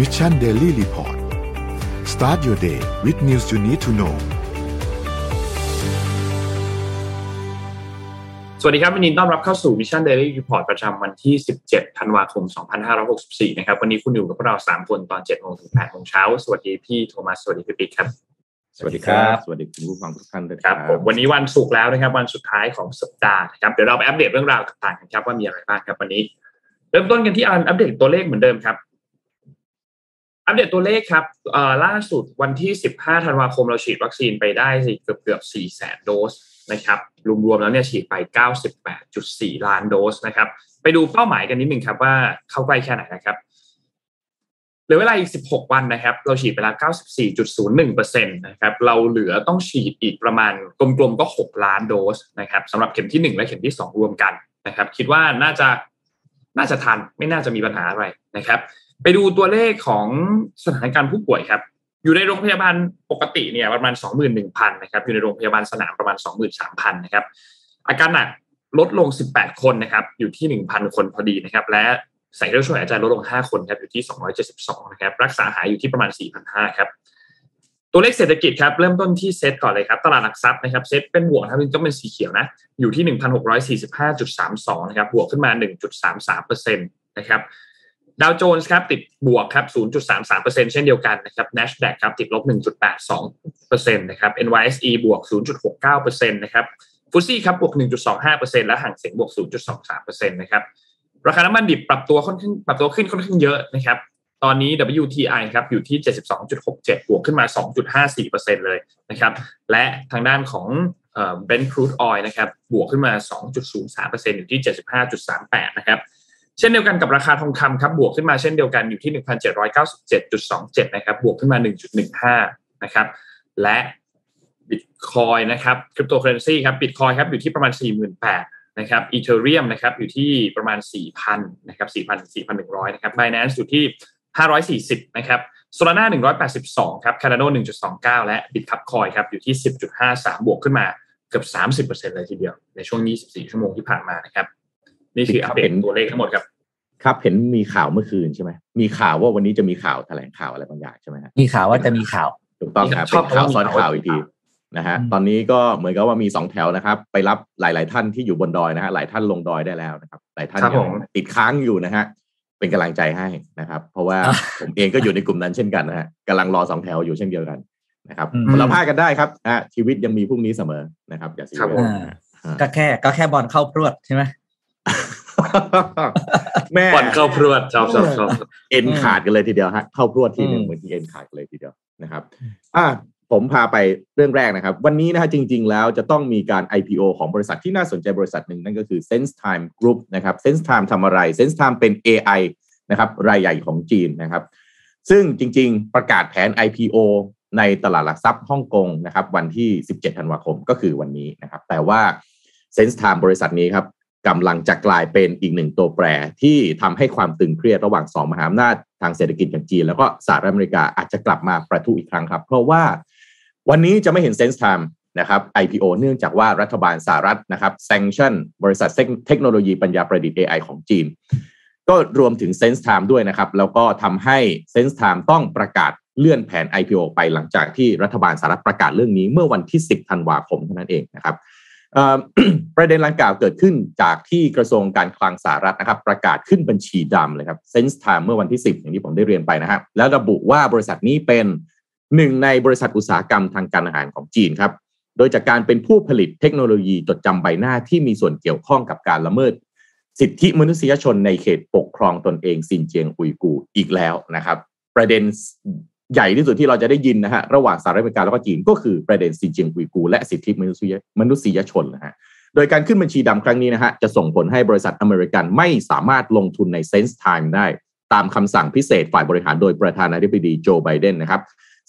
Mission Daily Report start your day with news you need to know สวัสดีครับวันนี้ต้อนรับเข้าสู่ Mission Daily Report ประจำวันที่ 17 ธันวาคม 2564 นะครับ วันนี้คุณอยู่กับพวกเรา 3 คนตอน7โมงถึง8โมงเช้า สวัสดีพี่โทมัส สวัสดีพี่ปิ๊กครับ สวัสดีครับ สวัสดีคุณผู้ฟังทุกท่านด้วยครับผมวันนี้วันศุกร์แล้วนะครับ วันสุดท้ายของสัปดาห์นะครับ เดี๋ยวเราไปอัปเดตเรื่องราวต่างๆกันครับว่ามีอะไรบ้างครับวันนี้ เริ่มต้นกันที่อัปเดตตัวเลขเหมือนเดิมครับ อัปเดตตัวเลขครับล่าสุดวันที่ 15 ธันวาคมเราฉีดวัคซีนไปได้เกือบเกือบ4แสนโดสนะครับรวมๆแล้วเนี่ยฉีดไป 98.4 ล้านโดสนะครับ ไปดูเป้าหมายกันนิดหนึ่งครับว่าเข้าใกล้แค่ไหนนะครับเหลือเวลาอีก 16 วันนะครับ เราฉีดไปแล้ว 94.01%นะครับเราเหลือต้องฉีดอีกประมาณกลมๆก็ 6 ล้านโดสนะครับสำหรับเข็มที่ 1 และเข็มที่ 2 รวมกันนะครับ คิดว่าน่าจะน่าจะทันไม่น่าจะมีปัญหาอะไรนะครับ ไปดูตัวเลขของสถานการณ์ผู้ป่วยครับ อยู่ในโรงพยาบาลปกติเนี่ยประมาณ 21,000นะครับอยู่ในโรงพยาบาลสนามประมาณ 23,000นะครับอาการหนักลดลง 18 คนนะครับอยู่ที่ 1,000 คนพอดีนะครับและใส่เครื่องช่วยหายใจลดลง 5 คนครับอยู่ที่ 272นะครับรักษาหายอยู่ที่ประมาณ 4,500ครับตัวเลขเศรษฐกิจครับเริ่มต้นที่เซตก่อนเลยครับตลาดหลักทรัพย์นะครับเซตเป็นบวกครับต้องเป็นสีเขียวนะอยู่ที่ 1,645.32นะครับบวกขึ้นมา 1.33%นะครับ ดาวโจนส์ครับติดบวกครับ 0.33%เช่นเดียวกันนะครับ NASDAQ ครับติดลบ 1.82%นะครับ NYSE บวก 0.69%นะครับฟุตซี่ครับบวก 1.25%และห่างเสียงบวก 0.23%นะครับราคาน้ำมันดิบปรับตัวค่อนข้างปรับตัวขึ้นค่อนข้างเยอะนะครับตอนนี้ WTI ครับอยู่ที่ 72.67 บวกขึ้นมา 2.54%เลยนะครับและทางด้านของเอ่อ Brent crude oil นะครับบวกขึ้นมา 2.03%อยู่ที่ 75.38 นะครับ เช่นเดียวกันกับราคาทองคำครับบวกขึ้นมาเช่นเดียวกันอยู่ที่ 1,797.27 นะครับบวกขึ้นมา 1.15 นะครับและบิตคอยนะครับคริปโตเคอเรนซีครับบิตคอยครับอยู่ที่ประมาณ 48,000นะครับอีเทเรียมนะครับอยู่ที่ประมาณ 4,000นะครับ4,000 4,100นะครับ Binance อยู่ที่ 540นะครับโซลาร่า182ครับคาร์โน1.29 และบิตคับคอยครับอยู่ที่ 10.53 บวกขึ้นมาเกือบ 30%เลยทีเดียว ในช่วง 24 ชั่วโมงที่ผ่านมานะครับ นี่คืออัปเดตตัวเลขทั้งหมดครับ ครับเห็นมีข่าวเมื่อคืนใช่ไหมมีข่าวว่าวันนี้จะมีข่าวแถลงข่าวอะไรบางอย่างใช่ไหมมีข่าวว่าจะมีข่าวถูกต้องครับเป็นข่าวซ้อนข่าวอีกทีนะฮะตอนนี้ก็เหมือนกับว่ามีสองแถวนะครับ ไปรับหลาย ๆ ท่านที่อยู่บนดอยนะฮะหลายท่านลงดอยได้แล้วนะครับ หลายท่านยังติดค้างอยู่นะฮะเป็นกำลังใจให้นะครับ เพราะว่าผมเองก็อยู่ในกลุ่มนั้นเช่นกันนะฮะกำลังรอสองแถวอยู่เช่นเดียวกันนะครับเราพากันได้ครับอ่ชีวิตยังมีพรุ่งนี้เสมอนะครับ อย่าเสียก็แค่ก็แค่บอลเข้าพรวดใช่ไหม แม่บอลเข้าพรวดชอบชอบชอบเอ็นขาดกันเลยทีเดียวฮะเข้าพรวดทีหนึ่งเหมือนที่เอ็นขาดกันเลยทีเดียวนะครับ อ่าผมพาไปเรื่องแรกนะครับ วันนี้นะฮะจริง ๆ แล้วจะต้องมีการ IPO ของบริษัทที่น่าสนใจบริษัทหนึ่งนั่นก็คือ Sense Time Group นะครับ Sense Time ทำอะไร Sense Time เป็น AI นะครับรายใหญ่ของจีนนะครับ ซึ่งจริง ๆ ประกาศแผน IPO ในตลาดหลักทรัพย์ฮ่องกงนะครับ วันที่ 17 ธันวาคมก็คือวันนี้นะครับ แต่ว่า Sense Time บริษัทนี้ครับ กำลังจะกลายเป็นอีกหนึ่งตัวแปร ที่ทำให้ความตึงเครียดระหว่างสองมหาอำนาจทางเศรษฐกิจอย่างจีน แล้วก็สหรัฐอเมริกาอาจจะกลับมาประทุอีกครั้งครับ เพราะว่าวันนี้จะไม่เห็นเซนส์ไทม์นะครับ IPO เนื่องจากว่ารัฐบาลสหรัฐนะครับ sanction บริษัทเทคโนโลยีปัญญาประดิษฐ์ AI ของจีน ก็รวมถึง Sense Time ด้วยนะครับ แล้วก็ทำให้ Sense Time ต้องประกาศเลื่อนแผน IPO ไปหลังจากที่รัฐบาลสหรัฐประกาศเรื่องนี้เมื่อวันที่ 10 ธันวาคมเท่านั้นเองนะครับ ประเด็นลังกล่าวเกิดขึ้นจากที่กระทรวงการคลังสหรัฐนะครับ ประกาศขึ้นบัญชีดำเลยครับ Sense Time เมื่อวันที่ 10 อย่างที่ผมได้เรียนไปนะครับแล้วระบุว่าบริษัทนี้เป็นหนึ่งในบริษัทอุตสาหกรรมทางการอาหารของจีนครับโดยจากการเป็นผู้ผลิตเทคโนโลยีจดจำใบหน้าที่มีส่วนเกี่ยวข้องกับการละเมิด สิทธิมนุษยชนในเขตปกครองตนเองซินเจียงอุยกูอีกแล้วนะครับ ประเด็น ใหญ่ที่สุดที่เราจะได้ยินนะฮะระหว่างสหรัฐอเมริกาแล้วก็จีนก็คือประเด็นซินเจียงอุยกูและสิทธิมนุษยมนุษยชนนะฮะโดยการขึ้นบัญชีดำครั้งนี้นะฮะจะส่งผลให้บริษัทอเมริกันไม่สามารถลงทุนใน SenseTime ได้ ตามคำสั่งพิเศษฝ่ายบริหารโดยประธานาธิบดีโจไบเดนนะครับ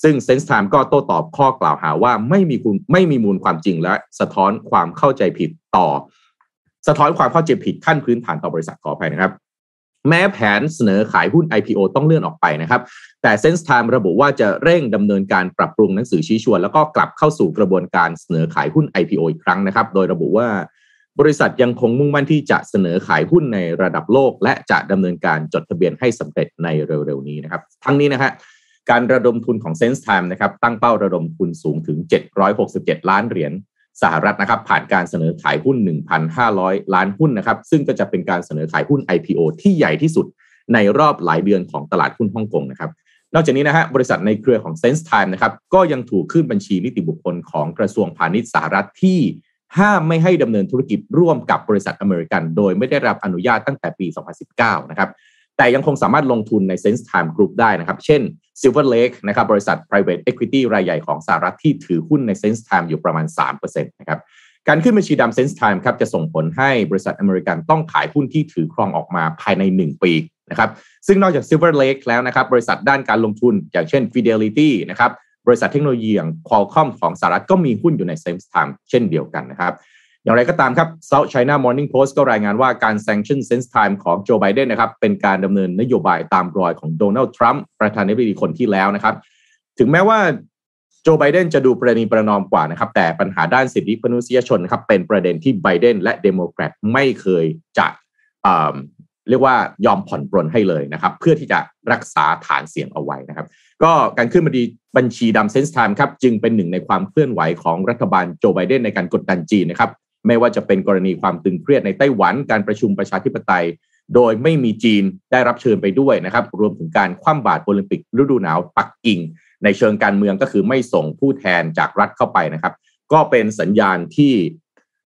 ซึ่ง SenseTime ก็โต้ตอบข้อกล่าวหาว่าไม่มีคุณไม่มีมูลความจริงและสะท้อนความเข้าใจผิดต่อ สะท้อนความเข้าใจผิดขั้นพื้นฐานต่อบริษัทขออภัยนะครับ แม้แผนเสนอขายหุ้น IPO ต้องเลื่อนออกไปนะครับ แต่ SenseTime ระบุว่าจะเร่งดำเนินการปรับปรุงหนังสือชี้ชวน แล้วก็กลับเข้าสู่กระบวนการเสนอขายหุ้น IPO อีกครั้งนะครับ โดยระบุว่าบริษัทยังคงมุ่งมั่นที่จะเสนอขายหุ้นในระดับโลก และจะดำเนินการจดทะเบียนให้สำเร็จในเร็วๆนี้นะครับ ทั้งนี้นะฮะการระดมทุนของ Sense Time นะครับตั้งเป้าระดมทุนสูงถึง 767 ล้านเหรียญ สหรัฐนะครับผ่านการเสนอขายหุ้น 1,500 ล้านหุ้นนะครับซึ่งก็จะเป็นการเสนอขายหุ้น IPO ที่ใหญ่ที่สุดในรอบหลายเดือนของตลาดหุ้นฮ่องกงนะครับนอกจากนี้นะฮะบริษัทในเครือของ Sense Time นะครับก็ยังถูกขึ้นบัญชีนิติบุคคลของกระทรวงพาณิชย์สหรัฐที่ห้ามไม่ให้ดำเนินธุรกิจร่วมกับบริษัทอเมริกัน โดยไม่ได้รับอนุญาตตั้งแต่ปี 2019 นะครับ แต่ยังคงสามารถลงทุนใน Sense Time Group ได้นะครับ เช่น Silver Lake นะครับบริษัท private equity รายใหญ่ของสหรัฐที่ถือหุ้นใน Sense Time อยู่ประมาณ 3%นะครับการขึ้นบัญชีดำ Sense Time ครับจะส่งผลให้บริษัทอเมริกันต้องขายหุ้นที่ถือครองออกมาภายใน 1 ปีนะครับซึ่งนอกจาก Silver Lake แล้วนะครับบริษัทด้านการลงทุน อย่างเช่น Fidelity นะครับบริษัทเทคโนโลยีอย่าง Qualcomm ของสหรัฐก็มีหุ้นอยู่ใน Sense Time เช่นเดียวกันนะครับ อย่างไรก็ตามครับ South China Morning Post ก็รายงานว่าการ sanction SenseTime ของโจไบเดนนะครับเป็นการดำเนินนโยบายตามรอยของโดนัลด์ทรัมป์ประธานาธิบดีคนที่แล้วนะครับ ถึงแม้ว่าโจไบเดนจะดูประนีประนอมกว่านะครับ แต่ปัญหาด้านสิทธิมนุษยชนนะครับเป็นประเด็นที่ไบเดนและเดโมแครตไม่เคยจะเรียกว่ายอมผ่อนปรนให้เลยนะครับ เพื่อที่จะรักษาฐานเสียงเอาไว้นะครับ ก็การขึ้นมาดีบัญชีดำ SenseTime ครับจึงเป็นหนึ่งในความเคลื่อนไหวของรัฐบาลโจไบเดนในการกดดันจีนนะครับ ไม่ว่าจะเป็นกรณีความตึงเครียดในไต้หวันการประชุมประชาธิปไตย โดยไม่มีจีนได้รับเชิญไปด้วยนะครับ รวมถึงการคว่ำบาตรโอลิมปิกฤดูหนาวปักกิ่ง ในเชิงการเมืองก็คือไม่ส่งผู้แทนจากรัฐเข้าไปนะครับ ก็เป็นสัญญาณที่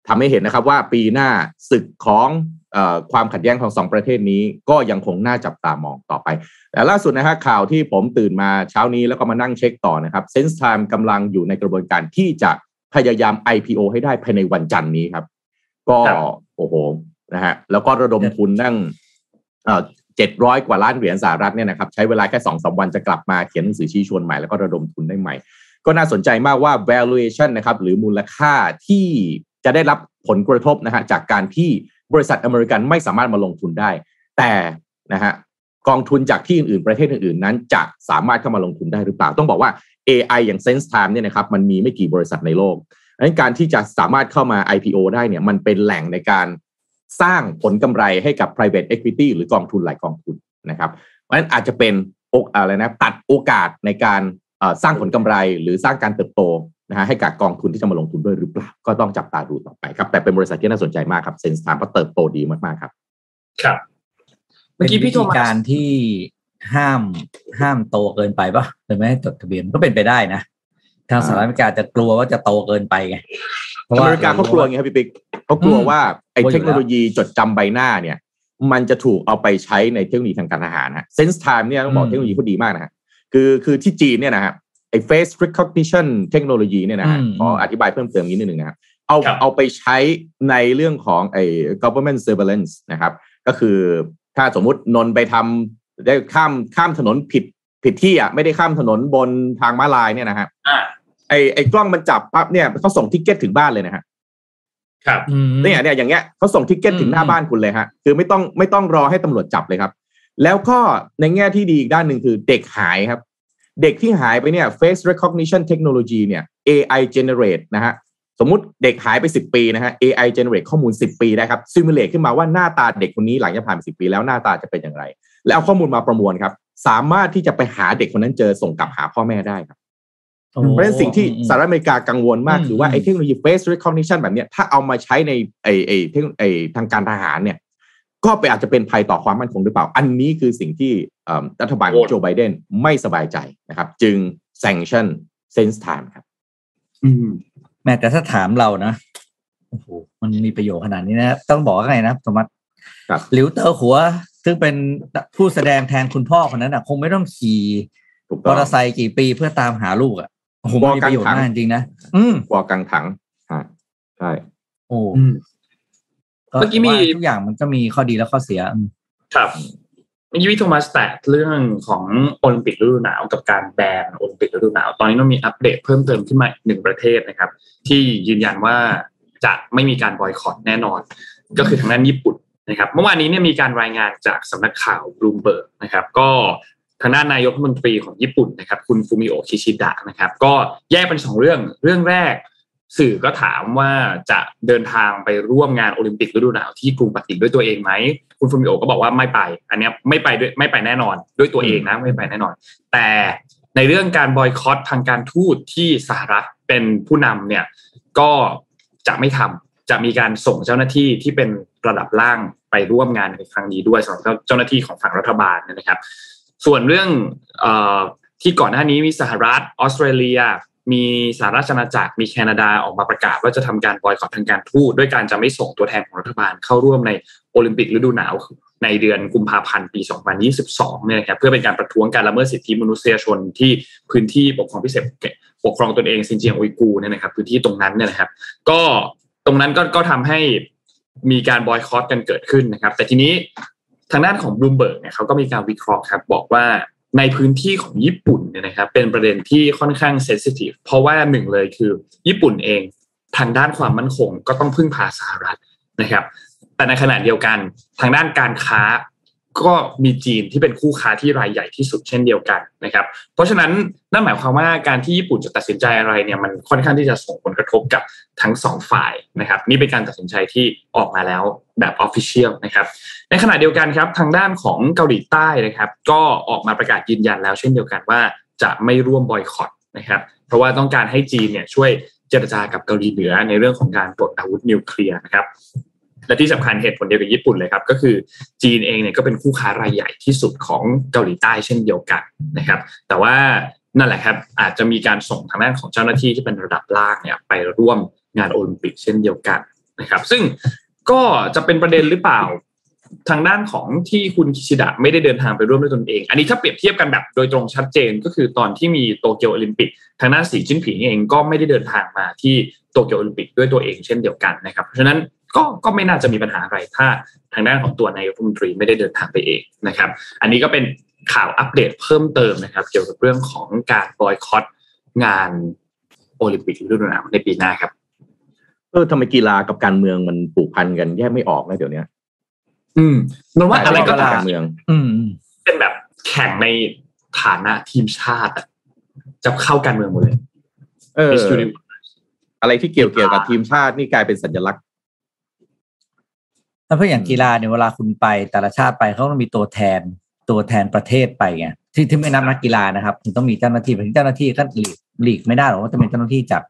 ทำให้เห็นนะครับว่าปีหน้าศึกของอความขัดแย้งของสองประเทศนี้ ก็ยังคงน่าจับตามองต่อไป แต่ล่าสุดนะฮะข่าวที่ผมตื่นมาเช้านี้แล้วก็มานั่งเช็คต่อนะครับ SenseTime กำลังอยู่ในกระบวนการที่จะ พยายาม IPO ให้ได้ภายในวันจันทร์นี้ครับ ก็โอ้โหนะฮะแล้วก็ระดมทุนนั่งเจ็ดร้อยกว่าล้านเหรียญสหรัฐเนี่ยนะครับใช้เวลาแค่สองสาวันจะกลับมาเขียนหนังสือชี้ชวนใหม่แล้วก็ระดมทุนได้ใหม่ ก็น่าสนใจมากว่า valuation นะครับหรือมูลค่าที่จะได้รับผลกระทบนะฮะจากการที่บริษัทอเมริกันไม่สามารถมาลงทุนได้ แต่นะฮะ กองทุนจากที่อื่นๆ ประเทศอื่นๆ นั้น จะสามารถเข้ามาลงทุนได้หรือเปล่า ต้องบอกว่า AI อย่าง Sense Time เนี่ยนะครับมันมีไม่กี่บริษัทในโลกดังนั้นการที่จะสามารถเข้ามา IPO ได้เนี่ยมันเป็นแหล่งในการสร้างผลกำไรให้กับ private equity หรือกองทุนหลายกองทุนนะครับ เพราะฉะนั้นอาจจะเป็นอะไรนะตัดโอกาสในการสร้างผลกำไรหรือสร้างการเติบโตนะฮะให้กับกองทุนที่จะมาลงทุนด้วยหรือเปล่า ก็ต้องจับตาดูต่อไปครับ แต่เป็นบริษัทที่น่าสนใจมากครับเซนส์ทามเพราะเติบโตดีมากๆครับ ครับ เมื่อกี้พี่โทมัสการที่ห้ามห้ามโตเกินไปปะเลยไม่ให้จดทะเบียนก็เป็นไปได้นะ ทางสหรัฐอเมริกาจะกลัวว่าจะโตเกินไปไงอเมริกาเขากลัวไงครับพี่ปิ๊กเขากลัวว่าไอ้เทคโนโลยีจดจำใบหน้าเนี่ย มันจะถูกเอาไปใช้ในเทคโนโลยีทางการทหารนะ SenseTime เนี่ยต้องบอกเทคโนโลยีเขาดีมากนะฮะคือคือที่จีนเนี่ยนะฮะไอ้ face recognition เทคโนโลยีเนี่ยนะฮะขออธิบายเพิ่มเติมนิดนึงนะครับเอาเอาไปใช้ในเรื่องของไอ้ government surveillance นะครับ ก็คือ ถ้าสมมุตินนไปทำได้ข้ามข้ามถนนผิดผิดที่อะไม่ได้ข้ามถนนบนทางม้าลายเนี่ยนะฮะไอ้ไอ้กล้องมันจับปั๊บเนี่ยเขาส่งทิกเก็ตถึงบ้านเลยนะฮะครับเนี่ยเนี่ยอย่างเงี้ยเขาส่งทิกเก็ตถึงหน้าบ้านคุณเลยฮะคือไม่ต้องไม่ต้องรอให้ตำรวจจับเลยครับ แล้วก็ในแง่ที่ดีอีกด้านหนึ่งคือเด็กหายครับ เด็กที่หายไปเนี่ย face recognition technology เนี่ย AI generate นะฮะ สมมุติเด็กหายไป 10 ปีนะฮะ AI generate ข้อมูล 10 ปีนะครับซิมูเลตขึ้นมาว่าหน้าตาเด็กคนนี้หลังจากผ่านไป 10 ปีแล้วหน้าตาจะเป็นอย่างไร แล้วเอาข้อมูลมาประมวลครับ สามารถที่จะไปหาเด็กคนนั้นเจอส่งกลับหาพ่อแม่ได้ครับเพราะฉะนั้นสิ่งที่สหรัฐอเมริกากังวลมากคือว่าไอ้เทคโนโลยี face recognition แบบนี้ถ้าเอามาใช้ในไอ้ไอ้เทคไอ้ทางการทหารเนี่ย ก็ไปอาจจะเป็นภัยต่อความมั่นคงหรือเปล่า อันนี้คือสิ่งที่รัฐบาลโจไบเดนไม่สบายใจนะครับ จึง sanction sense time ครับ แม้แต่ถ้าถามเรานะโอ้โหมันมีประโยชน์ขนาดนี้นะต้องบอกว่าไงนะสมมติหลิวเตอร์หัว ซึ่งเป็นผู้แสดงแทนคุณพ่อคนนั้นอะ คงไม่ต้องขี่มอเตอร์ไซค์กี่ปีเพื่อตามหาลูกอะโอ้โหมีประโยชน์มากจริงนะอืมวอกังถังฮะใช่โอ้เมื่อกี้มีทุกอย่างมันก็มีข้อดีและข้อเสียครับเมื่อกี้พี่โทมัสแตะเรื่องของโอลิมปิกฤดูหนาวกับการแบนโอลิมปิกฤดูหนาว ตอนนี้เรามีอัปเดตเพิ่มเติมขึ้นมาหนึ่งประเทศนะครับ ที่ยืนยันว่าจะไม่มีการบอยคอตแน่นอน ก็คือทางด้านญี่ปุ่นนะครับ เมื่อวานนี้เนี่ยมีการรายงานจากสำนักข่าวบลูมเบิร์กนะครับ ก็ทางด้านนายกรัฐมนตรีของญี่ปุ่นนะครับ คุณฟูมิโอคิชิดะนะครับ ก็แยกเป็นสองเรื่องเรื่องแรก สื่อก็ถามว่าจะเดินทางไปร่วมงานโอลิมปิกฤดูหนาวที่กรุงปักกิ่งด้วยตัวเองไหม คุณฟูมิโอก็บอกว่าไม่ไป อันนี้ไม่ไปด้วยไม่ไปแน่นอน ด้วยตัวเองนะไม่ไปแน่นอน แต่ในเรื่องการบอยคอตทางการทูตที่สหรัฐเป็นผู้นำเนี่ยก็จะไม่ทำจะมีการส่งเจ้าหน้าที่ที่เป็นระดับล่างไปร่วมงานในครั้งนี้ด้วยสำหรับเจ้าหน้าที่ของฝั่งรัฐบาลนะครับ ส่วนเรื่องอที่ก่อนหน้านี้มีสหรัฐออสเตรเลีย มีสหราชอาณาจักรมีแคนาดาออกมาประกาศ ว่าจะทำการบอยคอตทางการทูตด้วยการจะไม่ส่งตัวแทนของรัฐบาลเข้าร่วมในโอลิมปิกฤดูหนาวในเดือนกุมภาพันธ์ปี 2022 เนี่ยครับเพื่อเป็นการประท้วงการละเมิดสิทธิมนุษยชนที่พื้นที่ปกครองพิเศษปกครองตนเองซินเจียงอุยกูเนี่ยนะครับพื้นที่ตรงนั้นเนี่ยนะครับ ก็ตรงนั้นก็ก็ทำให้มีการบอยคอตกันเกิดขึ้นนะครับ แต่ทีนี้ทางด้านของบลูมเบิร์กเนี่ยเขาก็มีการวิเคราะห์ครับบอกว่า ในพื้นที่ของญี่ปุ่นเนี่ยนะครับเป็นประเด็นที่ค่อนข้างเซนซิทีฟเพราะว่าหนึ่งเลยคือ ญี่ปุ่นเองทางด้านความมั่นคงก็ต้องพึ่งพาสหรัฐนะครับ แต่ในขณะเดียวกันทางด้านการค้า ก็มีจีนที่เป็นคู่ค้าที่รายใหญ่ที่สุดเช่นเดียวกันนะครับ เพราะฉะนั้นนั่นหมายความว่าการที่ญี่ปุ่นจะตัดสินใจอะไรเนี่ยมันค่อนข้างที่จะส่งผลกระทบกับทั้งสองฝ่ายนะครับ นี่เป็นการตัดสินใจที่ออกมาแล้วแบบออฟฟิเชียลนะครับ ในขณะเดียวกันครับทางด้านของเกาหลีใต้นะครับ ก็ออกมาประกาศยืนยันแล้วเช่นเดียวกันว่าจะไม่ร่วมบอยคอตนะครับ เพราะว่าต้องการให้จีนเนี่ยช่วยเจรจากับเกาหลีเหนือในเรื่องของการปลดอาวุธนิวเคลียร์นะครับ และที่สำคัญเหตุผลเดียวกับญี่ปุ่นเลยครับ ก็คือจีนเองเนี่ยก็เป็นคู่ค้ารายใหญ่ที่สุดของเกาหลีใต้เช่นเดียวกันนะครับ แต่ว่านั่นแหละครับอาจจะมีการส่งทางด้านของเจ้าหน้าที่ที่เป็นระดับล่างเนี่ยไปร่วมงานโอลิมปิกเช่นเดียวกันนะครับ ซึ่งก็จะเป็นประเด็นหรือเปล่าทางด้านของที่คุณคิชิดะไม่ได้เดินทางไปร่วมด้วยตนเอง อันนี้ถ้าเปรียบเทียบกันแบบโดยตรงชัดเจนก็คือตอนที่มีโตเกียวโอลิมปิกทางด้านสีจิ้นผิงเองก็ไม่ได้เดินทางมาที่โตเกียวโอลิมปิกด้วยตัวเองเช่นเดียวกันนะครับ เพราะฉะนั้น ก็ก็ไม่น่าจะมีปัญหาอะไรถ้าทางด้านของตัวนายกรัฐมนตรีไม่ได้เดินทางไปเองนะครับ อันนี้ก็เป็นข่าวอัปเดตเพิ่มเติมนะครับ เกี่ยวกับเรื่องของการบอยคอตงานโอลิมปิกฤดูหนาวในปีหน้าครับเออทำไมกีฬากับการเมืองมันผูกพันกันแยกไม่ออกนะเดี๋ยวนี้อืมมันว่าอะไรก็ตามการเมือง อืม เป็นแบบแข่งในฐานะทีมชาติจะเข้าการเมืองหมดเลยเอออะไรที่เกี่ยวเกี่ยวกับทีมชาตินี่กลายเป็นสัญลักษณ์ เพราะอย่างกีฬาเนี่ยเวลาคุณไปแต่ละชาติไปเขาต้องมีตัวแทนตัวแทนประเทศไปไงที่ที่ไม่นับนักกีฬานะครับคุณต้องมีเจ้าหน้าที่เป็นเจ้าหน้าที่ก็หลีกหลีกไม่ได้หรอกว่าจะเป็นเจ้าหน้าที่จาก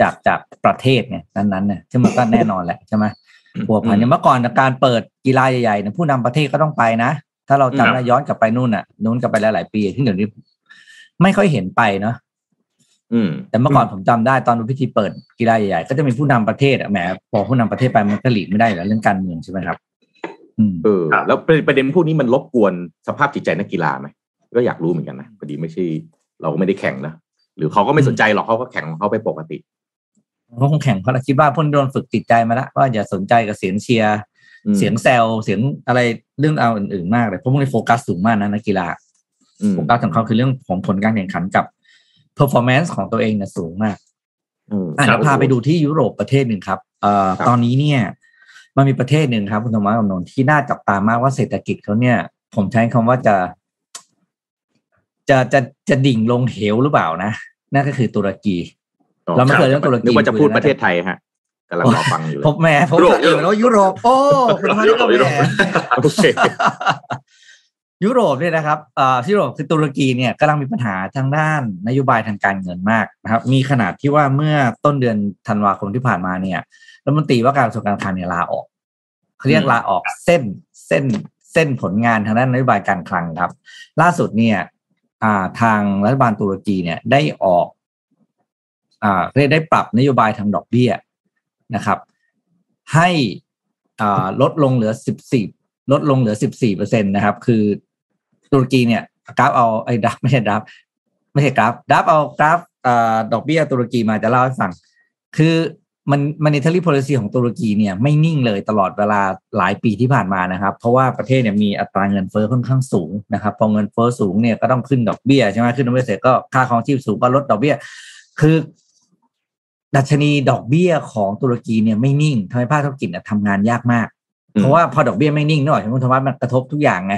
จากจากประเทศเนี่ยนั้นๆเนี่ยที่มันก็แน่นอนแหละใช่ไหมหัวพันอย่างเมื่อก่อนการเปิดกีฬาใหญ่ๆเนี่ยผู้นำประเทศก็ต้องไปนะ ถ้าเราจำได้ย้อนกลับไปนู่นอะนู้นกลับไปหลายๆปีที่เดี๋ยวนี้ไม่ค่อยเห็นไปเนาะ แต่เมื่อก่อนผมจำได้ตอนพิธีเปิดกีฬาใหญ่ๆ ก็จะมีผู้นำประเทศอะแหมพอผู้นำประเทศไปมันก็หลีกไม่ได้แล้วเรื่องการเมืองใช่ไหมครับเออแล้วประเด็นพวกนี้มันรบกวนสภาพจิตใจนักกีฬาไหมก็อยากรู้เหมือนกันนะพอดีไม่ใช่ เราก็ไม่ได้แข่งนะหรือเขาก็ไม่สนใจหรอกเขาก็แข่งของเขาไปปกติเขาคงแข่งเพราะคิดว่าพ่นโดนฝึกจิตใจมาแล้วว่าอย่าสนใจกับเสียงเชียร์เสียงแซวเสียงอะไรเรื่องเอาอื่นๆมากเลยเพราะพวกนี้โฟกัสสูงมากนะนักกีฬาโฟกัสของเขาคือเรื่องของผลการแข่งขันกับ performance ของตัวเองเนี่ยสูงมากอ่าเดี๋ยวพาไปดูที่ยุโรปประเทศหนึ่งครับเอ่อตอนนี้เนี่ย มันมีประเทศหนึ่งครับ คุณธรรมะกับนนที่น่าจับตามากว่าเศรษฐกิจเขาเนี่ย ผมใช้คำว่าจะ จะจะจะดิ่งลงเหวหรือเปล่านะนั่นก็คือตุรกี เราไม่เคยเรื่องตุรกีนึกว่าจะพูดประเทศไทยฮะกำลังรอฟังอยู่ผมแม่ผมเออแล้วยุโรปโอ้คุณธรรมะก็ไม่แหม ยุโรปเนี่ยนะครับอ่ายุโรปคือตุรกีเนี่ยกำลังมีปัญหาทางด้านนโยบายทางการเงินมากนะครับ มีขนาดที่ว่าเมื่อต้นเดือนธันวาคมที่ผ่านมาเนี่ยรัฐมนตรีว่าการกระทรวงการคลังเนี่ยลาออกเขาเรียกลาออกเส้นเส้นเส้นผลงานทางด้านนโยบายการคลังครับ ล่าสุดเนี่ยอ่าทางรัฐบาลตุรกีเนี่ยได้ออกอ่าเรียกได้ปรับนโยบายทางดอกเบี้ยนะครับ ให้อ่าลดลงเหลือสิบสี่ลดลงเหลือสิบสี่เปอร์เซ็นตนะครับ คือ ตุรกีเนี่ยกราฟเอาไอ้ดับไม่ใช่ดับไม่ใช่กราฟดับเอากราฟอดอกเบี้ยตุรกีมาจะเล่าให้ฟัง คือมันมันในท r y policy ของตุรกีเนี่ยไม่นิ่งเลยตลอดเวลาหลายปีที่ผ่านมานะครับ เพราะว่าประเทศเนี่ยมีอัตราเงินเฟ้อค่อนข้างสูงนะครับพอเงินเฟ้อสูงเนี่ยก็ต้องขึ้นดอกเบี้ยใช่ไหมขึ้นดอกเบี้ยเสร็จก็ค่าครองชีพสูงก็ลดดอกเบี้ย คือ ดัชนีดอกเบี้ยของตุรกีเนี่ยไม่นิ่งทำให้ภาคธุรกิจทำงานยากมาก เพราะว่าพอดอกเบี้ยไม่นิ่งเนึกออกใช่ไหมคุณธรรมะมันกระทบทุกอย่างไง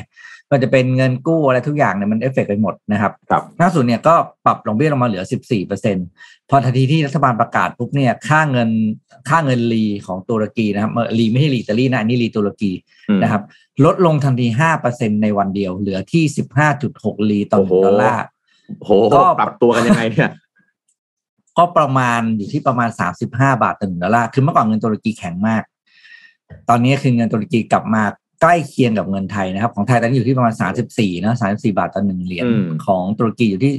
ก็จะเป็นเงินกู้อะไรทุกอย่างเนี่ยมันเอฟเฟกไปหมดนะครับครับล่าสุดเนี่ยก็ปรับดอกเบี้ยลงมาเหลือ 14เปอร์เซ็นต์พอทันทีที่รัฐบาลประกาศปุ๊บเนี่ยค่าเงินค่าเงินลีของตุรกีนะครับเออลีไม่ใช่ลีอิตาลีนะอันนี้ลีตุรกีอืมนะครับ ลดลงทันที5เปอร์เซ็นต์ในวันเดียว เหลือที่ 15.6 ลีต่อหโอ้นึ่โหงดอลลาร์โหก็ปรับตัวกันยังไงเนี่ยก็ประมาณอยู่ที่ประมาณ 35 บาทต่อหนึ่งดอลลาร์คือเมื่อก่อนเงินตุรกีแข็งมาก ตอนนี้คือเงินตุรกีกลับมา ใกล้เคียงกับเงินไทยนะครับ ของไทยตอนนี้อยู่ที่ประมาณ34นะ34บาทต่อหนึ่งเหรียญอืมของตุรกีอยู่ที่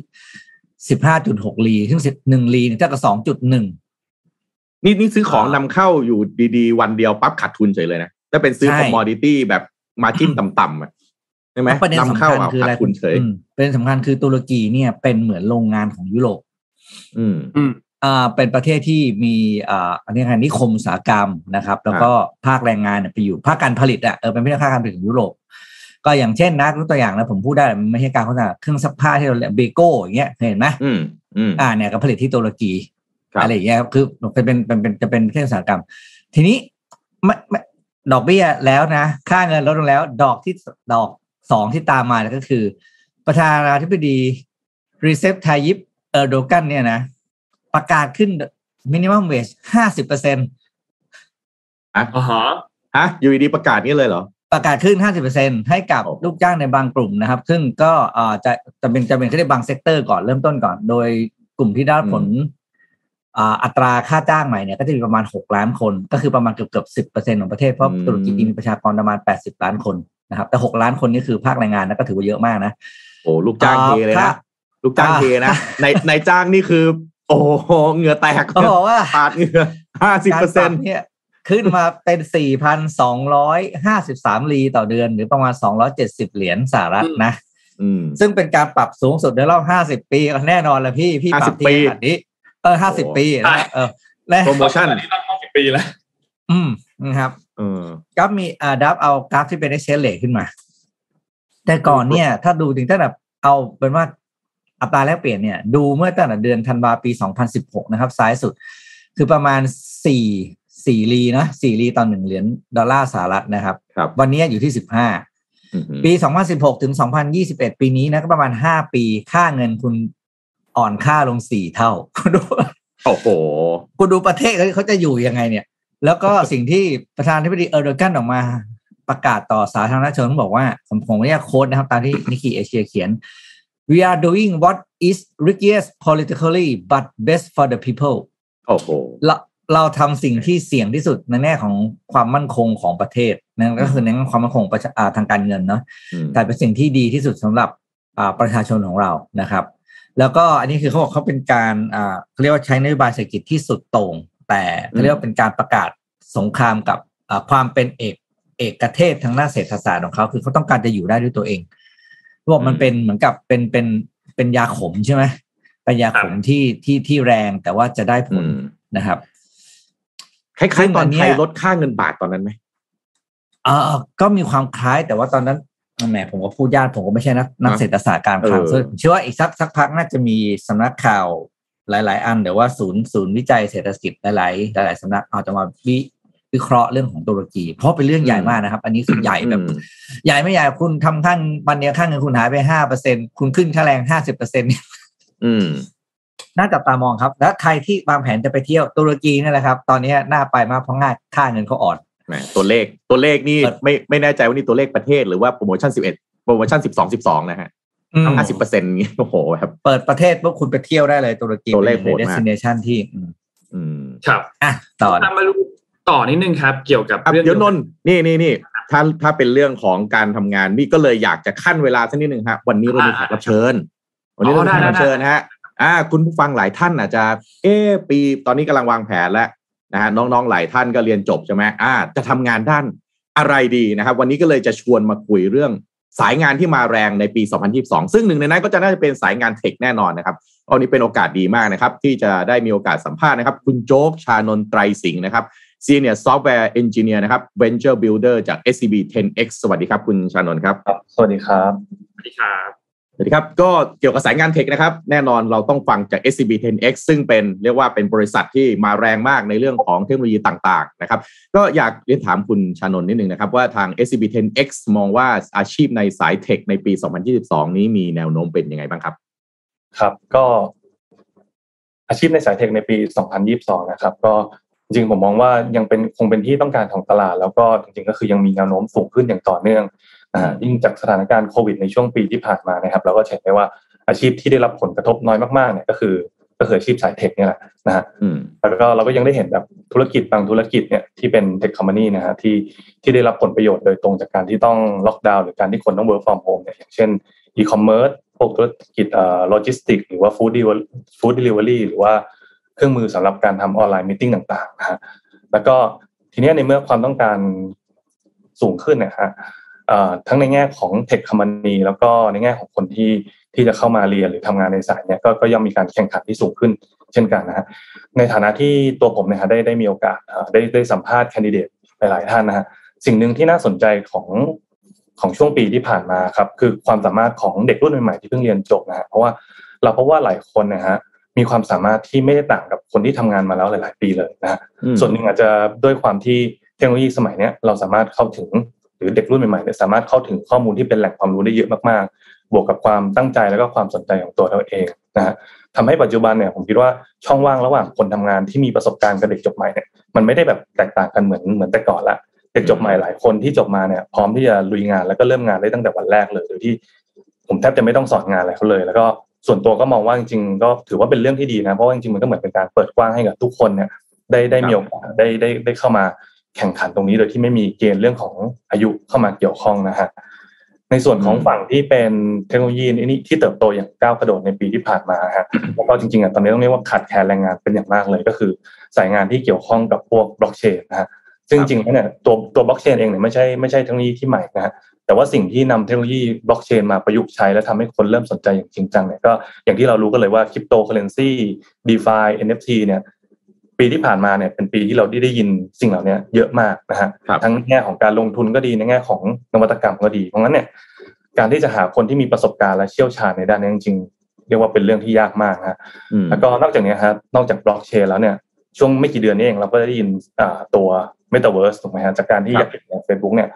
15.6ลีซึ่ง1ลีเนี่ยเท่ากับ2.1นี่นี่ซื้อของนำเข้าอยู่ดีๆ วันเดียวปั๊บขาดทุนเฉยเลยนะถ้าเป็นซื้อใช่คอมมอดิตี้แบบมาจิ้นต่ำๆอะใช่ไหมประเด็นนำสำเข้าคัญเอาคือขาอะไรดทุนเฉยอืมประเด็นสำคัญคือตุรกีเนี่ยเป็นเหมือนโรงงานของยุโรป อืม อ่าเป็นประเทศที่มีอ่าอันนี้ไงนิคมอุตสาหกรรมนะครับ แล้วก็ภาคแรงงานเนี่ยไปอยู่ภาคการผลิตอะเออเป็นประเทศภาคการผลิตของยุโรปก็อย่างเช่นนะยกตัวอย่างนะผมพูดได้มันไม่ใช่การโฆษณาเครื่องซักผ้าที่เราเรียกเบโก้อย่างเงี้ยเคยเห็นไหมอืมอืมอ่าเนี่ยก็ผลิตที่ตุรกีครับอะไรอย่างเงี้ยครับคือเป็นเป็นเป็นเป็นจะเป็นเครื่องอุตสาหกรรม ทีนี้ไม่ไม่ดอกเบี้ยแล้วนะ ค่าเงินลดลงแล้ว ดอกที่ดอกสองที่ตามมาเนี่ยก็คือ ประธานาธิบดีรีเซปทายิปเออร์โดกันเนี่ยนะ ประกาศขึ้น minimum wage ห้าสิบเปอร์เซ็นต์อ๋อฮะฮะอยู่ดีๆประกาศนี้เลยเหรอ ประกาศขึ้น 50%ให้กับโอ้ลูกจ้างในบางกลุ่มนะครับ ซึ่งก็อ่าจะจะเป็นจะเป็นแค่บาง sector ก่อนเริ่มต้นก่อน โดยกลุ่มที่ได้ผลอ่าอัตราค่าจ้างใหม่เนี่ยก็จะมีประมาณ 6 ล้านคน ก็คือประมาณเกือบเกือบสิบเปอร์เซ็นต์ของประเทศ เพราะตุรกีมีประชากรประมาณ 80 ล้านคนนะครับ แต่ 6 ล้านคนนี่คือภาคแรงงานนะก็ถือว่าเยอะมากนะ โอ้ลูกจ้างอ่าเทเลยครันะบลูกจ้างเทนะในในจ้างนี่คือ โอ้โหเหงื่อแตกเขาบอกว่าปาดเหงื่อห้าสิบการเปอร์ปเซ็รันบต์เนี่ยขึ้นมาเป็น4,253ลีต่อเดือน หรือประมาณ270เหรียญสหรัฐนะอืมซึ่งเป็นการปรับสูงสุดในรอบ50ปีก็แน่นอนแหละพี่พี่ปรับ50ที่ปีขนาดนี้เออ50ปีนะเออและโปรโมชั่นตอนนี้ต้องห้าสิบปีแล้ว อืมนะครับเออก็มีอ่าดับเอากราฟที่เป็น exchange rate ขึ้นมา แต่ก่อนเนี่ย ถ้าดูถึงตั้งแต่เอาเป็นว่า อัตราแลกเปลี่ยนเนี่ยดูเมื่อตั้งแต่เดือนธันวาปี 2016 นะครับ ซ้ายสุด คือประมาณ 4 4ลีนะ4ลีต่อหนึ่งเหรียญดอลลาร์สหรัฐนะครับครับวันนี้อยู่ที่ 15อืมปี 2016 ถึง 2021 ปีนี้นะก็ประมาณ 5 ปีค่าเงินคุณอ่อนค่าลง 4 เท่าคุณดูโอ้โหคุณดูประเทศเขาเขาจะอยู่ยังไงเนี่ย แล้วก็สิ่งที่ประธานาธิบดีเออร์โดกันออกมาประกาศต่อสาธารณชนบอกว่าผมผมเรียกโค้ดนะครับ ตามที่นิกกี้เอเชียเขียน we are doing what is riskiest politically but best for the people โอ้โหเราเราทำสิ่งที่เสี่ยงที่สุดในแง่ของความมั่นคงของประเทศนั่นก็คือในแง่ความมั่นคงประชาอ่าทางการเงินเนาะอืมแต่เป็นสิ่งที่ดีที่สุดสำหรับอ่าประชาชนของเรานะครับ แล้วก็อันนี้คือเขาบอกเขาเป็นการอ่าเขาเรียกว่าใช้นโยบายเศรษฐกิจที่สุดโต่งแต่เขาเรียกว่าเป็นการประกาศสงครามกับอ่าความเป็นเอกเอกเทศทางด้านเศรษฐศาสตร์ของเขาคือเขาต้องการจะอยู่ได้ด้วยตัวเองเขา บอกมันเป็นเหมือนกับเป็นเป็นเป็นยาขมใช่ไหมเป็นยาขมที่ที่ที่แรงแต่ว่าจะได้ผอืลมนะครับคล้ายๆตอนซึ่งอันเนี้ไทยยลดค่าเงินบาทตอนนั้นไหมเออก็มีความคล้ายแต่ว่าตอนนั้นแหมผมก็พูดยากผมก็ไม่ใช่นักนักเศรษฐศาสตร์การคลังเออซึ่งเชื่อว่าอีกสักสักพักน่าจะมีสำนักข่าวหลาย ๆ อันหรือว่าศูนย์ศูนย์วิจัยเศรษฐกิจหลาย ๆ หลาย ๆสำนักเอาจะมาวิ วิเคราะห์เรื่องของตุรกี เพราะเป็นเรื่องใหญ่มากนะครับ อันนี้คือใหญ่แบบอืมใหญ่ไม่ใหญ่คุณทำข้างวันเดียวข้างเงินคุณหายไปห้าเปอร์เซ็นคุณขึ้นค่าแรงห้าสิบเปอร์เซ็นอืมน่าจับตามองครับ แล้วใครที่วางแผนจะไปเที่ยวตุรกีนี่แหละครับ ตอนนี้น่าไปมากเพราะง่ายค่าเงินเขาอ่อนแหมตัวเลขตัวเลขนี่เปิดไม่ไม่แน่ใจว่านี่ตัวเลขประเทศหรือว่าโปรโมชั่นสิบเอ็ดโปรโมชั่นสิบสองสิบสองนะฮะอืมห้าสิบเปอร์เซ็นต์งี้โอ้โหครับ เปิดประเทศปุ๊บคุณไปเที่ยวได้เลยตุรกีตัวเลขป็นโหดในมาก destination ที่อืมอืมครับอะต่อนะตามมาดู ต่อนิดนึงครับ เกี่ยวกับครับเรื่องเดี๋ยวนนท์นี่นี่นี่ถ้าถ้าเป็นเรื่องของการทำงานนี่ก็เลยอยากจะขั้นเวลาสักนิดหนึ่งฮะวันนี้เรามีแขกรับเชิญ วันนี้เรามีแขกรับเชิญฮะอ่า คุณผู้ฟังหลายท่านอาจจะ เออปีตอนนี้กำลังวางแผนแล้วนะฮะน้องๆหลายท่านก็เรียนจบใช่ไหมอ่า จะทำงานด้านอะไรดีนะครับ วันนี้ก็เลยจะชวนมาคุยเรื่องสายงานที่มาแรงในปี 2022 ซึ่งหนึ่งในนั้นก็จะน่าจะเป็นสายงานเทคแน่นอนนะครับตอนนี้เป็นโอกาสดีมากนะครับ ที่จะได้มีโอกาสสัมภาษณ์นะครับ คุณโจ๊กชานนท์ไตรสิงห์นะครับ Senior Software Engineer นะครับ Venture Builder จาก SCB 10X สวัสดีครับคุณชานนท์ครับครับ สวัสดีครับ สวัสดีครับสวัสดีครับ ก็เกี่ยวกับสายงานเทคนะครับ แน่นอนเราต้องฟังจาก SCB 10X ซึ่งเป็นเรียกว่าเป็นบริษัทที่มาแรงมากในเรื่องของเทคโนโลยีต่างๆนะครับ ก็อยากเรียนถามคุณชานนท์นิดนึงนะครับ ว่าทาง SCB 10X มองว่าอาชีพในสายเทคในปี 2022 นี้มีแนวโน้มเป็นยังไงบ้างครับ ครับ ก็อาชีพในสายเทคในปี 2022 นะครับ ก็ จริงผมมองว่ายังเป็นคงเป็นที่ต้องการของตลาด แล้วก็จริงๆก็คือยังมีแนวโน้มสูงขึ้นอย่างต่อเนื่องอ่ายิ่งจากสถานการณ์โควิดในช่วงปีที่ผ่านมานะครับเราก็เห็นได้ว่าอาชีพที่ได้รับผลกระทบน้อยมากๆเนี่ยก็คือก็คืออาชีพสาย tech เนี่ยแหละนะฮะแล้วก็เราก็ยังได้เห็นแบบธุรกิจบางธุรกิจเนี่ยที่เป็น tech company นะฮะที่ที่ได้รับผลประโยชน์โดยตรงจากการที่ต้องล็อกดาวน์หรือการที่คนต้อง work from home เนี่ยอย่างเช่นอีคอมเมิร์ซพวกธุรกิจเอ่อโลจิสติกหรือว่า food food delivery หรือว่า เครื่องมือสำหรับการทำ online meeting ต่างๆนะฮะแล้วก็ทีนี้ในเมื่อความต้องการสูงขึ้นนะฮะทั้งในแง่ของเทคคอมพานีแล้วก็ในแง่ของคนที่ที่จะเข้ามาเรียนหรือทำงานในสายเนี้ยก็ก็ย่อมมีการแข่งขันที่สูงขึ้น เช่นกันนะฮะในฐานะที่ตัวผมนี่ยได้ได้มีโอกาสได้ได้สัมภาษณ์แคนดิเดตหลายๆท่านนะฮะสิ่งหนึ่งที่น่าสนใจของของช่วงปีที่ผ่านมาครับคือความสามารถของเด็กรุ่นใหม่ๆที่เพิ่งเรียนจบนะฮะเพราะว่าเราพบว่าหลายคนนะฮะ มีความสามารถที่ไม่ได้ต่างกับคนที่ทำงานมาแล้วหลาย ๆ ปีเลยนะฮะส่วนหนึ่งอาจจะด้วยความที่เทคโนโลยีสมัยนี้เราสามารถเข้าถึงหรือเด็กรุ่นใหม่ๆเนี่ยสามารถเข้าถึงข้อมูลที่เป็นแหล่งความรู้ได้เยอะมากๆ บวกกับความตั้งใจแล้วก็ความสนใจของตัวเราเองนะฮะทำให้ปัจจุบันเนี่ยผมคิดว่าช่องว่างระหว่างคนทำงานที่มีประสบการณ์กับเด็กจบใหม่เนี่ยมันไม่ได้แบบแตกต่างกันเหมือนเหมือนแต่ก่อนละเด็กจบใหม่หลายคนที่จบมาเนี่ยพร้อมที่จะลุยงานแล้วก็เริ่มงานได้ตั้งแต่วันแรกเลยโดยที่ผมแทบจะไม่ต้องสอนงานอะไรเขาเลย แล้วก็ ส่วนตัวก็มองว่าจริงๆก็ถือว่าเป็นเรื่องที่ดีนะเพราะว่าจริงๆมันก็เหมือนเป็นการเปิดกว้างให้กับทุกคนเนี่ยได้ได้มีโอกาสได้ได้ได้เข้ามาแข่งขันตรงนี้โดยที่ไม่มีเกณฑ์เรื่องของอายุเข้ามาเกี่ยวข้องนะฮะในส่วนของฝั่งที่เป็นเทคโนโลยีนี้ที่เติบโตอย่างก้าวกระโดดในปีที่ผ่านมาฮะแล้วก็จริงๆอะตอนนี้ต้องเรียกว่าขาดแคลนแรงงานเป็นอย่างมากเลย ก็คือสายงานที่เกี่ยวข้องกับพวกบล็อกเชนนะฮะซึ่งจริงๆแล้วเนี่ยตัวตัวบล็อกเชนเองเนี่ยไม่ใช่ไม่ใช่เทคโนโลยีที่ใหม่นะฮะ แต่ว่าสิ่งที่นำเทคโนโลยีบล็อกเชนมาประยุกต์ใช้และทำให้คนเริ่มสนใจอย่างจริงจังเนี่ยก็อย่างที่เรารู้กันเลยว่า cryptocurrency DeFi NFT เนี่ยปีที่ผ่านมาเนี่ยเป็นปีที่เราได้ได้ยินสิ่งเหล่านี้เยอะมากนะฮะทั้งแง่ของการลงทุนก็ดีในแง่ของนวัตกรรมก็ดี เพราะงั้นเนี่ยการที่จะหาคนที่มีประสบการณ์และเชี่ยวชาญในด้านนี้จริงๆเรียกว่าเป็นเรื่องที่ยากมากฮะแล้วก็นอกจากนี้ครับนอกจากบล็อกเชนแล้วเนี่ยช่วงไม่กี่เดือนนี้เองเราก็ได้ยินตัว Metaverse ถูกไหมฮะจากการที่อย่างเฟซบุ๊กเนี่ย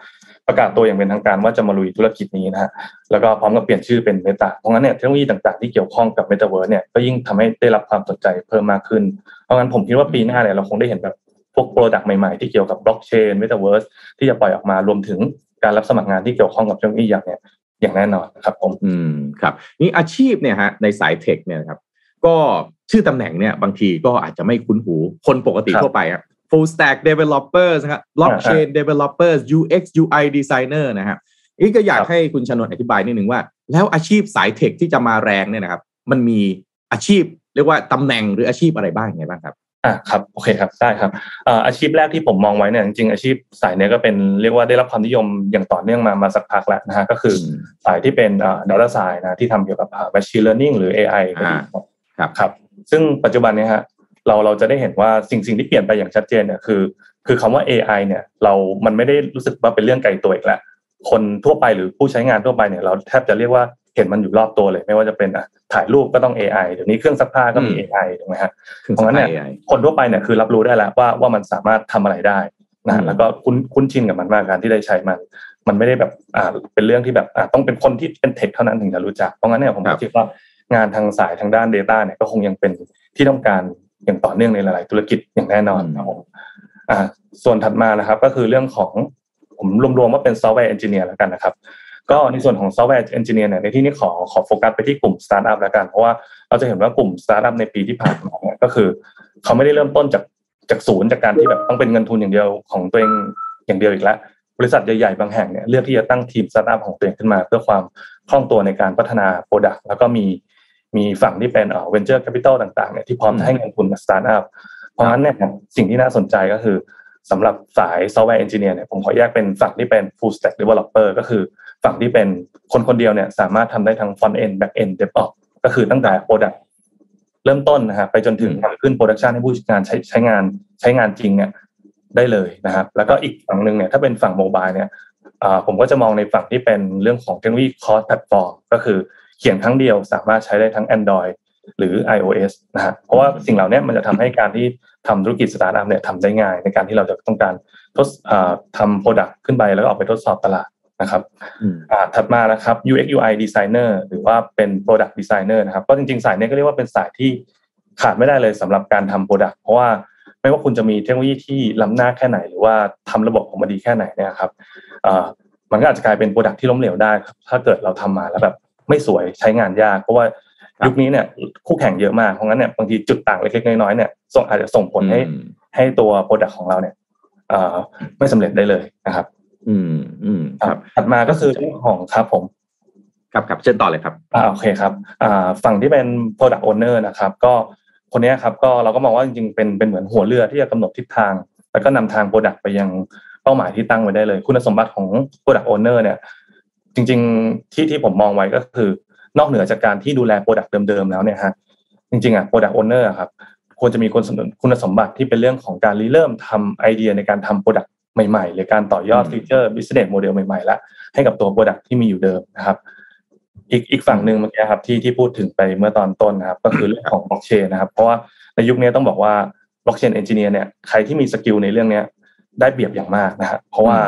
ประกาศตัวอย่างเป็นทางการว่าจะมาลุยธุรกิจนี้นะฮะแล้วก็พร้อมกับเปลี่ยนชื่อเป็นเมตาเพราะงั้นเนี่ยเทคโนโลยีต่างๆที่เกี่ยวข้องกับ Metaverse เนี่ยก็ยิ่งทำให้ได้รับความสนใจเพิ่มมากขึ้น เพราะงั้นผมคิดว่าปีหน้าเนี่ยเราคงได้เห็นแบบพวก product ใหม่ๆที่เกี่ยวกับ blockchain Metaverse ที่จะปล่อยออกมารวมถึงการรับสมัครงานที่เกี่ยวข้องกับเทคโนโลยีอย่างเนี่ยอย่างแน่นอนครับผมอืมครับนี่อาชีพเนี่ยฮะในสาย tech เนี่ยครับก็ชื่อตำแหน่งเนี่ยบางทีก็อาจจะไม่คุ้นหูคนปกติทั่วไปครับ full stack developers นะครับ blockchain developers UX UI designer นะครับนี่ก็อยากให้คุณชนนอธิบายนิดหนึ่งว่า แล้วอาชีพสายเทคที่จะมาแรงเนี่ยนะครับ มันมีอาชีพเรียกว่าตำแหน่งหรืออาชีพอะไรบ้างไงบ้างครับอ่าครับโอเคครับได้ครับอาชีพแรกที่ผมมองไว้เนี่ยจริงๆอาชีพสายเนี้ยก็เป็นเรียกว่าได้รับความนิยมอย่างต่อเนื่องมามาสักพักแล้วนะฮะก็คือสายที่เป็นอ่า data science นะที่ทำเกี่ยวกับ machine learning หรือ AI ครับครับ ซึ่งปัจจุบันนี้ฮะ เราเราจะได้เห็นว่าสิ่งสิ่งที่เปลี่ยนไปอย่างชัดเจนเนี่ยคือ คือคำว่า AI เนี่ยเรามันไม่ได้รู้สึกว่าเป็นเรื่องไกลตัวอีกแล้วคนทั่วไปหรือผู้ใช้งานทั่วไปเนี่ยเราแทบจะเรียกว่าเห็นมันอยู่รอบตัวเลย ไม่ว่าจะเป็นถ่ายรูปก็ต้อง AI เดี๋ยวนี้เครื่องซักผ้าก็มี AI ถูกไหมฮะเพราะงั้นเนี่ยคนทั่วไปเนี่ยคือรับรู้ได้แล้วว่าว่ามันสามารถทำอะไรได้นะแล้วก็คุ้นคุ้นชินกับมันมากการที่ได้ใช้มัน มันไม่ได้แบบอ่าเป็นเรื่องที่แบบอ่าต้องเป็นคนที่เป็น tech เท่านั้นถึงจะรู้จักเพราะงั้นเนี่ยผมคิดว่างานทางสายทางด้าน Data เนี่ยก็คงยังเป็นที่ต้องการ อย่างต่อเนื่องในหลาย ๆ ธุรกิจอย่างแน่นอนครับผมอ่าส่วนถัดมานะครับ ก็คือเรื่องของผมรวมๆว่าเป็น software engineer แล้วกันนะครับ ก็ในส่วนของ software engineer เนี่ยในที่นี้ขอขอโฟกัสไปที่กลุ่มสตาร์ทอัพแล้วกันเพราะว่าเราจะเห็นว่ากลุ่มสตาร์ทอัพในปีที่ผ่านมาเนี่ยก็คือ เขาไม่ได้เริ่มต้นจากจากศูนย์จากการที่แบบต้องเป็นเงินทุนอย่างเดียวของตัวเองอย่างเดียวอีกแล้วบริษัทใหญ่ๆบางแห่งเนี่ยเลือกที่จะตั้งทีมสตาร์ทอัพของตัวเองขึ้นมา เพื่อความคล่องตัวในการพัฒนา product แล้วก็มี มีฝั่งที่เป็นเอ่อ venture capital ต่างๆเนี่ยที่พร้อมจะให้เงินทุนกับสตาร์ทอัพเพราะฉะนั้นเนี่ยสิ่งที่น่าสนใจก็คือสำหรับสาย software engineer เนี่ยผมขอแยกเป็นฝั่งที่เป็น full stack developer ก็คือฝั่งที่เป็นคนคนเดียวเนี่ยสามารถทำได้ทั้ง front end back end DevOps ก็คือตั้งแต่ product เริ่มต้นนะฮะไปจนถึงทำขึ้น production ให้ผู้งานใช้ใช้งานใช้งานจริงเนี่ยได้เลยนะครับ แล้วก็อีกฝั่งหนึ่งเนี่ยถ้าเป็นฝั่ง mobile เนี่ยผมก็จะมองในฝั่งที่เป็นเรื่องของเทคโนโลยี cross platform ก็คือเขียนครั้งเดียวสามารถใช้ได้ทั้ง Android หรือ iOS นะฮะเพราะว่าสิ่งเหล่านี้มันจะทำให้การที่ทำธุรกิจสตาร์ทอัพเนี่ยทำได้ง่าย ในการที่เราจะต้องการทดทำ product ขึ้นไปแล้วก็ออกไปทดสอบตลาดนะครับถัดมานะครับ UX UI designer หรือว่าเป็น product designer นะครับก็จริงๆ สายนี้ก็เรียกว่าเป็นสายที่ขาดไม่ได้เลยสำหรับการทำ product เพราะว่าไม่ว่าคุณจะมีเทคโนโลยีที่ล้ำหน้าแค่ไหน หรือว่าทำระบบออกมาดีแค่ไหนเนี่ยครับมันก็อาจจะกลายเป็นโปรดักที่ล้มเหลวได้ ถ้าเกิดเราทำมาแล้วแบบ ไม่สวยใช้งานยาก เพราะว่ายุคนี้เนี่ยคู่แข่งเยอะมากเพราะงั้นเนี่ยบางทีจุดต่างเล็กๆน้อยๆเนี่ยส่งอาจจะส่งผลให้ให้ตัวโปรดักของเราเนี่ยไม่สำเร็จได้เลยนะครับ อืมอืมครับถัดมาก็คือเรื่องของครับผมครับครับเชิญต่อเลยครับอ่าโอเคครับอ่าฝั่งที่เป็น product owner นะครับ ก็คนนี้ครับก็เราก็มองว่าจริงๆเป็นเป็นเหมือนหัวเรือที่จะกำหนดทิศทาง แล้วก็นำทาง product ไปยังเป้าหมายที่ตั้งไว้ได้เลย คุณสมบัติของ product owner เนี่ย จริง ๆ ที่ที่ผมมองไว้ก็คือ นอกเหนือจากการที่ดูแล product เดิมๆแล้วเนี่ยฮะจริงๆอะ product owner ครับควรจะมีคุณคุณสมบัติที่เป็นเรื่องของการริเริ่มทำไอเดียในการทำ product ใหม่ๆ หรือการต่อยอด feature business model ใหม่ๆแล้วให้กับตัว product ที่มีอยู่เดิมนะครับ อีกอีกฝั่งหนึ่งเมื่อกี้ครับที่ที่พูดถึงไปเมื่อตอนต้นนะครับ ก็คือเรื่องของบล็อกเชนนะครับ เพราะว่าในยุคนี้ต้องบอกว่า blockchain engineer เนี่ยใครที่มี skill ในเรื่องนี้ได้เปรียบอย่างมากนะครับเพราะว่า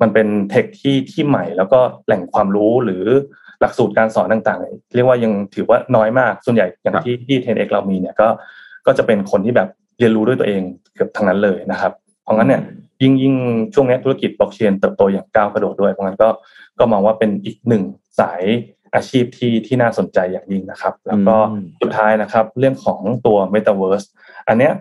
มันเป็น tech ที่ที่ใหม่ แล้วก็แหล่งความรู้หรือหลักสูตรการสอนต่างๆ เรียกว่ายังถือว่าน้อยมากส่วนใหญ่อย่างที่ที่เทนเอ็กเรามีเนี่ยก็ก็จะเป็นคนที่แบบเรียนรู้ด้วยตัวเองเกือบทั้งนั้นเลยนะครับ เพราะงั้นเนี่ยยิ่งยิ่งช่วงนี้ธุรกิจบล็อกเชนเติบโตอย่างก้าวกระโดดด้วยเพราะงั้นก็ก็มองว่าเป็นอีกหนึ่งสายอาชีพที่ที่น่าสนใจอย่างยิ่งนะครับ แล้วก็สุดท้ายนะครับ เรื่องของตัว Metaverse อันเนี้ย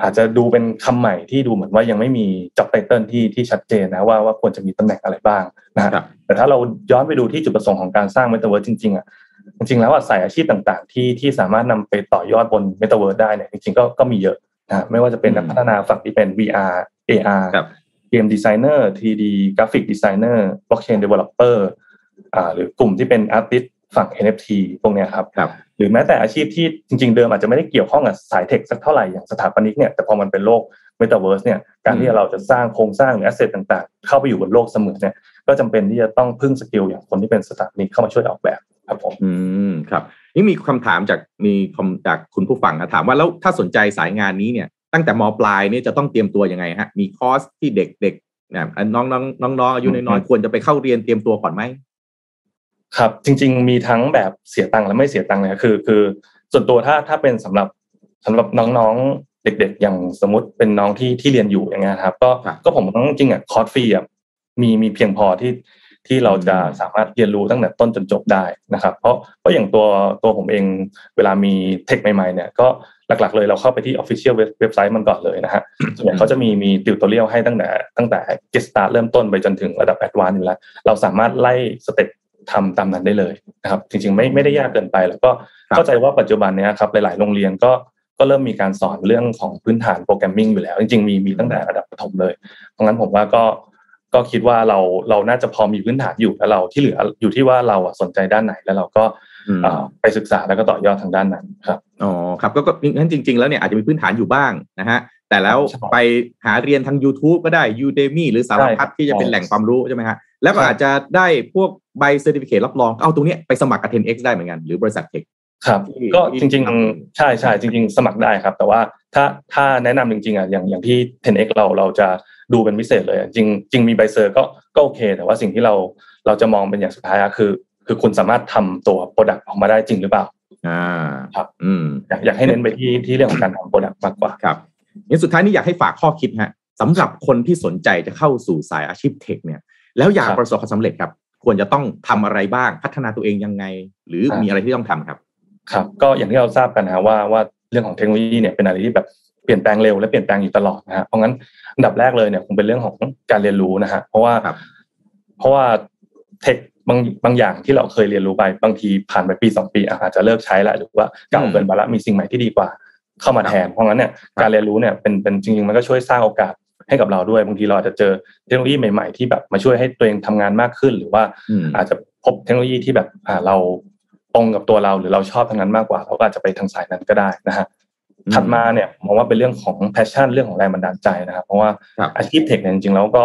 อาจจะดูเป็นคำใหม่ที่ดูเหมือนว่ายังไม่มีจ็อบไตเติลที่ที่ชัดเจนนะว่าว่าควรจะมีตำแหน่งอะไรบ้างนะครับแต่ถ้าเราย้อนไปดูที่จุดประสงค์ของการสร้าง Metaverse จริงๆอะจริงๆแล้วสายอาชีพต่างๆ ที่ที่สามารถนำไปต่อยอดบน Metaverse ได้เนี่ยจริงๆก็ก็มีเยอะนะไม่ว่าจะเป็นนักพัฒนาฝั่งที่เป็น VR AR game designer 3D graphic designer blockchain developer อ่าหรือกลุ่มที่เป็น artist ฝั่ง NFT พวกนี้ครับรบห รือแม้แต่อาชีพที่จริง ๆ เดิมอาจจะไม่ได้เกี่ยวข้องกับสาย tech สักเท่าไหร่อย่างสถาปนิกเนี่ยแต่พอมันเป็นโลกเมตาเวิร์สเนี่ยการที่เราจะสร้างโครงสร้างหรือ asset ต่างๆ เข้าไปอยู่บนโลกเสมือนเนี่ยก็จำเป็นที่จะต้องพึ่ง skill อย่างคนที่เป็นสถาปนิกเข้ามาช่วยออกแบบครับผมอืมครับนี่มีคำถามจากมีคำจากคุณผู้ฟังนะถามว่าแล้วถ้าสนใจสายงานนี้เนี่ยตั้งแต่มปลายเนี่ยจะต้องเตรียมตัวยังไงฮะมีคอร์สที่เด็กๆนะน้องๆน้องๆอายุน้อยๆควรจะไปเข้าเรียนเตรียมตัวก่อนไหม ครับ จริง ๆ มีทั้งแบบเสียตังค์และไม่เสียตังค์เลยคือ คือ ส่วนตัวถ้าถ้าเป็นสำหรับสำหรับน้องๆเด็ก ๆ อย่างสมมติเป็นน้องที่ที่เรียนอยู่อย่างเงี้ยครับ ก็ก็ผมต้องจริงอะคอร์สฟรีอะมีมีเพียงพอที่ที่เราจะสามารถเรียนรู้ตั้งแต่ต้นจนจบได้นะครับ เพราะเพราะอย่างตัวตัวผมเองเวลามีเทคใหม่ๆเนี่ยก็หลักๆเลยเราเข้าไปที่ Official เว็บไซต์มันก่อนเลยนะฮะส่วนใหญ่เขาจะมีมีติวตัวเรียลให้ตั้งแต่ตั้งแต่ get start เริ่มต้นไปจนถึงระดับ advanced อยู่แล้ว เราสามารถไล่สเต็ป ทำตามนั้นได้เลยนะครับ จริงๆไม่ไม่ได้ยากเกินไป แล้วก็เข้าใจว่าปัจจุบันนี้ครับหลายๆโรงเรียนก็ก็เริ่มมีการสอนเรื่องของพื้นฐาน programming อยู่แล้ว จริงๆมีมีตั้งแต่ระดับประถมเลย เพราะงั้นผมว่าก็ก็คิดว่าเราเราน่าจะพอมีพื้นฐานอยู่แล้วเราที่เหลืออยู่ที่ว่าเราสนใจด้านไหนแล้วเราก็ไปศึกษาแล้วก็ต่อยอดทางด้านนั้นครับอ๋อครับก็ก็งั้นจริง ๆ แล้วเนี่ยอาจจะมีพื้นฐานอยู่บ้างนะฮะแต่แล้วไปหาเรียนทาง YouTube ก็ได้ Udemy หรือสารพัดที่จะเป็นแหล่งความรู้ใช่ไหมฮะ แล้วก็อาจจะได้พวกใบ certificate รับรอง เอาตรงนี้ไปสมัครกับ 10x ได้เหมือนกัน หรือบริษัท techครับก็จริงๆ ใช่ใช่จริง ๆ สมัครได้ครับ แต่ว่าถ้าถ้าแนะนำจริงๆอะอย่างอย่างที่ 10x เราเราจะดูเป็นพิเศษเลย จริงจริงมีใบ cert ก็ก็โอเค แต่ว่าสิ่งที่เราเราจะมองเป็นอย่างสุดท้ายคือ คือคุณสามารถทำตัว product ออกมาได้จริงหรือเปล่าอ่าครับ อืมอยากอยากให้เน้นไปที่ที่เรื่องของการทำ product มากกว่าครับงั้นสุดท้ายนี้อยากให้ฝากข้อคิดฮะสำหรับคนที่สนใจจะเข้าสู่สายอาชีพ tech เนี่ย แล้วอยากประสบความสำเร็จครับ ควรจะต้องทำอะไรบ้างพัฒนาตัวเองยังไง หรือมีอะไรที่ต้องทำครับ ครับ ก็อย่างที่เราทราบกันนะว่าว่าเรื่องของเทคโนโลยีเนี่ยเป็นอะไรที่แบบเปลี่ยนแปลงเร็วและเปลี่ยนแปลงอยู่ตลอดนะฮะเพราะงั้นอันดับแรกเลยเนี่ยคงเป็นเรื่องของการเรียนรู้นะฮะเพราะว่าเพราะว่าเทคบางบางอย่างที่เราเคยเรียนรู้ไปบางทีผ่านไปปีสองปีอาจจะเลือกใช้แล้วหรือว่าเก่าเกินไปแล้วมีสิ่งใหม่ที่ดีกว่าเข้ามาแทน เพราะงั้นเนี่ยการเรียนรู้เนี่ยเป็นเป็นจริงๆมันก็ช่วยสร้างโอกาส ให้กับเราด้วย บางทีเราอาจจะเจอเทคโนโลยีใหม่ๆที่แบบมาช่วยให้ตัวเองทำงานมากขึ้น หรือว่าอาจจะพบเทคโนโลยีที่แบบอ่าเราตรงกับตัวเราหรือเราชอบทางนั้นมากกว่า เราก็อาจจะไปทางสายนั้นก็ได้นะฮะถัดมาเนี่ยมองว่าเป็นเรื่องของ passion เรื่องของแรงบันดาลใจนะครับ เพราะว่าอาชีพ tech เนี่ยจริงๆแล้วก็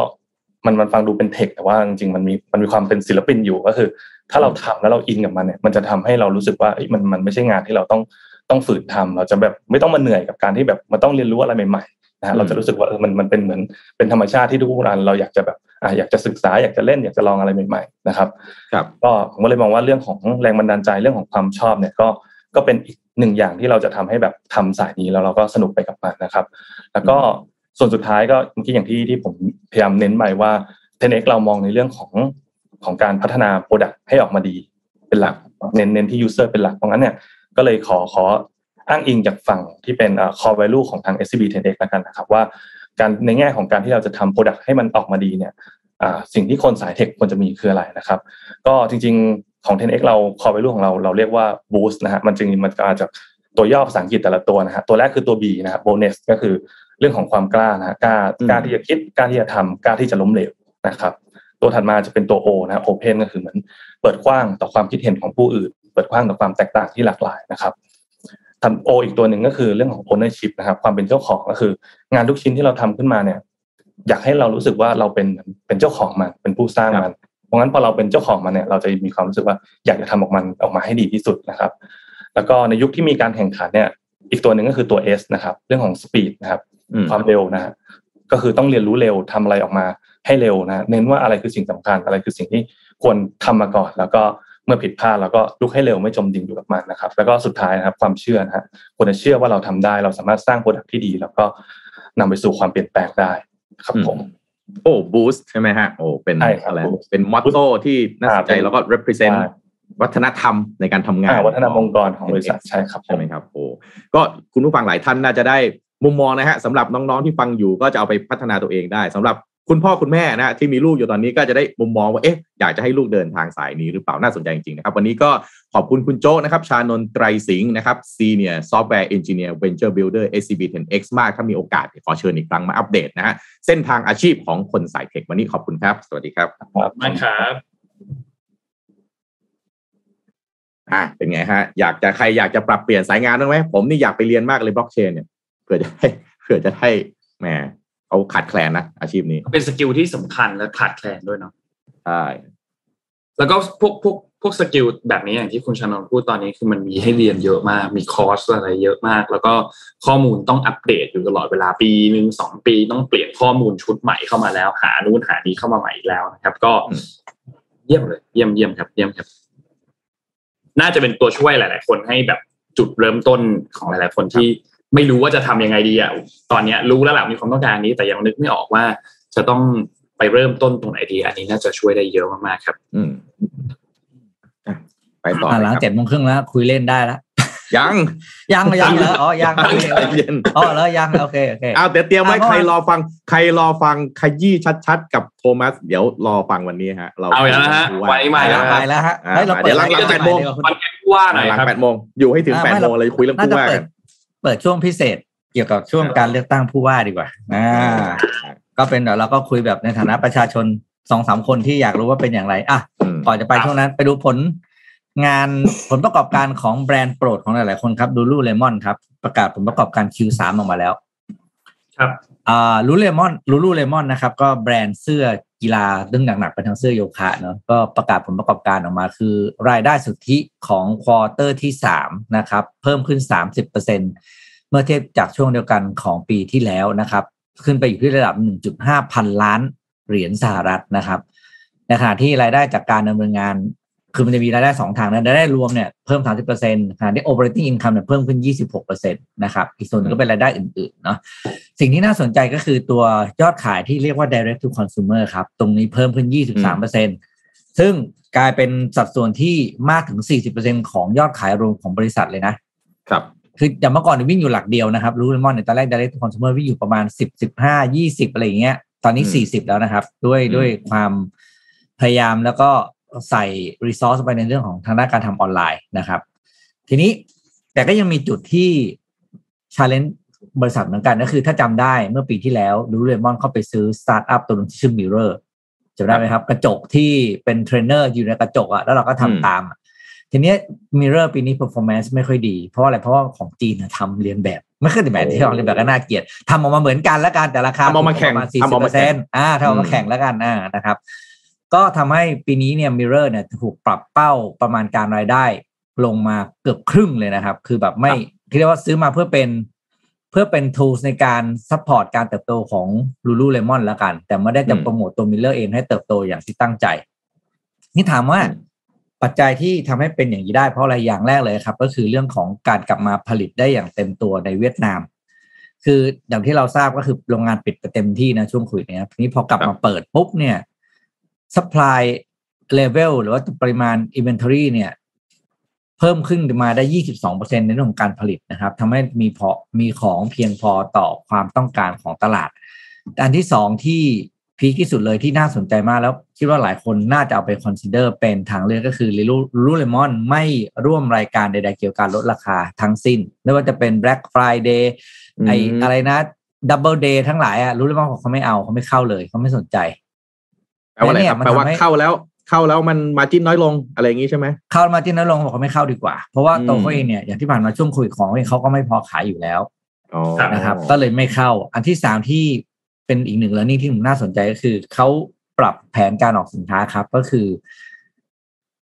มันมันฟังดูเป็น tech แต่ว่าจริงๆมันมีมันมีความเป็นศิลปินอยู่ก็คือ ถ้าเราทำแล้วเราอินกับมันเนี่ยมันจะทำให้เรารู้สึกว่ามันมันไม่ใช่งานที่เราต้องต้องฝืนทำเราจะแบบไม่ต้องมาเหนื่อยกับการที่แบบมันต้องเรียนรู้อะไรใหม่ๆ นะฮะเราจะรู้สึกว่าเออมันมันเป็นเหมือนเป็นธรรมชาติที่ทุกคนเราอยากจะแบบอ่าอยากจะศึกษาอยากจะเล่นอยากจะลองอะไรใหม่ๆนะครับครับก็ผมก็เลยมองว่าเรื่องของแรงบันดาลใจเรื่องของความชอบเนี่ยก็ก็เป็นอีกหนึ่งอย่างที่เราจะทำให้แบบทำสายนี้แล้วเราก็สนุกไปกับมันนะครับ แล้วก็ส่วนสุดท้ายก็เมื่อกี้อย่างที่ที่ผมพยายามเน้นไปว่า 10x เรามองในเรื่องของของการพัฒนา product ให้ออกมาดีเป็นหลักเน้นเน้นที่ user เป็นหลักเพราะงั้นเนี่ยก็เลยขอขอ อ้างอิงจากฝั่งที่เป็น core value ของทาง SCB 10x แล้วกันนะครับว่าการในแง่ของการที่เราจะทำ product ให้มันออกมาดีเนี่ยสิ่งที่คนสาย tech ควรจะมีคืออะไรนะครับ ก็จริงๆของ 10x เรา core value ของเราเราเรียกว่า boost นะฮะมันจึงมันมาจากตัวย่อภาษาอังกฤษแต่ละตัวนะฮะตัวแรกคือตัว B นะครับ boldness ก็คือเรื่องของความกล้านะฮะกล้ากล้าที่จะคิดกล้าที่จะทำกล้าที่จะล้มเหลวนะครับ ตัวถัดมาจะเป็นตัว O นะ open ก็คือเหมือนเปิดกว้างต่อความคิดเห็นของผู้อื่น เปิดกว้างต่อความแตกต่างที่หลากหลายนะครับทัน โออีกตัวหนึ่งก็คือเรื่องของ ownership นะครับความเป็นเจ้าของก็คือ งานทุกชิ้นที่เราทำขึ้นมาเนี่ย อยากให้เรารู้สึกว่าเราเป็นเป็นเจ้าของมันเป็นผู้สร้างมันเพราะงั้นพอเราเป็นเจ้าของมันเนี่ย เราจะมีความรู้สึกว่าอยากจะทำออกมันออกมาให้ดีที่สุดนะครับ แล้วก็ในยุคที่มีการแข่งขันเนี่ย อีกตัวหนึ่งก็คือตัว S นะครับ เรื่องของ speed นะครับ ความเร็วนะฮะก็คือต้องเรียนรู้เร็วทำอะไรออกมาให้เร็วนะ เน้นว่าอะไรคือสิ่งสำคัญอะไรคือสิ่งที่ควรทำมาก่อน แล้วก็ เมื่อผิดพลาดแล้วก็ลุกให้เร็วไม่จมดิ่งอยู่กับมันนะครับ แล้วก็สุดท้ายนะครับความเชื่อนะฮะควรจะเชื่อว่าเราทำได้ เราสามารถสร้างโปรดักที่ดี แล้วก็นำไปสู่ความเปลี่ยนแปลงได้ครับผมโอ้บูสต์ใช่ไหมฮะโอ้เป็นอะไรเป็นมอตโต้ที่น่าสนใจแล้วก็ represent วัฒนธรรมในการทำงานวัฒนธรรมองค์กรของบริษัทใช่ครับใช่ไหมครับโอ้ก็คุณผู้ฟังหลายท่านน่าจะได้มุมมองนะฮะสำหรับน้องๆที่ฟังอยู่ก็จะเอาไปพัฒนาตัวเองได้สำหรับ คุณพ่อคุณแม่นะที่มีลูกอยู่ตอนนี้ก็จะได้มุมมองว่าเอ๊ะอยากจะให้ลูกเดินทางสายนี้หรือเปล่าน่าสนใจจริงๆนะครับ วันนี้ก็ขอบคุณคุณโจนะครับ ชานนไตรสิงห์นะครับ Senior Software Engineer Venture Builder SCB 10X มาก ถ้ามีโอกาสขอเชิญอีกครั้งมาอัปเดตนะฮะเส้นทางอาชีพของคนสายเทควันนี้ขอบคุณครับ สวัสดีครับครับมากครับอ่าเป็นไงฮะอยากจะใครอยากจะปรับเปลี่ยนสายงานบ้างไหมผมนี่อยากไปเรียนมากเลยบล็อกเชนเนี่ยเผื่อจะให้เผื่อจะให้แหม เขาขาดแคลนนะอาชีพนี้ เป็น skill ที่สำคัญและขาดแคลนด้วยเนาะใช่แล้วก็พวกพวกพวก skill แบบนี้อย่างที่คุณชานนท์พูดตอนนี้คือมันมีให้เรียนเยอะมาก มีคอร์สอะไรเยอะมาก แล้วก็ข้อมูลต้องอัปเดตอยู่ตลอดเวลาปีหนึ่งสองปีต้องเปลี่ยนข้อมูลชุดใหม่เข้ามาแล้ว หานู้นหานี้เข้ามาใหม่อีกแล้วนะครับ ก็เยี่ยมเลย เยี่ยมเยี่ยมครับ เยี่ยมครับ น่าจะเป็นตัวช่วยหลาย ๆ คนให้แบบจุดเริ่มต้นของหลาย ๆ คนที่ ไม่รู้ว่าจะทำยังไงดีอะตอนเนี้ยรู้แล้วแหละมีความต้องการนี้ แต่ยังนึกไม่ออกว่า จะต้องไปเริ่มต้นตรงไหนดี อันนี้น่าจะช่วยได้เยอะมากๆครับ อืมไปต่อหลังเจ็ดโมงครึ่งแล้ว คุยเล่นได้แล้วยังยังยังเหรออ๋อยังเย็นอ๋อแล้วยังโอเคโอเคเอาเดี๋ยวเตรียมไว้ใครรอฟังใครรอฟังขยี้ชัด ๆ กับโทมัส เดี๋ยวรอฟังวันนี้ฮะ เราเอาอย่างนั้นฮะวันนี้มาไปแล้วไปแล้วฮะเฮ้ยเราเปิดเดี๋ยวหลังๆแปดโมงมันเป็นผู้ว่าหน่อยหลังครับแปดโมงอยู่ให้ถึงแปดโมงเลยคุยเรื่องน่าผู้จะว่าเปิกัดนเปิดช่วงพิเศษเกี่ยวกับช่วงการเลือกตั้งผู้ว่าดีกว่าอ่าก็เป็นเดี๋ยวเราก็คุยแบบในฐานะประชาชนสองสามคนที่อยากรู้ว่าเป็นอย่างไรอะอืมก่อนจะไปช่วงนั้นไปดูผลงานผลประกอบการของแบรนด์โปรดของหลายๆคนครับดูลูเลมอนครับ ประกาศผลประกอบการ Q3 ออกมาแล้ว ครับอ่าลูเลมอนลูลูเลมอนนะครับ ก็แบรนด์เสื้อ กีฬาเรื่องหนักๆไปทางเสื้อโยคะเนาะก็ประกาศผลประกอบการออกมาคือ รายได้สุทธิของควอเตอร์ที่สามนะครับเพิ่มขึ้น 30%เมื่อเทียบจากช่วงเดียวกันของปีที่แล้วนะครับ ขึ้นไปอยู่ที่ระดับ 1.5 พันล้านเหรียญสหรัฐนะครับในขณะที่รายได้จากการดำเนินงาน คือมันจะมีรายได้สองทางนะรายได้รวมเนี่ยเพิ่ม 30%ขณะที่ operating income เนี่ยเพิ่มขึ้น 26%นะครับ อีกส่วนหนึงก็เป็นรายได้อื่นๆเนาะสิ่งที่น่าสนใจก็คือตัวยอดขายที่เรียกว่า direct to consumer ครับ ตรงนี้เพิ่มขึ้น 23%ซึ่งกลายเป็นสัดส่วนที่มากถึง 40%ของยอดขายรวมของบริษัทเลยนะครับคือจากเมื่อก่อนเนยวิ่งอยู่หลักเดียวนะครับรู้เลมอนในยตอนแรก direct to consumer วิ่งอยู่ประมาณสิบสิบห้ายี่สิบอะไรอย่างเงี้ยตอนนี้อืมสี่สิบแล้วนะครับ ด้วยอืมด้วยความพยายามแล้วก็ ใส่ resource ไปในเรื่องของทางด้านการทำออนไลน์นะครับ ทีนี้แต่ก็ยังมีจุดที่ challenge บริษัทเหมือนกันก็คือถ้าจำได้เมื่อปีที่แล้วรู้เลมอนเข้าไปซื้อสตาร์ทอัพตัวหนึงที่ชื่อ Mirror จำได้ไหมครับ กระจกที่เป็นเทรนเนอร์อยู่ในกระจกอะแล้วเราก็ทำตามอะทีนี้ Mirror ปีนี้ performance ไม่ค่อยดี เพราะอะไรเพราะว่าของจีนทำเลียนแบบไม่คือแบบที่เราเลียนแบบก็น่าเกลียดทำออกมาเหมือนกันแล้วกันแต่ราคาทำออกมาแข่งประมาณสี่สิออบเปอร์เซ็นต์ทำออกมาแข่งอ่าทำออกมาแข่งแล้วกันอ่านะครับ ก็ทำให้ปีนี้เนี่ย Mirror เนี่ยถูกปรับเป้าประมาณการรายได้ลงมาเกือบครึ่งเลยนะครับ คือแบบไม่ที่เรียกว่าซื้อมาเพื่อเป็นเพื่อเป็น tools ในการsupport การเติบโตของ Lululemon แล้วกัน แต่ไม่ได้จะอืมโปรโมตตัว Mirror เองให้เติบโตอย่างที่ตั้งใจ นี่ถามว่าปัจจัยที่ทำให้เป็นอย่างนี้ได้เพราะอะไรอย่างแรกเลยครับ ก็คือเรื่องของการกลับมาผลิตได้อย่างเต็มตัวในเวียดนาม คืออย่างที่เราทราบก็คือโรงงานปิดไปเต็มที่นะช่วงโควิดเนี่ยทีนี้พอกลับมาเปิดปุ๊บเนี่ย supply level หรือว่าปริมาณ inventory เนี่ยเพิ่มขึ้นมาได้ 22%ในเรื่องของการผลิตนะครับทำให้มีพอมีของเพียงพอต่อความต้องการของตลาด อันที่สองที่พีคที่สุดเลยที่น่าสนใจมากแล้วคิดว่าหลายคนน่าจะเอาไป consider เป็นทางเลือกก็คือ Lululemon ไม่ร่วมรายการใดๆเกี่ยวกับการลดราคาทั้งสิ้น ไม่ว่าจะเป็น Black Friday ไออืมอะไรนะ double day ทั้งหลายอะรู้เลยว่าเขาไม่เอาเขาไม่เข้าเลยเขาไม่สนใจ แปลว่าอะไรครับเนี่ยมันแปลว่าทำให้เขาแล้วเข้าแล้วมันมาจิ้นน้อยลงอะไรอย่างงี้ใช่ไหมเข้ามาที่น้อยลงบอกเขาไม่เข้าดีกว่า เพราะว่าตัวอืมเขาเองเนี่ยอย่างที่ผ่านมาช่วงโคุยของเองเขาก็ไม่พอขายอยู่แล้วอ๋อนะครับก็เลยไม่เข้า อันที่สามที่เป็นอีกหนึ่งแล้วนี่ที่ผมน่าสนใจก็คือเขาปรับแผนการออกสินค้าครับ ก็คือ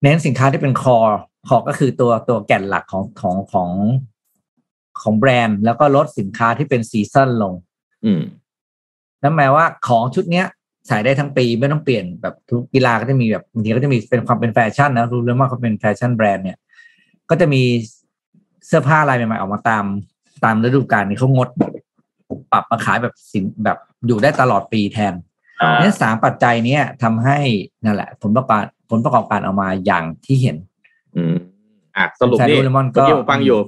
เน้นสินค้าที่เป็นคอคอก็คือตัวตัวแก่นหลักของของของของแบรนด์ แล้วก็ลดสินค้าที่เป็นซีซันลง อืมนั่นหมายว่าของชุดเนี้ย ใส่ได้ทั้งปีไม่ต้องเปลี่ยนแบบทุกกีฬาก็จะมีแบบบางทีก็จะมีเป็นความเป็นแฟชั่นนะรู้เรื่องว่าเขาเป็นแฟชั่นแบรนด์เนี่ย ก็จะมีเสื้อผ้าลายใหม่ๆออกมาตามตามฤดูกาลนี้เขางดปรับมาขายแบบสินแบบอยู่ได้ตลอดปีแทนอ่าเนี่ยสามปัจจัยเนี้ยทำให้นั่นแหละ ผลประกอบผลประกอบการออกมาอย่างที่เห็น อืมอะสรุปแฟนนี่โดเรมอนก็เมื่อกี้ผมฟังอยู่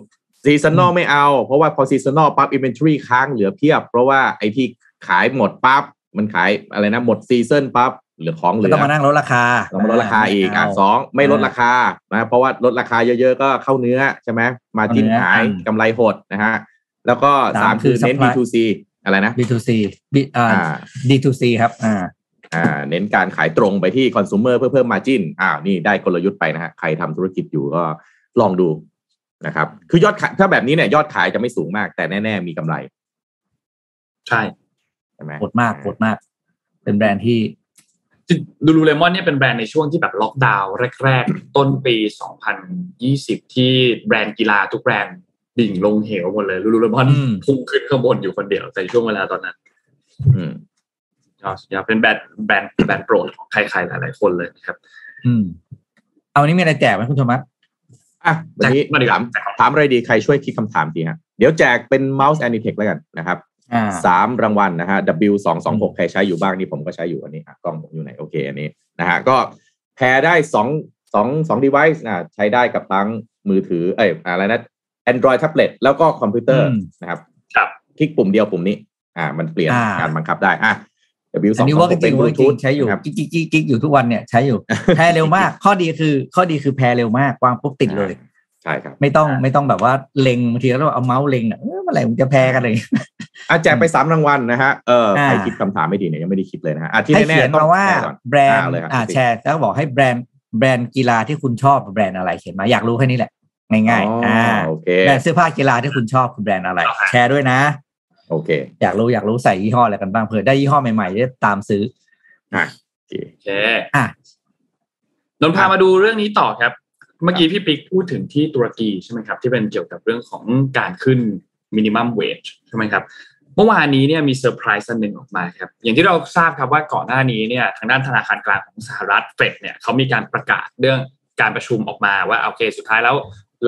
seasonal ไม่เอา เพราะว่าพอ seasonal ปั๊บ inventory ค้างเหลือเพียบ เพราะว่าไอ้ที่ขายหมดปั๊บ มันขายอะไรนะหมดซีซันปั๊บเหลือของเหก็ลือต้องมานั่งลดราคาเรามาลดราคาอีกอะไม่เสองไม่ลดราคานะเพราะว่าลดราคาเยอะๆก็เข้าเนื้อใช่ไหมมาจิ้นเข้าเนื้อหายอืมกำไรหดนะฮะแล้วก็สาสามมคือคือเน้น supply B2C อะไรนะ B2C B อ่าอ่า D2C ครับอ่าอ่าเน้นการขายตรงไปที่คอน sumer เพื่อเพิ่มมาจิ้นอ้าวนี่ได้กลยุทธ์ไปนะฮะใครทำธุรกิจอยู่ก็ลองดูนะครับ คือยอดขายถ้าแบบนี้เนี่ยยอดขายจะไม่สูงมาก แต่แน่ ๆ มีกำไร ใช่ใช่ไหมโหดมากโหดมาก เป็นแบรนด์ที่ดูลูเลมอนเนี่ยเป็นแบรนด์ในช่วงที่แบบล็อกดาวน์แรก ๆ ต้นปี 2020 ที่แบรนด์กีฬาทุกแบรนด์ดิ่งลงเหวหมดเลยลูเลมอนอืมพุ่งขึ้นข้างบนอยู่คนเดียวในช่วงเวลาตอนนั้น อืมก็อยากเป็นแบรนด์แบรนด์แบรนด์โปรดของใครๆหลาย ๆ คนเลยนะครับ อืม เอาวันนี้มีอะไรแจกไหมคุณโทมัสอะวันนี้มาดีกว่าถามถามอะไรดีใครช่วยคิดคำถามทีฮะเดี๋ยวแจกเป็น mouse Anitech แล้วกันนะครับอ่า สามรางวัลนะฮะ W สองสองหกใครใช้อยู่บ้างนี่ผมก็ใช้อยู่อันนี้อะกล้องผมอยู่ไหนโอเคอันนี้นะฮะก็แพร์ได้สองสองสอง device นะใช้ได้กับทั้งมือถือเอ้ยอะไรนะ Android tablet แล้วก็คอมพิวเตอร์อืมนะครับครับคลิกปุ่มเดียวปุ่มนี้ อ่า มันเปลี่ยนอ่าการบังคับได้อะ W สอัอนงนี้สองว่าหจกเป็รินงบว่าลูจทูริธงใช้อยู่นะครับกิ๊กกิ๊กกิ๊กกิ๊กอยู่ทุกวันเนี่ยใช้อยู่pair เร็วมาก ข้อดีคือข้อดีคือ pair เร็วมากวางปุ๊บติดเลย ใช่ครับ ไม่ต้องไม่ต้องแบบว่าเล็งบางทีเราเอาเมาส์เล็งอะเออเมื่อไหร่มึงจะ pair กันเลยอะแจกไปสามรางวัลนะฮะเอออ่าใครคิดคำถามไม่ดีเนี่ยยังไม่ได้คิดเลยนะฮะอะที่ให้แน่เขียนๆต้องมาว่าแชร์ก่อนแบรนด์อ่าเลยครับอ่าแชร์แล้วก็บอกให้แบรนด์แบรนด์กีฬาที่คุณชอบแบรนด์อะไรเขียนมาอยากรู้แค่นี้แหละง่ายอ๋อๆอ่าโอเคแบรนด์เสื้อผ้ากีฬาที่คุณชอบคือแบรนด์อะไร แชร์ด้วยนะ โอเค อยากรู้อยากรู้ใส่ยี่ห้ออะไรกันบ้างเผื่อได้ยี่ห้อใหม่ๆจะตามซื้ออะโอเคโอเคอะนนท์พามาดูเรื่องนี้ต่อครับ เมื่อกี้พี่ปิ๊กพูดถึงที่ตุรกีใช่ไหมครับ ที่เป็นเกี่ยวกับเรื่องของการขึ้น minimum wage ใช่ไหมครับเมื่อวานนี้เนี่ยมีเซอร์ไพรส์อันหนึ่งออกมาครับ อย่างที่เราทราบครับว่าก่อนหน้านี้เนี่ยทางด้านธนาคารกลางของสหรัฐ Fed เนี่ยเขามีการประกาศเรื่องการประชุมออกมาว่าโอเคสุดท้ายแล้ว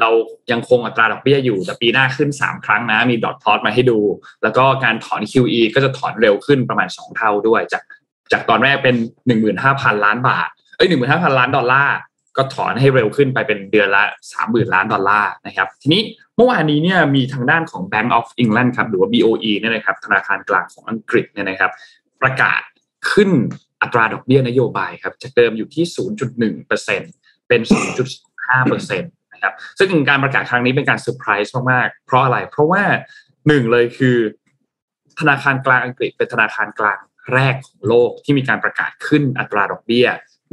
เรายังคงอัตราดอกเบี้ยอยู่ แต่ปีหน้าขึ้น 3 ครั้งนะ มี dot plot มาให้ดู แล้วก็การถอน QE ก็จะถอนเร็วขึ้นประมาณ 2 เท่าด้วย จากจากตอนแรกเป็น 15,000 ล้านบาทเอ้ย15,000 ล้านดอลลาร์ ก็ถอนให้เร็วขึ้นไปเป็นเดือนละ 30,000 ล้านดอลลาร์นะครับ ทีนี้เมื่อวานนี้เนี่ยมีทางด้านของ Bank of England ครับหรือว่า BOE เนี่ยนะครับธนาคารกลางของอังกฤษเนี่ยนะครับ ประกาศขึ้นอัตราดอกเบี้ยนโยบายครับจากเดิมอยู่ที่ 0.1%เป็น 0.5%นะครับซึ่งการประกาศครั้งนี้เป็นการเซอร์ไพรส์มากๆ เพราะอะไร เพราะว่าหนึ่งเลยคือ ธนาคารกลางอังกฤษเป็นธนาคารกลางแรกของโลกที่มีการประกาศขึ้นอัตราดอกเบี้ย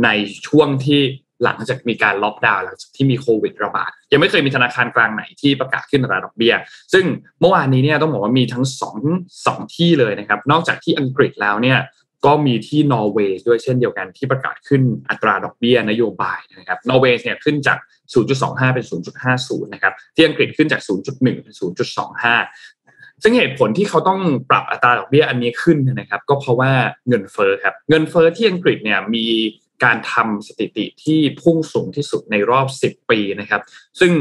ในช่วงที่ หลังจากมีการล็อกดาวน์หลังจากที่มีโควิดระบาดยังไม่เคยมีธนาคารกลางไหนที่ประกาศขึ้นอัตราดอกเบี้ย ซึ่งเมื่อวานนี้เนี่ยต้องบอกว่ามีทั้งสองสองที่เลยนะครับ นอกจากที่อังกฤษแล้วเนี่ยก็มีที่นอร์เวย์ด้วยเช่นเดียวกันที่ประกาศขึ้นอัตราดอกเบี้ยนโยบายนะครับนอร์เวย์เนี่ยขึ้นจาก 0.25 เป็น 0.50 นะครับที่อังกฤษขึ้นจาก 0.1 เป็น 0.25 ซึ่งเหตุผลที่เขาต้องปรับอัตราดอกเบี้ยอันนี้ขึ้นนะครับ ก็เพราะว่าเงินเฟ้อครับเงินเฟ้อที่อังกฤษเนี่ยมี การทำสถิติที่พุ่งสูงที่สุดในรอบ 10 ปีนะครับ ซึ่ง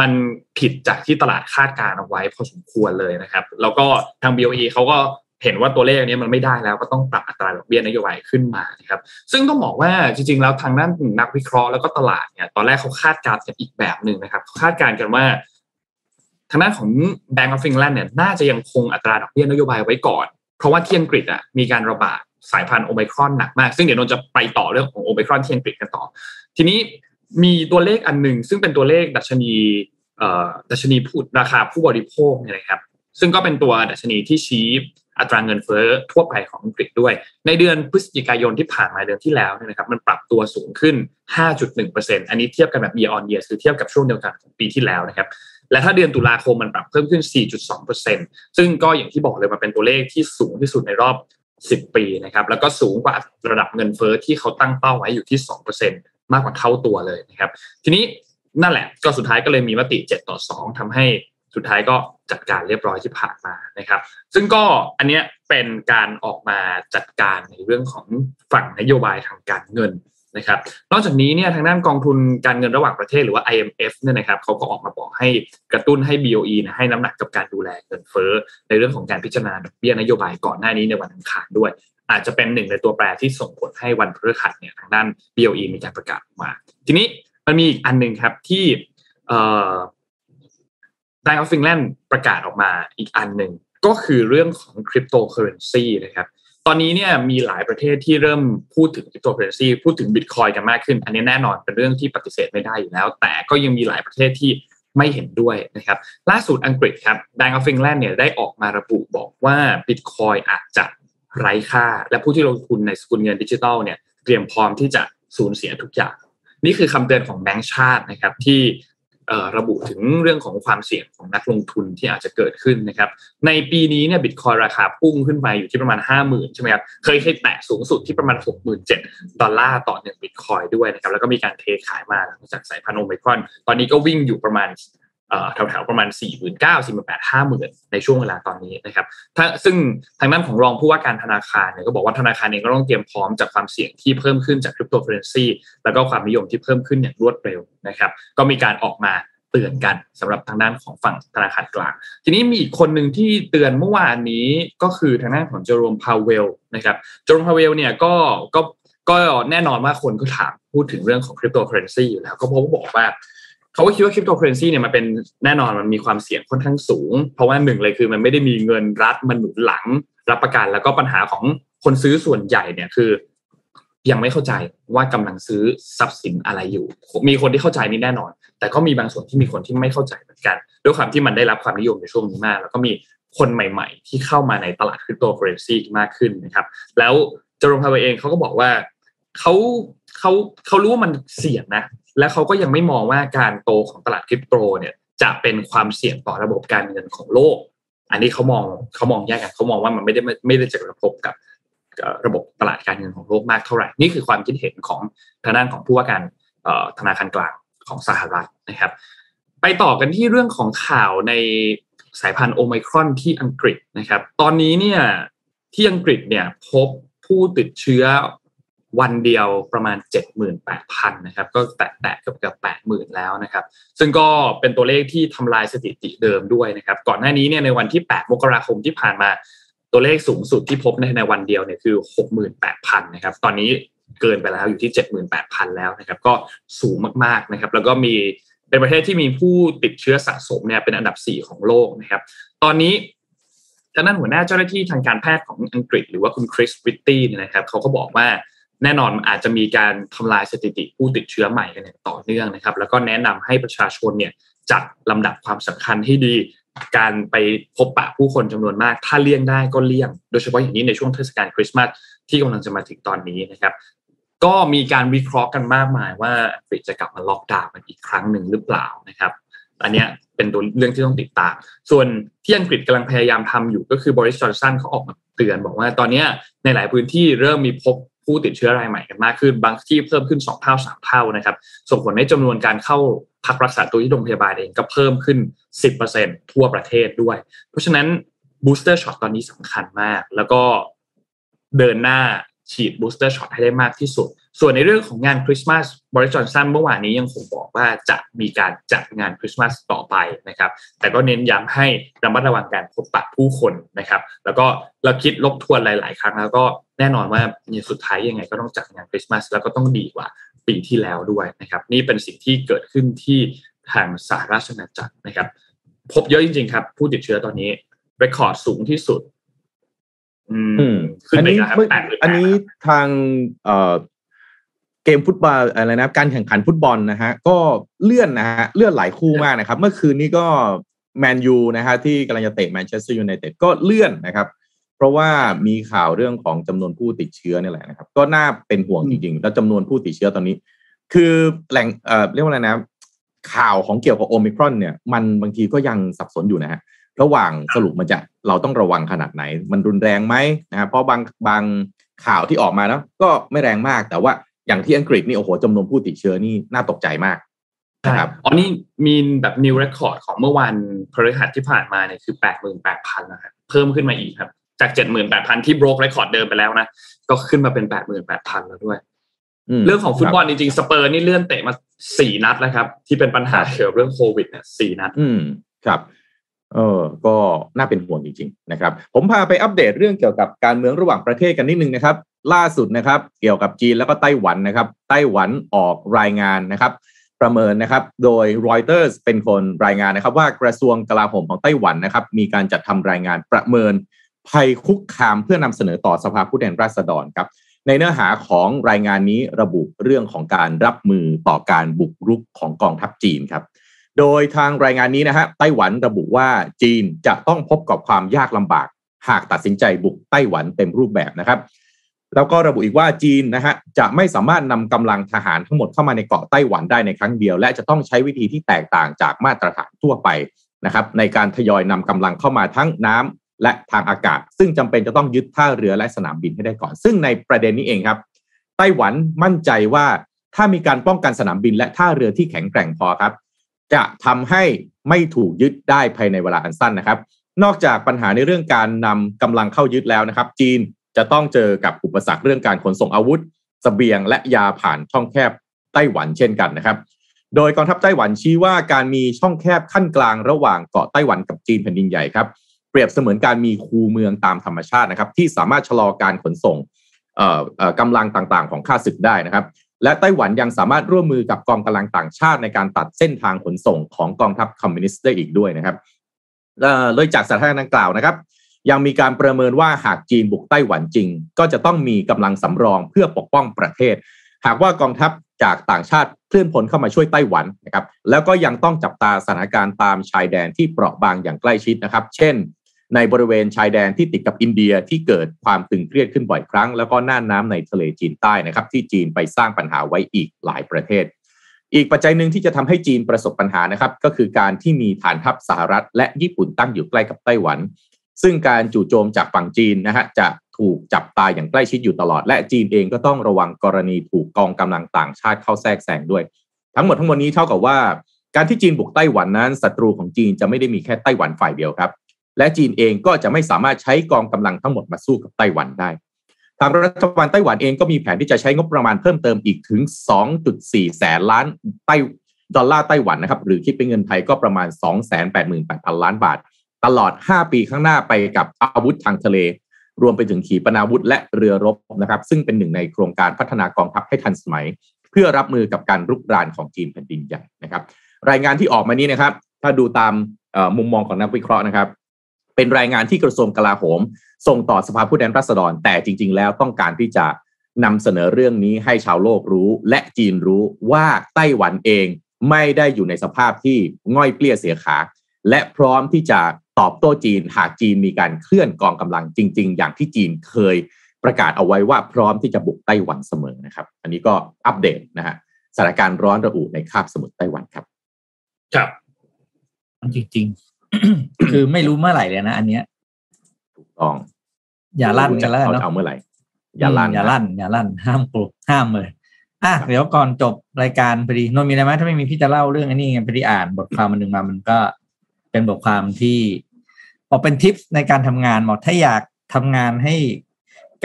มันผิดจากที่ตลาดคาดการเอาไว้พอสมควรเลยนะครับ แล้วก็ทาง BOE เขาก็เห็นว่าตัวเลขนี้มันไม่ได้แล้วก็ต้องปรับอัตราดอกเบี้ยนโยบายขึ้นมานะครับ ซึ่งต้องบอกว่าจริงๆ แล้วทางด้านนักวิเคราะห์แล้วก็ตลาดเนี่ยตอนแรกเขาคาดการณ์กันอีกแบบหนึ่งนะครับคาดการณ์กันว่าทางด้านของ Bank of England เนี่ยน่าจะยังคงอัตราดอกเบี้ยนโยบายไว้ก่อน เพราะว่าที่อังกฤษอะมีการระบาด สายพันธุ์โอไมครอนหนักมาก ซึ่งเดี๋ยวนนจะไปต่อเรื่องของโอไมครอนที่อังกฤษกันต่อ ทีนี้มีตัวเลขอันหนึ่งซึ่งเป็นตัวเลขดัชนีดัชนีพูดราคาผู้บริโภคเนี่ยนะครับ ซึ่งก็เป็นตัวดัชนีที่ชี้อัตราเงินเฟ้อทั่วไปของอังกฤษด้วย ในเดือนพฤศจิกายนที่ผ่านมาเดือนที่แล้วเนี่ยนะครับมันปรับตัวสูงขึ้น 5.1%อันนี้เทียบกันแบบ year on year คือเทียบกับช่วงเดียวกันของปีที่แล้วนะครับและถ้าเดือนตุลาคมมันปรับเพิ่มขึ้น 4.2%ซึ่งก็อย่างที่บอกเลยมันเป็นตัวเลขที่สูงที่สุดในรอบ 10 ปีนะครับแล้วก็สูงกว่าระดับเงินเฟ้อที่เขาตั้งเป้าไว้อยู่ที่ 2%มากกว่าเท่าตัวเลยนะครับ ทีนี้นั่นแหละก็สุดท้ายก็เลยมีมติ 7 ต่อ 2ทำให้สุดท้ายก็จัดการเรียบร้อยที่ผ่านมานะครับ ซึ่งก็อันเนี้ยเป็นการออกมาจัดการในเรื่องของฝั่งนโยบายทางการเงิน นะครับนอกจากนี้เนี่ยทางด้านกองทุนการเงินระหว่างประเทศหรือว่า IMF เนี่ยนะครับเขาก็ออกมาบอกให้กระตุ้นให้ BOE นะให้น้ำหนักกับการดูแลเงินเฟ้อในเรื่องของการพิจารณาดอกเบี้ยนโยบายก่อนหน้านี้ในวันอังคารด้วย อาจจะเป็นหนึ่งในตัวแปรที่ส่งผลให้วันพฤหัสเนี่ยทางด้าน BOE มีการประกาศออกมา ทีนี้มันมีอีกอันหนึ่งครับที่เอ่อ Bank of England ประกาศออกมาอีกอันหนึ่งก็คือเรื่องของคริปโตเคอเรนซีนะครับ ตอนนี้เนี่ยมีหลายประเทศที่เริ่มพูดถึงคริปโตเคอเรนซีพูดถึงบิตคอยน์กันมากขึ้น อันนี้แน่นอนเป็นเรื่องที่ปฏิเสธไม่ได้อยู่แล้ว แต่ก็ยังมีหลายประเทศที่ไม่เห็นด้วยนะครับล่าสุดอังกฤษครับ Bank of England เนี่ยได้ออกมาระบุบอกว่าบิตคอยน์อาจจะไร้ค่า และผู้ที่ลงทุนในสกุลเงินดิจิทัลเนี่ยเตรียมพร้อมที่จะสูญเสียทุกอย่าง นี่คือคำเตือนของแบงก์ชาตินะครับที่ ระบุถึงเรื่องของความเสี่ยงของนักลงทุนที่อาจจะเกิดขึ้นนะครับ ในปีนี้เนี่ยบิตคอยราคาพุ่งขึ้นไปอยู่ที่ประมาณ 5 0,000 ใช่ไหมครับ เคยเคยแตะสูงสุดที่ประมาณ 67,000 ดอลลาร์ต่อหนึ่งบิตคอยด้วยนะครับ แล้วก็มีการเทขายมาจากสายพันธุ์โอไมครอน ตอนนี้ก็วิ่งอยู่ประมาณ แถวๆประมาณ 4 9 0 0 0 4 8 5 0 0 0 ในช่วงเวลาตอนนี้นะครับถ้าซึ่งทางด้านของรองผู้ว่าการธนาคารเนี่ยก็บอกว่าธนาคารเองก็ต้องเตรียมพร้อมจากความเสี่ยงที่เพิ่มขึ้นจากคริปโตเคอเรนซีแล้วก็ความนิยมที่เพิ่มขึ้นอย่างรวดเร็วนะครับ ก็มีการออกมาเตือนกันสำหรับทางด้านของฝั่งธนาคารกลาง ทีนี้มีอีกคนหนึ่งที่เตือนเมื่อวานนี้ก็คือทางด้านของเจอโรมพาวเวลนะครับเจอโรมพาวเวลเนี่ยก็ก็ก็แน่นอนว่าคนก็ถามพูดถึงเรื่องของคริปโตเคอเรนซีอยู่แล้วก็เพราะว่าบอกว่า เขาก็คิดว่าคริปโตเคอเรนซีเนี่ยมันเป็นแน่นอนมันมีความเสี่ยงค่อนข้างสูง เพราะว่าหนึ่งเลยคือมันไม่ได้มีเงินรัฐมาหนุนหลังรับประกันแล้วก็ปัญหาของคนซื้อส่วนใหญ่เนี่ยคือ ยังไม่เข้าใจว่ากำลังซื้อทรัพย์สินอะไรอยู่ มีคนที่เข้าใจนี่แน่นอน แต่ก็มีบางส่วนที่มีคนที่ไม่เข้าใจเหมือนกันด้วยความที่มันได้รับความนิยมในช่วงนี้มาก แล้วก็มีคนใหม่ ๆ ที่เข้ามาในตลาดคริปโตเคอเรนซีมากขึ้นนะครับ แล้วเจอโรมพาวเวลเองเขาก็บอกว่าเขา เขาเขารู้ว่ามันเสี่ยงนะ และเขาก็ยังไม่มองว่าการโตของตลาดคริปโตเนี่ยจะเป็นความเสี่ยงต่อระบบการเงินของโลก อันนี้เขามองเขามองแยกกันเขามองว่ามันไม่ได้ไม่ได้จะกระทบกับระบบตลาดการเงินของโลกมากเท่าไหร่ นี่คือความคิดเห็นของทางด้านของผู้ว่าการธนาคารกลางของสหรัฐนะครับ ไปต่อกันที่เรื่องของข่าวในสายพันธุ์โอไมครอนที่อังกฤษนะครับ ตอนนี้เนี่ยที่อังกฤษเนี่ยพบผู้ติดเชื้อ วันเดียวประมาณ 78,000นะครับก็แตะเกือบเกือบ80,000 แล้วนะครับ ซึ่งก็เป็นตัวเลขที่ทำลายสถิติเดิมด้วยนะครับ ก่อนหน้านี้เนี่ยในวันที่ 8 มกราคมที่ผ่านมาตัวเลขสูงสุดที่พบในในวันเดียวเนี่ยคือ 68,000นะครับ ตอนนี้เกินไปแล้วอยู่ที่ 78,000 แล้วนะครับ ก็สูงมากๆนะครับ แล้วก็มีเป็นประเทศที่มีผู้ติดเชื้อสะสมเนี่ยเป็นอันดับ 4 ของโลกนะครับ ตอนนี้ทางด้านหัวหน้าเจ้าหน้าที่ทางการแพทย์ของอังกฤษ หรือว่าคุณคริสวิตตี้นะครับเขาก็บอกว่า แน่นอนอาจจะมีการทำลายสถิติผู้ติดเชื้อใหม่กันอย่างต่อเนื่องนะครับ แล้วก็แนะนำให้ประชาชนเนี่ยจัดลำดับความสำคัญให้ดี การไปพบปะผู้คนจำนวนมาก ถ้าเลี่ยงได้ก็เลี่ยง โดยเฉพาะอย่างนี้ในช่วงเทศกาลคริสต์มาสที่กำลังจะมาถึงตอนนี้นะครับ ก็มีการวิเคราะห์กันมากมายว่าอังกฤษจะกลับมาล็อกดาวน์กันอีกครั้งหนึ่งหรือเปล่านะครับ อันนี้เป็นตัวเรื่องที่ต้องติดตาม ส่วนที่อังกฤษกำลังพยายามทำอยู่ก็คือบอริสจอห์นสันเขาออกมาเตือนบอกว่าตอนนี้ในหลายพื้นที่เริ่มมีพบ ผู้ติดเชื้อรายใหม่กันมากขึ้น บางที่เพิ่มขึ้น2เท่า3เท่านะครับส่งผลให้จำนวนการเข้าพักรักษาตัวที่โรงพยาบาลเองก็เพิ่มขึ้น 10%ทั่วประเทศด้วย เพราะฉะนั้น booster shot ตอนนี้สำคัญมาก แล้วก็เดินหน้าฉีด booster shot ให้ได้มากที่สุด ส่วนในเรื่องของงานคริสต์มาสบริจอนสันเมื่อวานนี้ยังคงบอกว่าจะมีการจัดงานคริสต์มาสต่อไปนะครับ แต่ก็เน้นย้ำให้ระมัดระวังการพบปะผู้คนนะครับ แล้วก็เราคิดลบทวนหลาย ๆ ครั้งแล้วก็ แน่นอนว่าสุดท้ายยังไงก็ต้องจัดงานคริสต์มาสแล้วก็ต้องดีกว่าปีที่แล้วด้วยนะครับ นี่เป็นสิ่งที่เกิดขึ้นที่ทางสหราชอาณาจักรนะครับ พบเยอะจริง ๆ ครับ ผู้ติดเชื้อตอนนี้เรคคอร์ดสูงที่สุด อืมอันนี้อันนี้ทางเอ่อเกมฟุตบอลอะไรนะการแข่งขันฟุตบอลนะฮะก็เลื่อนนะฮะเลื่อนหลายคู่มากนะครับ เมื่อคืนนี้ก็แมนยูนะฮะที่กำลังจะเตะแมนเชสเตอร์ยูไนเต็ดก็เลื่อนนะครับ เพราะว่ามีข่าวเรื่องของจำนวนผู้ติดเชื้อนี่แหละนะครับ ก็น่าเป็นห่วงจริงๆ แล้วจำนวนผู้ติดเชื้อตอนนี้ คือแหล่งเอ่อเรียกว่าอะไรนะข่าวของเกี่ยวกับโอมิครอนเนี่ยมันบางทีก็ยังสับสนอยู่นะฮะระหว่างสรุปมันจะเราต้องระวังขนาดไหน มันรุนแรงไหมนะครับเพราะบางบางข่าวที่ออกมาแล้วก็ไม่แรงมากแต่ว่าอย่างที่อังกฤษนี่โอ้โหจำนวนผู้ติดเชื้อนี่น่าตกใจมากนะครับอ๋อนี่มีแบบ new record ของเมื่อวันพฤหัสที่ผ่านมาเนี่ยคือแปดหมื่นแปดพันนะครับเพิ่มขึ้นมาอีกครับ จากเจ็ดหมื่นแปดพันที่ broke record เดิมไปแล้วนะ ก็ขึ้นมาเป็นแปดหมื่นแปดพันแล้วด้วย เรื่องของฟุตบอลจริงๆสเปอร์นี่เลื่อนเตะมาสี่นัดแล้วครับ ที่เป็นปัญหาเกี่ยวกับเรื่องโควิดเนี่ยสี่นัด อืมครับเออ ก็น่าเป็นห่วงจริงๆนะครับ ผมพาไปอัปเดตเรื่องเกี่ยวกับการเมืองระหว่างประเทศกันนิดนึงนะครับ ล่าสุดนะครับ เกี่ยวกับจีนแล้วก็ไต้หวันนะครับ ไต้หวันออกรายงานนะครับ ประเมินนะครับ โดยรอยเตอร์สเป็นคนรายงานนะครับ ว่ากระทรวงกลาโหมของไต้หวันนะครับ มีการจัดทำรายงานประเมิน ภัยคุกคามเพื่อนำเสนอต่อสภาผู้แทนราษฎรครับ ในเนื้อหาของรายงานนี้ระบุเรื่องของการรับมือต่อการบุกรุกของกองทัพจีนครับ โดยทางรายงานนี้นะฮะไต้หวันระบุว่าจีนจะต้องพบกับความยากลำบาก หากตัดสินใจบุกไต้หวันเต็มรูปแบบนะครับ แล้วก็ระบุอีกว่าจีนนะฮะจะไม่สามารถนำกำลังทหารทั้งหมดเข้ามาในเกาะไต้หวันได้ในครั้งเดียว และจะต้องใช้วิธีที่แตกต่างจากมาตรฐานทั่วไปนะครับในการทยอยนำกำลังเข้ามาทั้งน้ำ และทางอากาศ ซึ่งจำเป็นจะต้องยึดท่าเรือและสนามบินให้ได้ก่อน ซึ่งในประเด็นนี้เองครับ ไต้หวันมั่นใจว่าถ้ามีการป้องกันสนามบินและท่าเรือที่แข็งแกร่งพอครับ จะทำให้ไม่ถูกยึดได้ภายในเวลาอันสั้นนะครับ นอกจากปัญหาในเรื่องการนำกำลังเข้ายึดแล้วนะครับ จีนจะต้องเจอกับอุปสรรคเรื่องการขนส่งอาวุธสเสบียงและยาผ่านช่องแคบไต้หวันเช่นกันนะครับ โดยกองทัพไต้หวันชี้ว่าการมีช่องแคบขั้นกลางระหว่างเกาะไต้หวันกับจีนแผ่นดินใหญ่ครับ รียบเสมือนการมีคูเมืองตามธรรมชาตินะครับ ที่สามารถชะลอการขนส่งกำลังต่างๆ ของข้าศึกได้นะครับ และไต้หวันยังสามารถร่วมมือกับกองกำลังต่างชาติในการตัดเส้นทางขนส่งของกองทัพคอมมิวนิสต์ได้อีกด้วยนะครับโดยจากสถานการณ์ดังกล่าวนะครับ ยังมีการประเมินว่าหากจีนบุกไต้หวันจริง ก็จะต้องมีกำลังสำรองเพื่อปกป้องประเทศ หากว่ากองทัพจากต่างชาติเคลื่อนพลเข้ามาช่วยไต้หวันนะครับ แล้วก็ยังต้องจับตาสถานการณ์ตามชายแดนที่เปราะบางอย่างใกล้ชิดนะครับ เช่น ในบริเวณชายแดนที่ติดกับอินเดียที่เกิดความตึงเครียดขึ้นบ่อยครั้ง แล้วก็น่านน้าในทะเลจีนใต้นะครับที่จีนไปสร้างปัญหาไว้อีกหลายประเทศ อีกปัจจัยหนึ่งที่จะทำให้จีนประสบปัญหานะครับก็คือการที่มีฐานทัพสหรัฐ และญี่ปุ่นตั้งอยู่ใกล้กับไต้หวัน ซึ่งการจู่โจมจากฝั่งจีนนะฮะจะถูกจับตาอย่างใกล้ชิดอยู่ตลอด และจีนเองก็ต้องระวังกรณีถูกกองกำลังต่างชาติเข้าแทรกแซงด้วย ทั้งหมดทั้งมวลนี้เท่ากับว่า การที่จีนบุกไต้หวันนั้นศัตรูของจีนจะไม่ได้มีแค่ไต้หวันฝ่ายเดียวครับ และจีนเองก็จะไม่สามารถใช้กองกำลังทั้งหมดมาสู้กับไต้หวันได้ ทางรัฐบาลไต้หวันเองก็มีแผนที่จะใช้งบประมาณเพิ่มเติมอีกถึง 2.4 แสนล้านไต้ดอลลาร์ไต้หวันนะครับ หรือคิดเป็นเงินไทยก็ประมาณ 288,000 ล้านบาท ตลอด 5 ปีข้างหน้าไปกับอาวุธทางทะเล รวมไปถึงขีปนาวุธและเรือรบนะครับ ซึ่งเป็นหนึ่งในโครงการพัฒนากองทัพให้ทันสมัย เพื่อรับมือกับการรุกรานของจีนแผ่นดินใหญ่นะครับ รายงานที่ออกมานี้นะครับ ถ้าดูตามมุมมองของนักวิเคราะห์นะครับ เป็นรายงานที่กระทรวงกลาโหม ส่งต่อสภาผู้แทนราษฎร แต่จริง ๆ แล้วต้องการที่จะนำเสนอเรื่องนี้ให้ชาวโลกรู้ และจีนรู้ว่าไต้หวันเองไม่ได้อยู่ในสภาพที่ง่อยเปลี้ยเสียขา และพร้อมที่จะตอบโต้จีน หากจีนมีการเคลื่อนกองกำลังจริง ๆ อย่างที่จีนเคยประกาศเอาไว้ว่าพร้อมที่จะบุกไต้หวันเสมอนะครับ อันนี้ก็อัปเดตนะฮะสถานการณ์ร้อนระอุในคาบสมุทรไต้หวันครับ ครับ จริงๆ คือไม่รู้เมื่อไหร่เลยนะอันเนี้ยถูกต้อง อย่าลั่นกันแล้วเขาเนาะจะเอาเมื่อไหร่อย่าลั่นอย่าลั่นอย่าลั่นห้ามกลุห้ามเลยอะเดี๋ยวก่อนจบรายการพอดีนนท์มีอะไรไหมถ้าไม่มีพี่จะเล่าเรื่องอันนี้ไงพอดีอ่านบทความมันหนึ่งมามันก็เป็นบทความที่บอกเป็นทิปในการทำงานบอกถ้าอยากทำงานให้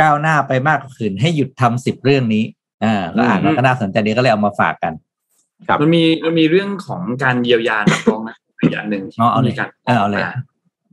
ก้าวหน้าไปมากกว่าคืนให้หยุดทำสิบเรื่องนี้อ่าก็อ่านแล้วก็น่าสนใจดีก็เลยเอามาฝากกัน ครับมันมีมันมีเรื่องของการเยียวยานักร้องนะ อีกอันหนึ่งที่อ๋อเอาเลยมีการเออเอาเลยมา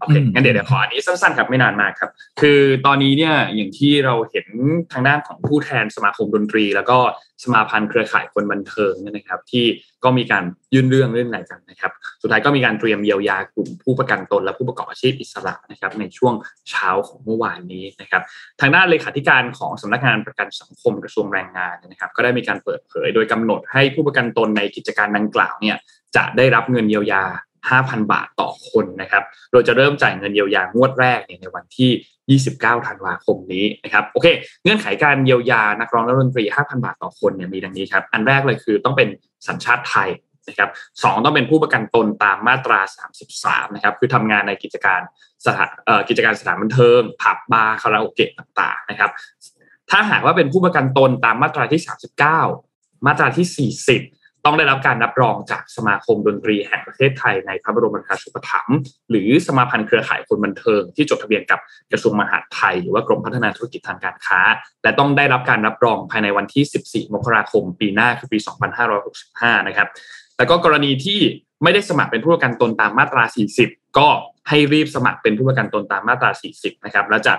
โอเคอืมงั้นเดี๋ยวเดี๋ยวขออันนี้สั้นๆครับไม่นานมากครับ คือตอนนี้เนี่ยอย่างที่เราเห็นทางด้านของผู้แทนสมาคมดนตรี แล้วก็สมาพันธ์เครือข่ายคนบันเทิงเนี่ยนะครับ ที่ก็มีการยื่นเรื่องเรื่องไหนกันนะครับ สุดท้ายก็มีการเตรียมเยียวยากลุ่มผู้ประกันตน และผู้ประกอบอาชีพอิสระนะครับ ในช่วงเช้าของเมื่อวานนี้นะครับ ทางด้านเลขาธิการของสำนักงานประกันสังคมกระทรวงแรงงานนะครับ ก็ได้มีการเปิดเผย โดยกำหนดให้ผู้ประกันตนในกิจการดังกล่าวเนี่ยจะได้รับเงินเยียวยา 5,000 บาทต่อคนนะครับโดยจะเริ่มจ่ายเงินเยียวยางวดแรกเนี่ยในวันที่ 29 ธันวาคมนี้นะครับ โอเค เงื่อนไขการเยียวยานักร้องและดนตรี 5,000 บาทต่อคนเนี่ยมีดังนี้ครับ อันแรกเลยคือต้องเป็นสัญชาติไทยนะครับสองต้องเป็นผู้ประกันตนตามมาตรา 33 นะครับ คือทำงานในกิจการสถานกิจการสถานบันเทิง ผับบาร์คาราโอเกะต่างๆนะครับ ถ้าหากว่าเป็นผู้ประกันตนตามมาตราที่ 39 มาตราที่ 40 ต้องได้รับการรับรองจากสมาคมดนตรีแห่งประเทศไทยในพระบรมราชูปถัมภ์หรือสมาพันธ์เครือข่ายคนบันเทิง ที่จดทะเบียนกับกระทรวงมหาดไทย หรือว่ากรมพัฒนาธุรกิจทางการค้า และต้องได้รับการรับรองภายในวันที่ 14 มกราคม ปีหน้าคือปี 2565 นะครับแล้วก็กรณีที่ไม่ได้สมัครเป็นผู้ประกันตนตามมาตรา 40 ก็ให้รีบสมัครเป็นผู้ประกันตนตามมาตรา 40 นะครับแล้วจะ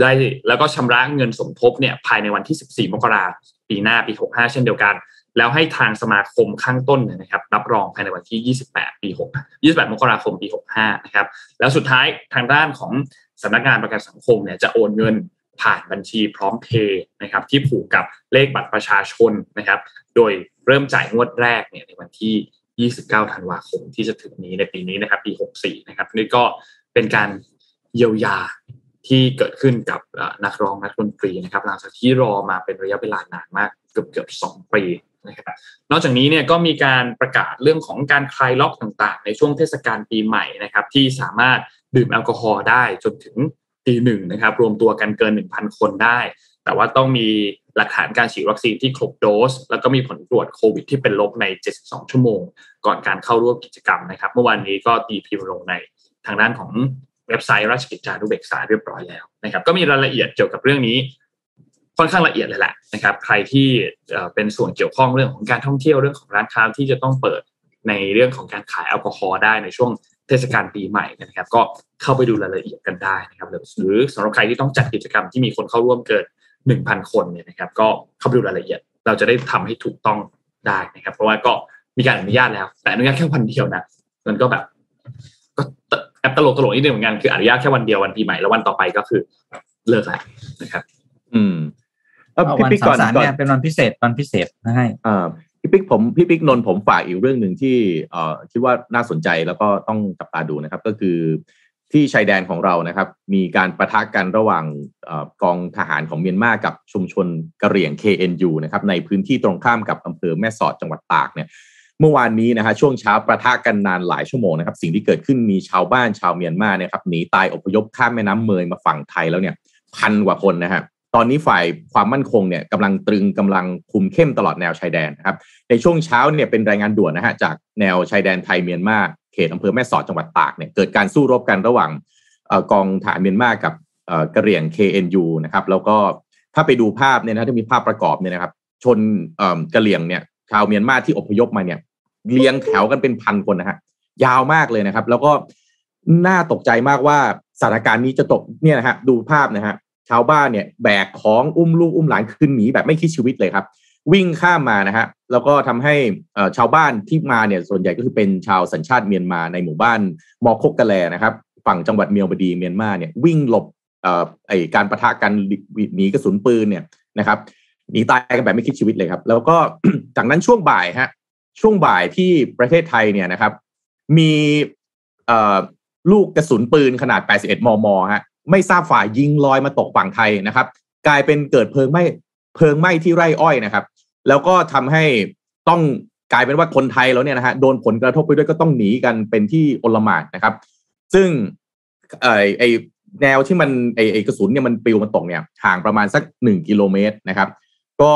ได้แล้วก็ชำระเงินสมทบเนี่ยภายในวันที่ 14 มกราคมปีหน้าปี 65 เช่นเดียวกัน แล้วให้ทางสมาคมข้างต้นเนี่ยนะครับรับรองภายในวันที่ 28 ปี 6 28 มกราคมปี 65 นะครับ แล้วสุดท้ายทางด้านของสำนักงานประกันสังคมเนี่ยจะโอนเงินผ่านบัญชีพร้อมเพย์นะครับที่ผูกกับเลขบัตรประชาชนนะครับ โดยเริ่มจ่ายงวดแรกเนี่ยในวันที่ 29 ธันวาคมที่จะถึงนี้ในปีนี้นะครับปี 64 นะครับนี่ก็เป็นการเยียวยาที่เกิดขึ้นกับนักร้องนักดนตรีนะครับหลังจากที่รอมาเป็นระยะเวลานานมากเกือบเกือบสองปี นะครับนอกจากนี้เนี่ยก็มีการประกาศเรื่องของการคลายล็อกต่างๆ ในช่วงเทศกาลปีใหม่นะครับที่สามารถดื่มแอลกอฮอล์ได้จนถึงตีหนึ่งนะครับรวมตัวกันเกิน 1,000 คนได้ แต่ว่าต้องมีหลักฐานการฉีดวัคซีนที่ครบโดส แล้วก็มีผลตรวจโควิดที่เป็นลบใน 72 ชั่วโมง ก่อนการเข้าร่วมกิจกรรมนะครับ เมื่อวานนี้ก็ตีพิมพ์ลงในทางด้านของเว็บไซต์ราชกิจจานุเบกษาเรียบร้อยแล้วนะครับก็มีรายละเอียดเกี่ยวกับเรื่องนี้ ค่อนข้างละเอียดเลยแหละนะครับ ใครที่เป็นส่วนเกี่ยวข้องเรื่องของการท่องเที่ยวเรื่องของร้านค้าที่จะต้องเปิดในเรื่องของการขายแอลกอฮอล์ได้ในช่วงเทศกาลปีใหม่นะครับ ก็เข้าไปดูรายละเอียดกันได้นะครับ หรือสำหรับใครที่ต้องจัดกิจกรรมที่มีคนเข้าร่วมเกินหนึ่งพันคนเนี่ยนะครับ ก็เข้าไปดูรายละเอียด เราจะได้ทำให้ถูกต้องได้นะครับ เพราะว่าก็มีการอนุญาตแล้ว แต่อนุญาตแค่วันเดียวนะมันก็แบบก็แอปตลกตลกนิดนึงเหมือนกันคืออนุญาตแค่วันเดียววันปีใหม่แล้ววันต่อไปก็คือเลิกแล้วนะครับ อืม พี่วันปิ๊กเสาก่อนร์สารก่อนเนี่ยเป็นวันพิเศษวันพิเศษนะให้อ่าพี่ปิ๊กผมพี่ปิ๊กนนท์ผมฝากอีกเรื่องหนึ่งที่เอ่อคิดว่าน่าสนใจแล้วก็ต้องจับตาดูนะครับ ก็คือที่ชายแดนของเรานะครับ มีการประทะกันระหว่างเอ่อกองทหารของเมียนมากับชุมชนกะเหรี่ยง KNU นะครับในพื้นที่ตรงข้ามกับอำเภอแม่สอดจังหวัดตากเนี่ยเมื่อวานนี้นะฮะช่วงเช้าประทะกันนานหลายชั่วโมงนะครับ สิ่งที่เกิดขึ้นมีชาวบ้านชาวเมียนมาเนี่ยครับหนีตายอพยพข้ามแม่น้ำเมยมาฝั่งไทยแล้วเนี่ยพันกว่าคนนะฮะ ตอนนี้ฝ่ายความมั่นคงเนี่ยกำลังตรึงกำลังคุมเข้มตลอดแนวชายแดนนะครับในช่วงเช้าเนี่ยเป็นรายงานด่วนนะฮะจากแนวชายแดนไทยเมียนมาเขตอำเภอแม่สอดจังหวัดตากเนี่ยเกิดการสู้รบกันระหว่างกองทหารเมียนมากับกระเหรี่ยง KNU นะครับแล้วก็ถ้าไปดูภาพเนี่ยนะถ้ามีภาพประกอบเนี่ยนะครับ ชนกระเหรี่ยงเนี่ยชาวเมียนมาที่อพยพมาเนี่ยเรียงแถวกันเป็นพันคนนะฮะยาวมากเลยนะครับ แล้วก็น่าตกใจมากว่าสถานการณ์นี้จะตกเนี่ยนะฮะดูภาพนะฮะ ชาวบ้านเนี่ยแบกของอุ้มลูกอุ้มหลานขึ้นหนีแบบไม่คิดชีวิตเลยครับ วิ่งข้ามมานะฮะแล้วก็ทำให้ชาวบ้านที่มาเนี่ยส่วนใหญ่ก็คือเป็นชาวสัญชาติเมียนมาในหมู่บ้านมอคกกะแลนะครับ ฝั่งจังหวัดเมียวบดีเมียนมาเนี่ยวิ่งหลบไอการประทะกันหนีกระสุนปืนเนี่ยนะครับหนีตายกันแบบไม่คิดชีวิตเลยครับ แล้วก็จากนั้นช่วงบ่ายฮะช่วงบ่ายที่ประเทศไทยเนี่ยนะครับ มีลูกกระสุนปืนขนาด 81 มม ฮะ ไม่ทราบฝ่ายยิงลอยมาตกฝั่งไทยนะครับ กลายเป็นเกิดเพลิงไหม้เพลิงไหม้ที่ไร่อ้อยนะครับ แล้วก็ทำให้ต้องกลายเป็นว่าคนไทยแล้วเนี่ยนะฮะโดนผลกระทบไปด้วยก็ต้องหนีกันเป็นที่อลมานนะครับ ซึ่งไอไอแนวที่มันไอไอกระสุนเนี่ยมันปลิวมันตกเนี่ยห่างประมาณสักหนึ่งกิโลเมตรนะครับ ก็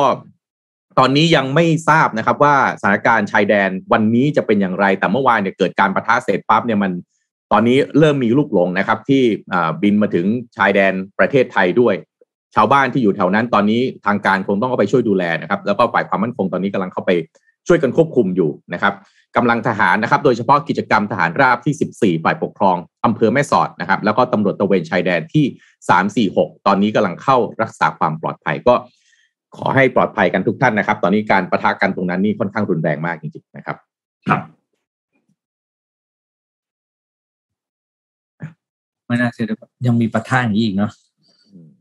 ตอนนี้ยังไม่ทราบนะครับว่าสถานการณ์ชายแดนวันนี้จะเป็นอย่างไร แต่เมื่อวานเนี่ยเกิดการประทะเสร็จปั๊บเนี่ยมัน ตอนนี้เริ่มมีลูกหลงนะครับ ที่บินมาถึงชายแดนประเทศไทยด้วย ชาวบ้านที่อยู่แถวนั้นตอนนี้ทางการคงต้องเข้าไปช่วยดูแลนะครับ แล้วก็ฝ่ายความมั่นคงตอนนี้กำลังเข้าไปช่วยกันควบคุมอยู่นะครับกำลังทหารนะครับ โดยเฉพาะกิจกรรมทหารราบที่ 14 ฝ่ายปกครองอำเภอแม่สอดนะครับ แล้วก็ตำรวจตะเวนชายแดนที่ 346 ตอนนี้กำลังเข้ารักษาความปลอดภัยก็ขอให้ปลอดภัยกันทุกท่านนะครับ ตอนนี้การประทะกันตรงนั้นนี่ค่อนข้างรุนแรงมากจริงๆนะครับ ครับ ไม่น่าเชื่อยังมีประทะอย่างนี้อีกเนาะ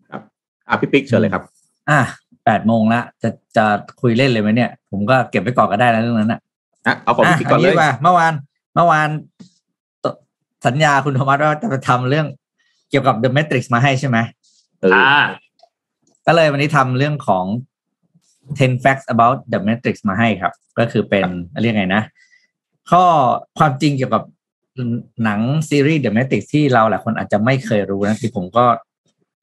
ครับอะพี่ปิ๊กเชิญเลยครับ อะแปดโมงละจะจะคุยเล่นเลยไหมเนี่ย ผมก็เก็บไว้ก่อนก็ได้แล้วเรื่องนั้นอะอะเอาของพี่ปิ๊กก่อนเลยเมื่อวานเมื่อวานสัญญาคุณโทมัสว่าจะไปทำเรื่องเกี่ยวกับ The Matrix มาให้ใช่ไหมอ่าก็เลยวันนี้ทำเรื่องของ 10 facts about the matrix มาให้ครับ ก็คือเป็นเรียกไงนะ ข้อความจริงเกี่ยวกับ หนังซีรีส์ The Matrix ที่เราหลายคนอาจจะไม่เคยรู้นะที่ผมก็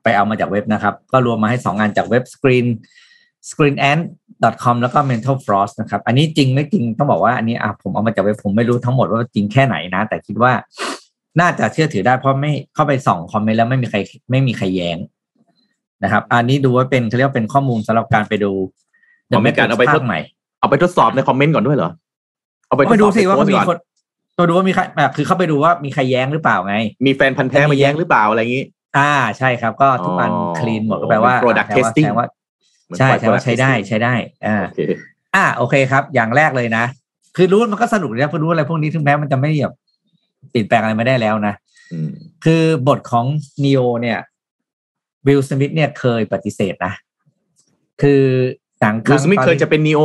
ไปเอามาจากเว็บนะครับ ก็รวมมาให้สองงานจากเว็บ screen screenant.com แล้วก็ mental frost นะครับ อันนี้จริงไม่จริงต้องบอกว่าอันนี้อะผมเอามาจากเว็บผมไม่รู้ทั้งหมดว่าจริงแค่ไหนนะ แต่คิดว่าน่าจะเชื่อถือได้เพราะไม่เข้าไปส่องคอมเมนต์แล้วไม่มีใครไม่มีใครแย้งนะครับ อันนี้ดูว่าเป็นเขาเรียกว่าเป็นข้อมูลสำหรับการไปดูเดี๋ยวไม่การเอาไปทดใหม่ เอาไปทดสอบในคอมเมนต์ก่อนด้วยเหรอ เอาไปไปดูสิว่ามีมีคน ตัวดูว่ามีใครแบบคือเข้าไปดูว่ามีใครแย้งหรือเปล่าไง มีแฟนพันธ์แท้มาแย้งหรือเปล่าอะไรอย่างนี้ อ่าใช่ครับก็ทุกอันคลีนหมดก็แปลว่า product แปลว่า testing แสดงว่าใช่ใช่ว่าใช้ได้ใช้ได้อ่าโอเคอ่าโอเคครับ อย่างแรกเลยนะ คือรู้มันก็สนุกนะพอรู้อะไรพวกนี้ถึงแม้มันจะไม่แบบเปลี่ยนแปลงอะไรไม่ได้แล้วนะอืมคือบทของนีโอเนี่ยวิลสมิธเนี่ยเคยปฏิเสธนะ คือหนังคือสมิธเคยจะเป็นนีโอ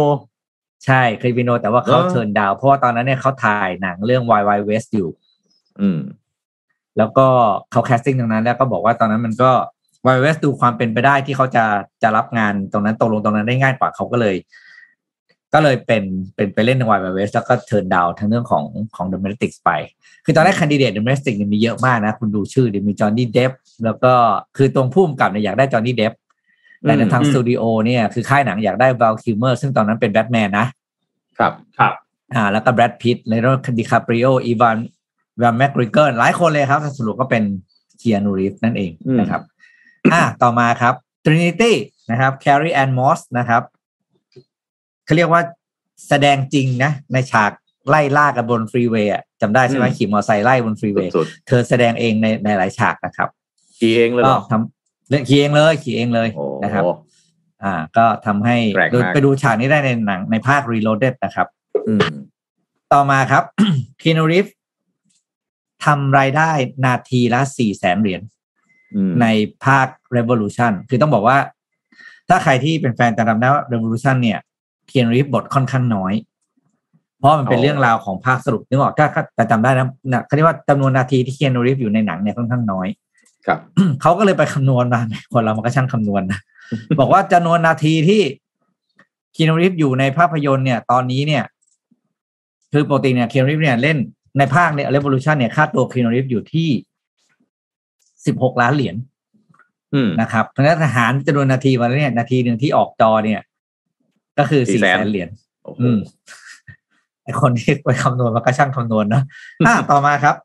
ใช่เคยเป็นนีโอ แต่ว่าเขาเหรอ turn down เพราะว่าตอนนั้นเนี่ยเขาถ่ายหนังเรื่อง Wild Wild West อยู่ อืม แล้วก็เขา casting ตรงนั้นแล้วก็บอกว่าตอนนั้นมันก็ Wild West ดูความเป็นไปได้ที่เขาจะจะรับงานตรงนั้นตกลงตรงนั้นได้ง่ายกว่าเขาก็เลย ก็เลยเป็นเป็นไปเล่นใน Wild Wild West แล้วก็ turn down ทั้งเรื่องของของ The Matrix ไป คือตอนแรก c a n d i d a t e The Matrix เนี่ยมีเยอะมากนะ คุณดูชื่อเดี๋ยวมีจอห์นนี่เดปป์แล้วก็คือตรงผู้กำกับเนี่ยอยากได้จอห์นนี่เดปป์ แต่ในทางอืมสตูดิโอเนี่ยคือค่ายหนังอยากได้ Val Kilmer ซึ่งตอนนั้นเป็นแบทแมนนะ ครับครับ อ่า แล้วก็แบรดพิตเลโอดิคาปริโออีวานวานแมกริเกอร์หลายคนเลยครับสรุปก็เป็นเคียนูรีฟนั่นเองอืมนะครับ อ่าต่อมาครับ Trinity นะครับ Carrie Ann Moss นะครับเขาเรียกว่าแสดงจริงนะ ในฉากไล่ล่ากันบนฟรีเวย์อะจำได้ใช่ไหมขี่มอเตอร์ไซค์ไล่บนฟรีเวย์สุดเธอแสดงเองในในหลายฉากนะครับๆขี่เองเลยเหก็รอทำ เล่นขี่เองเลยขี่เองเลยโอ้นะครับ อ่า ก็ทำให้แปลกมากไปดูฉากนี้ได้ในหนังในภาค Reloaded นะครับ อืมต่อมาครับคีนูริฟทำรายได้นาทีละสี่แสนเหรียญอืมในภาค Revolution คือต้องบอกว่า ถ้าใครที่เป็นแฟนจะจำได้ว่า Revolution เนี่ยคีนูริฟบทค่อนข้างน้อย เพราะมันเป็นเรื่องราวของภาคสรุปนึกออกถ้าถ้าจำได้นะนะเขาเรียกว่าจำนวนนาทีที่คีนูริฟอยู่ในหนังเนี่ยค่อนข้างน้อย ครับเขาก็เลยไปคำนวณมาคนเรามันก็ช่างคำนวณนะบอกว่าจำนวนนาทีที่คีนูริฟอยู่ในภาพยนตร์เนี่ย ตอนนี้เนี่ย คือปกติเนี่ยคีนูริฟเนี่ยเล่นในภาคเนี่ย Revolution เนี่ยค่าตัวคีนูริฟอยู่ที่สิบหกล้านเหรียญอืมนะครับเพราะฉะนั้นทหารจำนวนนาทีมาแล้วเนี่ยนาทีหนึ่งที่ออกจอเนี่ย ก็คือสี่แสน400,000เหรียญโอ้โหอืมไอคนที่ไปคำนวณมันก็ช่างคำนวณนะอะต่อมาครับ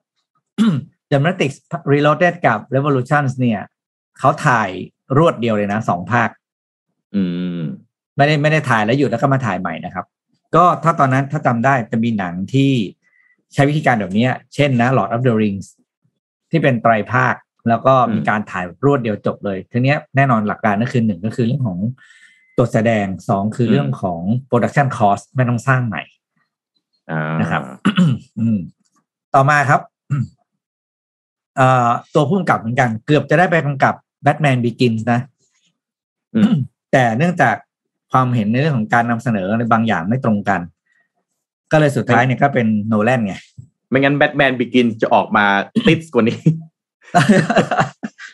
The Matrix Reloaded กับ Revolutions เนี่ยเขาถ่ายรวดเดียวเลยนะสองภาค อืม ไม่ได้ไม่ได้ถ่ายแล้วหยุดแล้วก็มาถ่ายใหม่นะครับ ก็ถ้าตอนนั้นถ้าจำได้จะมีหนังที่ใช้วิธีการแบบเนี้ยเช่นนะ Lord of the Rings ที่เป็นไตรภาคแล้วก็มีอืมการถ่ายรวดเดียวจบเลยทีเนี้ยแน่นอนหลักการก็คือหนึ่งก็คือเรื่องของตัวแสดงสองคือเรื่องของ production cost ไม่ต้องสร้างใหม่อ่านะครับอืมต่อมาครับ เอ่อตัวผู้กำกับเหมือนกัน เกือบจะได้ไปกำกับ Batman Begins นะอืมแต่เนื่องจากความเห็นในเรื่องของการนำเสนอในบางอย่างไม่ตรงกัน ก็เลยสุดท้ายเนี่ยก็เป็นโนแลนไงไม่งั้นแบทแมนบิกินจะออกมาติดกว่านี้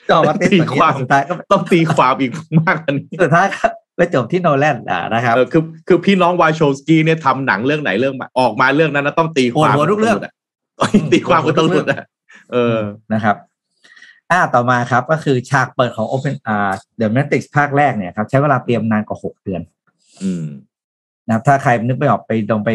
จอมาติสตีแบบนี้ความสุดท้ายก็ต้องตีความอีกมากกว่านี้สุดท้ายก็ไปจบที่โนแลนอ่านะครับเออคือคือพี่น้องวายโชสกี้เนี่ยทำหนังเรื่องไหนเรื่องมาออกมาเรื่องนั้นนะต้องตีความปวดหัวทุกเรื่องะตีความกันตลอดอะ เออนะครับอ่าต่อมาครับก็คือฉากเปิดของ Open อ่า The Matrix ภาคแรกเนี่ยครับใช้เวลาเตรียมนานกว่าหกเดือน อืมนะครับ ถ้าใครนึกไม่ออกไปลองไป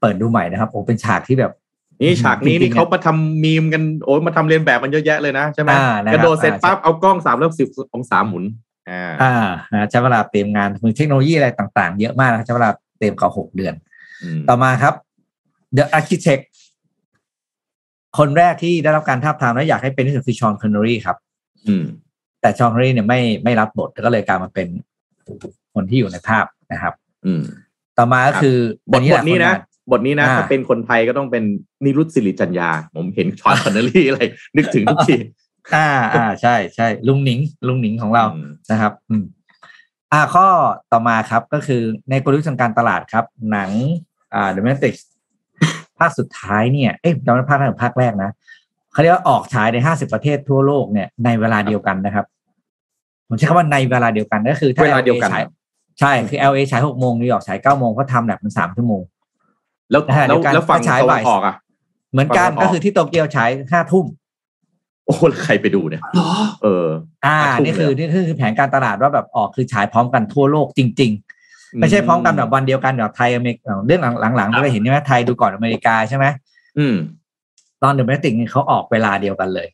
เปิดดูใหม่นะครับโอ้เป็นฉากที่แบบ นี่ฉากนี้จริงๆนี่เขามาทำมีมกันโอ้ยมาทำเรียนแบบมันเยอะแยะเลยนะใช่ไหมอ่านะครับกระโดดเสร็จอ่าปั๊บเอากล้องสามร้อยสิบองศาหมุนอ่าอ่านะใช้เวลาเตรียมงานมือเทคโนโลยีอะไรต่างๆ เยอะมากนะครับใช้เวลาเตรียมกว่าหกเดือนอืมต่อมาครับ The Architect คนแรกที่ได้รับการทาบทามและอยากให้เป็นที่สุดคือฌอนคอนเนอรี่ครับ อืม แต่ฌอนคอนเนอรี่เนี่ยไม่ไม่รับบทก็เลยกลายมาเป็นคนที่อยู่ในภาพนะครับ อืม ต่อมาก็คือบทอับแหทละนี้นะคงาบทนี้นะอ่าถ้าเป็นคนไทยก็ต้องเป็นนิรุตติ์ศิริจรรยา ผมเห็นฌอนคอนเนอรี่อะไร นึกถึงทุกทีอ่าอ่าใช่ใช่ลุงหนิง ลุงหนิงของเราอืมนะครับ อืมอ่าข้อต่อมาครับก็คือในกลยุทธ์ทางการตลาดครับ หนังอ่า The Matrix ภาคสุดท้ายเนี่ย เอ๊ะจำไม่ได้ภาคแรกหรือภาคแรกนะเขาเรียกว่าออกฉายในห้าสิบประเทศทั่วโลกเนี่ยในเวลาเดียวกันนะครับ ผมใช้คำว่าในเวลาเดียวกันก็คือถ้าเวลาเดียวกัน LA ฉายใช่คือ LA ฉายหกโมงนิวยอร์กฉายเก้าโมงเพราะทำแบบมันสามชั่วโมง แล้วนะฮะแล้วเดี๋ยวกันแล้วฝั่งฉายตะวับ่านยออกอะ เหมือนกันฝั่งตะวันออกก็คือที่โตเกียวฉายห้าทุ่มโอ้แล้วใครไปดูเนี่ยหรอเออ อ่าห้าทุ่มนี่คือเลยนี่คือแผนการตลาดว่าแบบออกคือฉายพร้อมกันทั่วโลกจริง ๆ ไม่ใช่พร้อมกันแบบวันเดียวกันแบบไทยอเมริกาเรื่องหลังๆเราได้เห็นใช่ไหมไทยดูก่อนอเมริกาใช่ไหมอืม ตอนเดอะแมติกนี่เขาออกเวลาเดียวกันเลย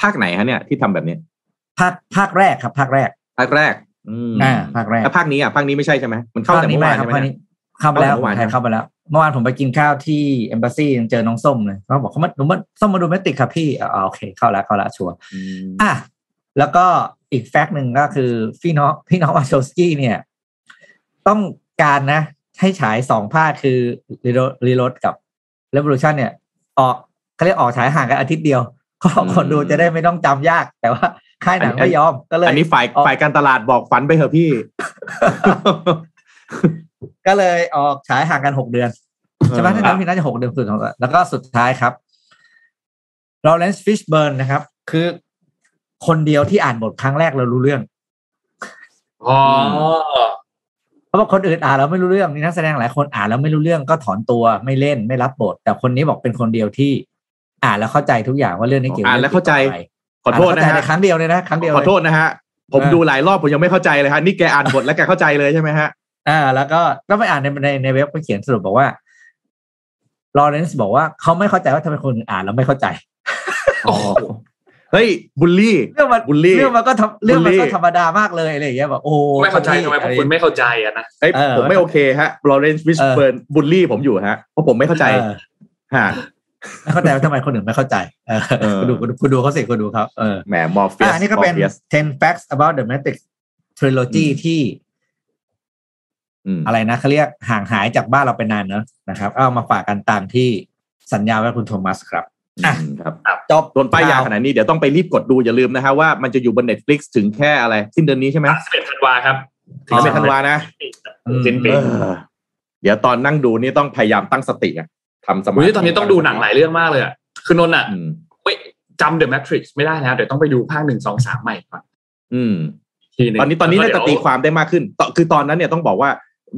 ภาคไหนฮะเนี่ยที่ทำแบบนี้ ภาคภาคแรกครับ ภาคแรก ภาคแรกอืมอ่าภาคแรกแล้วภาคนี้อะภาคนี้ไม่ใช่ใช่ไหมมันเข้าแต่นี้เมื่อวานครัใช่ไหมภาคเนี่นี้ยเข้าไปแล้วเข้าแต่เมื่อวานไทยเข้าไปแล้วเมื่อวานผมไปกินข้าวที่เอมบ s ซีเจอน้องส้มเลยเขาบอกเขามาหนูมาส้มมาดูแมติกครับพี่อ่าโอเคเข้าแล้วเข้าแล้วชัวร์อืมอะแล้วก็อีกแฟกต์หนึ่งก็คือพี่น้องพี่น้องอาโชสกี้เนี่ย ต้องการนะ ให้ฉายสองภาคคือรีโรดกับ Revolution เนี่ย ออกเขาเรียกออกฉายห่างกันอาทิตย์เดียวก็คนดูจะได้ไม่ต้องจำยาก แต่ว่าค่ายหนังไม่ยอมก็เลย อันนี้ฝ่ายออกฝ่ายการตลาดบอกฝันไปเถอะพี่ ก็เลยออกฉายห่างกันหกเดือนใช่ไหมถ้าจำไม่ผิดน่าจะหกเดือนสุดของแล้วก็สุดท้ายครับลอเรนซ์ฟิชเบิร์นนะครับ คือคนเดียวที่อ่านบทครั้งแรกเรารู้เรื่องอ๋อ เพราะว่าคนอื่นอ่านแล้วไม่รู้เรื่องนี่นักแสดงหลายคนอ่านแล้วไม่รู้เรื่องก็ถอนตัวไม่เล่นไม่รับบท แต่คนนี้บอกเป็นคนเดียวที่ อ่านแล้วเข้าใจทุกอย่างว่าเรื่องนี้เกี่ยวกับอ่านแล้วเข้าใจอะไรขอโทษนะอ่าแล้วเข้าใจฮะในครั้งเดียวเลยนะครั้งเดียวขอโทษนะฮะผมเออดูหลายรอบผมยังไม่เข้าใจเลยฮะนี่แกอ่านบทแล้วแกเข้าใจเลยใช่ไหมฮะอ่า แล้วก็ก็ไปอ่านในในในเว็บก็เขียนสรุปบอกว่าลอเรนซ์บอกว่าเขาไม่เข้าใจว่าทำไมคนอื่นอ่านแล้วไม่เข้าใจอ๋อ เฮ้ยบุลลี่เรื่องมันบูลลี่เรื่องมันก็ทำเรื่องมันบูลลี่ก็ธรรมดามากเลยอะไรอย่างเงี้ยแบบโอ้ไม่เข้าใจพี่ทำไมพวกคุณไม่เข้าใจอะนะเอ้ยเออผมไม่โอเคฮะลอเรนซ์ฟิชเบิร์นบุลลี่ผมอยู่ฮะเพราะผมไม่เข้าใจเออฮะไม่เข้าใจว่าทำไมคนอื่นไม่เข้าใจเออเออคุณดูคุณดูเขาสิคุณดูครับเออแหมมอร์เฟียสอะอันนี้ก็เป็น 10 facts about the Matrix trilogy อืมที่อืมอะไรนะเขาเรียกห่างหายจากบ้านเราไปนานเนอะนะครับ เอามาฝากกันตามที่สัญญาไว้คุณโทมัสครับอะอืม ครับจบโดนป้ายยาขนาดนี้เดี๋ยวต้องไปรีบกดดูอย่าลืมนะฮะว่ามันจะอยู่บน Netflix ถึงแค่อะไร สิ้นเดือนนี้ใช่ไหมสิบเอ็ดธันวาครับถึงเป็นธันวานะอืมสิ้นปีเออเดี๋ยวตอนนั่งดูนี่ต้องพยายามตั้งสติอะทำสมาอุ้ธิยตอนนี้ต้องดูหนังหลายเรื่องมากเลยอะคือนนท์อะอืมไม่จำ The Matrix ไม่ได้นะเดี๋ยวต้องไปดูภาคหนึ่งสองสามใหม่ก่อนอืมทีหนึงตอนนี้ตอนนี้แล้น่าวจะเดี๋ยวตีความได้มากขึ้นต่อคือตอนนั้นเนี่ยต้องบอกว่า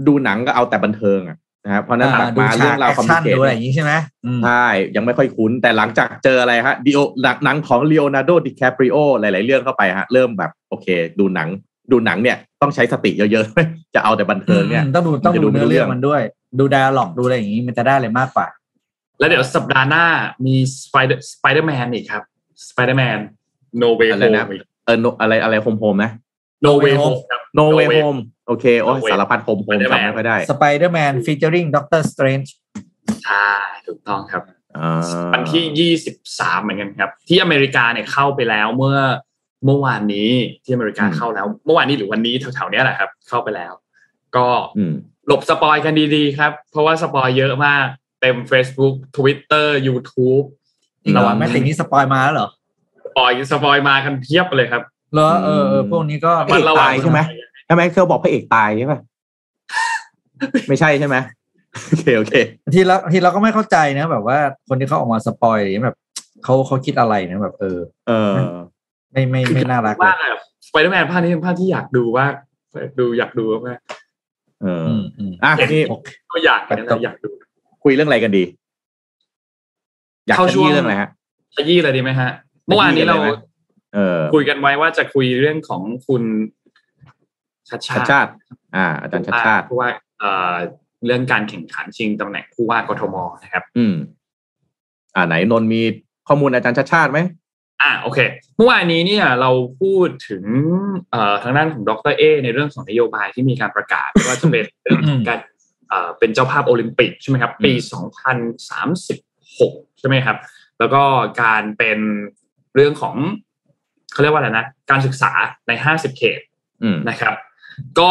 ดูหนังก็เอาแต่บันเทิงอะ นะครับเพราะฉะนั้นอ่าตัดดูมาฉาเรื่อกงราวแอคอคมพิชั่นเคดูอะไรอย่างนี้ใช่ไหมอืมใช่ยังไม่ค่อยคุ้น แต่หลังจากเจออะไรฮะดิโอหนังของลีโอนาร์โดดิแคปริโอหลาย ๆ เรื่องเข้าไปฮะเริ่มแบบโอเค ดูหนังดูหนังเนี่ยต้องใช้สติเยอะๆ จะเอาแต่บันเทิงเนี่ยอืมต้องดูต้องมันจะดูดูไม่เนื้อรู้เรื่เรื่อองงมันด้วย ดูดาล็อกดูอะไรอย่างนี้มันจะได้อะไรมากกว่า แล้วเดี๋ยวสัปดาห์หน้ามี Spider Spider-Man อีกครับ Spider-Man No Way อะไร Home นะเออ no- อะไรอะไร Home Home นะ No Way Home ครับ No Way Way Home โอเค โอ้ย No Way สารพัดโฮมโฮม Spider-Man จำไม่ค่อยได้ Spider-Man featuring Doctor Strange ใช่ถูกต้องครับอ่าวันที่ยี่สิบสามเหมือนกันครับ ที่อเมริกาเนี่ยเข้าไปแล้วเมื่อเมื่อวานนี้ที่อเมริกาเข้าแล้ว เมื่อวานนี้หรือวันนี้แถวๆเนี้ยแหละครับ เข้าไปแล้ว ก็อืมหลบ spoil กันดีๆครับ เพราะว่า spoil เยอะมากเต็ม Facebook Twitter YouTube จริงเหรอระวังแม่ติงนี้ spoil มาแล้วเหรอ spoil spoil มากันเพียบเลยครับ เหรอเออเออพวกนี้ก็พระเอกตายใช่ไหมใช่ไหมเคยบอกพระเอกตายใช่ป่ะไม่ใช่ใช่ไหมโอเคโอเคทีเราทีเราก็ไม่เข้าใจนะแบบว่าคนที่เขาออกมา spoil อย่างเงี้ยแบบเขาเขาคิดอะไรนะแบบ เออ เออ ไม่ไม่ไม่น่ารักมากเลยสไปเดอร์แมนภาคนี้เป็นภาคที่อยากดูว่าดูอยากดูมากเอออืมอืมอะนี่ก็อยากนะอยากดู คุยเรื่องอะไรกันดี อยากเข้าช่วงขยี้เรื่องอะไรฮะขยี้เลยดีไหมฮะ เมื่อวานนี้เราขยี้ เลยไหมเออคุยกันไว้ว่าจะคุยเรื่องของคุณชัดชาชัดติชาติ อ่า อาจารย์ชัดชาติผู้ว่าเอ่อเรื่องการแข่งขันชิงตำแหน่งผู้ว่ากทมนะครับ อืม อ่าไหนนนท์มีข้อมูลอาจารย์ชัดชาติไหมอ่าโอเค เมื่อวานนี้เนี่ยเราพูดถึงเอ่อทางด้านของดรเอในเรื่องของนโยบายที่มีการประกาศว่าจะเป็นเรื่องของการเอ่อเป็นเจ้าภาพโอลิมปิกใช่ไหมครับ ปี2036ใช่ไหมครับ แล้วก็การเป็นเรื่องของ เขาเรียกว่าอะไรนะการศึกษาใน 50 เขตอืมนะครับ ก็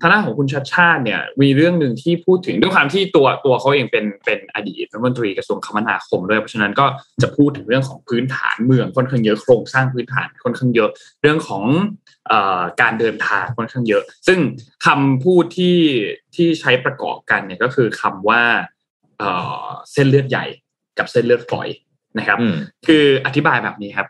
ทางด้านของคุณชัดชาติเนี่ย มีเรื่องหนึ่งที่พูดถึงด้วยความที่ตัวตัวเขาเองเป็นเป็นอดีตรัฐมนตรีกระทรวงคมนาคมด้วยเพราะฉะนั้นก็จะพูดถึงเรื่องของพื้นฐานเมืองค่อนข้างเยอะโครงสร้างพื้นฐานค่อนข้างเยอะเรื่องของเอ่อการเดินทางค่อนข้างเยอะ ซึ่งคำพูดที่ที่ใช้ประกอบกันเนี่ยก็คือคำว่าเอ่อเส้นเลือดใหญ่กับเส้นเลือดฝอยนะครับอืมคืออธิบายแบบนี้ครับ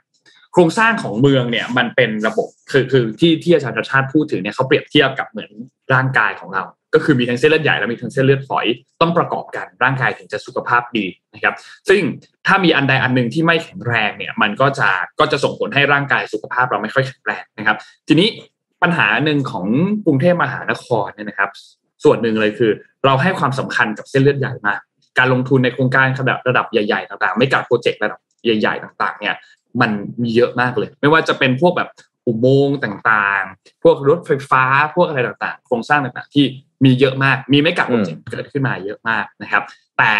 โครงสร้างของเมืองเนี่ยมันเป็นระบบคือคือที่ที่อาจารย์ชาติชาติพูดถึงเนี่ยเขาเปรียบเทียบกับเหมือนร่างกายของเรา ก็คือมีทั้งเส้นเลือดใหญ่และมีทั้งเส้นเลือดฝอยต้องประกอบกันร่างกายถึงจะสุขภาพดีนะครับ ซึ่งถ้ามีอันใดอันหนึ่งที่ไม่แข็งแรงเนี่ยมันก็จะก็จะส่งผลให้ร่างกายสุขภาพเราไม่ค่อยแข็งแรงนะครับ ทีนี้ปัญหาหนึ่งของกรุงเทพมหานครเนี่ยนะครับ ส่วนหนึ่งเลยคือ เราให้ความสำคัญกับเส้นเลือดใหญ่มากการลงทุนในโครงการระดับระดับใหญ่ๆต่างๆ ไม่กับโปรเจกต์ระดับใหญ่ ๆ ต่างๆเนี่ย มันมีเยอะมากเลย ไม่ว่าจะเป็นพวกแบบอุโมงค์ต่างๆ พวกรถไฟฟ้าพวกอะไรต่างๆ โครงสร้างต่างๆ ที่มีเยอะมาก มีไม่กับโปรเจกต์เกิดขึ้นมาเยอะมากนะครับ แต่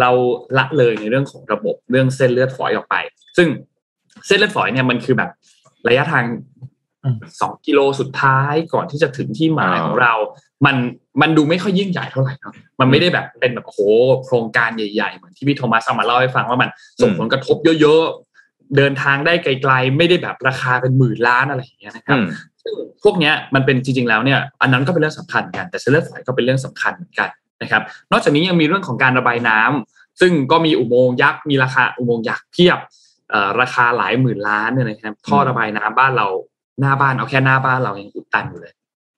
เราละเลยในเรื่องของระบบเรื่องเส้นเลือดฝอยออกไป ซึ่งเส้นเลือดฝอยเนี่ยมันคือแบบระยะทางอืมสองกิโลสุดท้ายก่อนที่จะถึงที่หมายของเรา มันมันดูไม่ค่อยยิ่งใหญ่เท่าไหร่เนาะมันไม่ได้แบบเป็นแบบโอ้โหโครงการใหญ่ๆ เหมือนที่พี่โทมัสเอามาเล่าให้ฟังว่ามันส่งผลกระทบเยอะๆ เดินทางได้ไกลๆ ไม่ได้แบบราคาเป็นหมื่นล้านอะไรอย่างเงี้ยนะครับอืมซึ่งพวกเนี้ยมันเป็นจริงๆแล้วเนี่ยอันนั้นก็เป็นเรื่องสำคัญเหมือนกัน แต่เส้นเลือดฝอยก็เป็นเรื่องสำคัญเหมือนกันนะครับ นอกจากนี้ยังมีเรื่องของการระบายน้ำซึ่งก็มีอุโมงค์ยักษ์มีราคาอุโมงค์ยักษ์เพียบเอ่อราคาหลายหมื่นล้านเนี่ยนะครับท่อระบายน้ำบ้านเราหน้าบ้านเอาแค่หน้าบ้านเรายังอุดตันอยู่เลย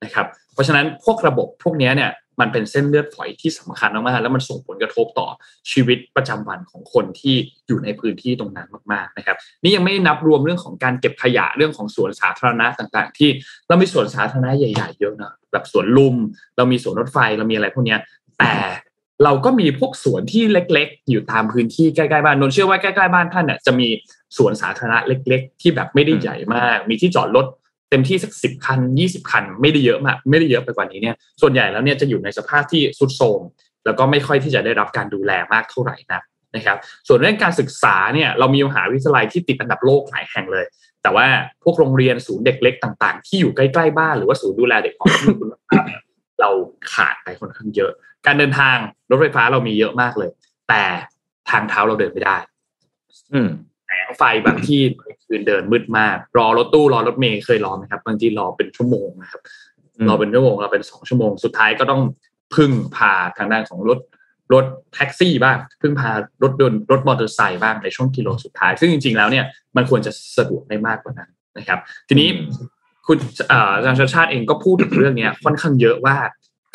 นะครับ เพราะฉะนั้นพวกระบบพวกเนี้ยเนี่ย มันเป็นเส้นเลือดฝอยที่สำคัญมากๆแล้วมันส่งผลกระทบต่อชีวิตประจำวันของคนที่อยู่ในพื้นที่ตรงนั้นมากๆนะครับ นี่ยังไม่นับรวมเรื่องของการเก็บขยะเรื่องของสวนสาธารณะต่างๆ ที่เรามีสวนสาธารณะใหญ่ๆเยอะนะแบบสวนลุม เรามีสวนรถไฟเรามีอะไรพวกนี้แต่เราก็มีพวกสวนที่เล็ก ๆ อยู่ตามพื้นที่ใกล้ๆบ้านนนท์เชื่อว่าใกล้ๆบ้านท่านเนี่ยจะมีสวนสาธารณะเล็ก ๆ ที่แบบไม่ได้ใหญ่มาก มีที่จอดรถ เต็มที่สักสิบคันยี่สิบคัน ไม่ได้เยอะมากไม่ได้เยอะไปกว่านี้เนี่ยส่วนใหญ่แล้วเนี่ยจะอยู่ในสภาพที่ทรุดโทรมแล้วก็ไม่ค่อยที่จะได้รับการดูแลมากเท่าไหร่นักนะครับ ส่วนเรื่องการศึกษาเนี่ยเรามีมหาวิทยาลัยที่ติดอันดับโลกหลายแห่งเลย แต่ว่าพวกโรงเรียนศูนย์เด็กเล็กต่าง ๆ ที่อยู่ใกล้ๆบ้านหรือว่าศูนย์ดูแลเด็กอ่อนที่มีคุณเนี่ยเราขาดไปค่อนข้างเยอะ การเดินทางรถไฟฟ้าเรามีเยอะมากเลย แต่ทางเท้าเราเดินไม่ได้ อืม แสงไฟบางที่คืนเดินมืดมาก รอรถตู้รอรถเมล์เคยรอไหมครับ บางทีรอเป็นชั่วโมงนะครับอืมรอเป็นชั่วโมงเราเป็นสองชั่วโมงสุดท้ายก็ต้องพึ่งพาทางด้านของรถรถแท็กซี่บ้างพึ่งพารถยนต์รถมอเตอร์ไซค์บ้างในช่วงกิโลสุดท้าย ซึ่งจริงๆแล้วเนี่ยมันควรจะสะดวกได้มากกว่านั้นนะครับ ทีนี้อืมคุณเอ่ออาจารย์ชาติชาติเองก็พูดถึงเรื่องเนี้ยค่อนข้างเยอะว่า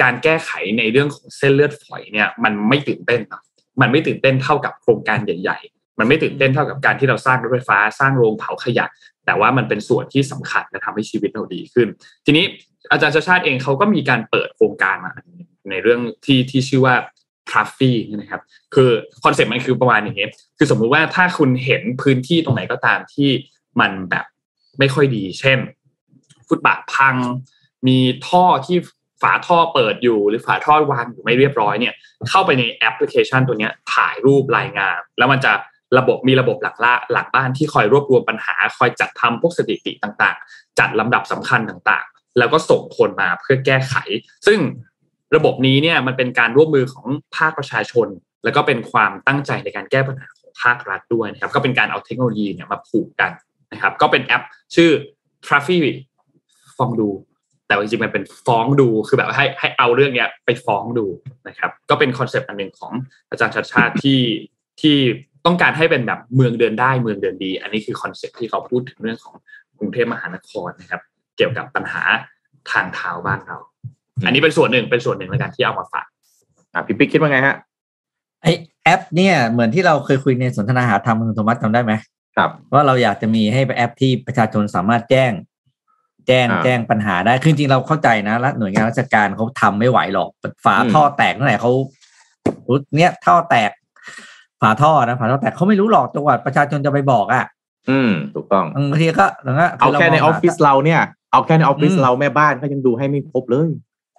การแก้ไขในเรื่องของเส้นเลือดฝอยเนี่ยมันไม่ตื่นเต้นหรอกมันไม่ตื่นเต้นเท่ากับโครงการใหญ่ๆ มันไม่ตื่นเต้นเท่ากับการที่เราสร้างรถไฟฟ้าสร้างโรงเผาขยะ แต่ว่ามันเป็นส่วนที่สำคัญและทำให้ชีวิตเราดีขึ้น ทีนี้อาจารย์ชัชชาติเองเขาก็มีการเปิดโครงการมาในเรื่องที่ที่ชื่อว่า Traffy นะครับ คือ concept มันคือประมาณอย่างนี้คือสมมุติว่าถ้าคุณเห็นพื้นที่ตรงไหนก็ตามที่มันแบบไม่ค่อยดี เช่น ฟุตบาทพัง มีท่อที่ฝาท่อเปิดอยู่ หรือฝาท่อวางอยู่ไม่เรียบร้อยเนี่ย เข้าไปในแอปพลิเคชันตัวนี้ถ่ายรูปรายงาน แล้วมันจะ ระบบมีระบบหลังละหลังบ้านที่คอยรวบรวมปัญหา คอยจัดทำพวกสถิติต่างๆ จัดลำดับสำคัญต่างๆ แล้วก็ส่งคนมาเพื่อแก้ไข ซึ่งระบบนี้เนี่ยมันเป็นการร่วมมือของภาคประชาชน แล้วก็เป็นความตั้งใจในการแก้ปัญหาของภาครัฐด้วยนะครับ ก็เป็นการเอาเทคโนโลยีเนี่ยมาผูกกันนะครับ ก็เป็นแอปชื่อ Traffy Fondue แต่ว่าจริงๆมันเป็นฟ้องดูคือแบบให้ให้เอาเรื่องเนี้ยไปฟ้องดูนะครับ ก็เป็น concept อันหนึ่งของอาจารย์ชัชชาติที่ที่ ต้องการให้เป็นแบบเมืองเดินได้เมืองเดินดี อันนี้คือ concept ที่เขาพูดถึงเรื่องของกรุงเทพมหานครนะครับ เกี่ยวกับปัญหาทางเท้าบ้านเรา อันนี้เป็นส่วนหนึ่งเป็นส่วนหนึ่งในการที่เอามาฝากอะพี่ปิ๊กคิดว่าไงฮะไอแอป เนี่ยเหมือนที่เราเคยคุยในสนทนาหาธรรมคุณโทมัสจำได้ไหมครับ ว่าเราอยากจะมีให้แอปที่ประชาชนสามารถแจ้ง แจ้งอ่าแจ้งปัญหาได้คือจริงๆเราเข้าใจนะและหน่วยงานราชการเขาทำไม่ไหวหรอกฝาอืมท่อแตกเมื่อไหร่เขาเนี่ยท่อแตก ฝาท่อนะฝาท่อแตกเขาไม่รู้หรอกจังหวัดประชาชนจะไปบอกอะ อืม ถูกต้องบางทีก็แล้วก็เอาแค่ในออฟฟิศเราเนี่ยเอาแค่ในออฟฟิศอืมเราแม่บ้านก็ยังดูให้ไม่ครบเลย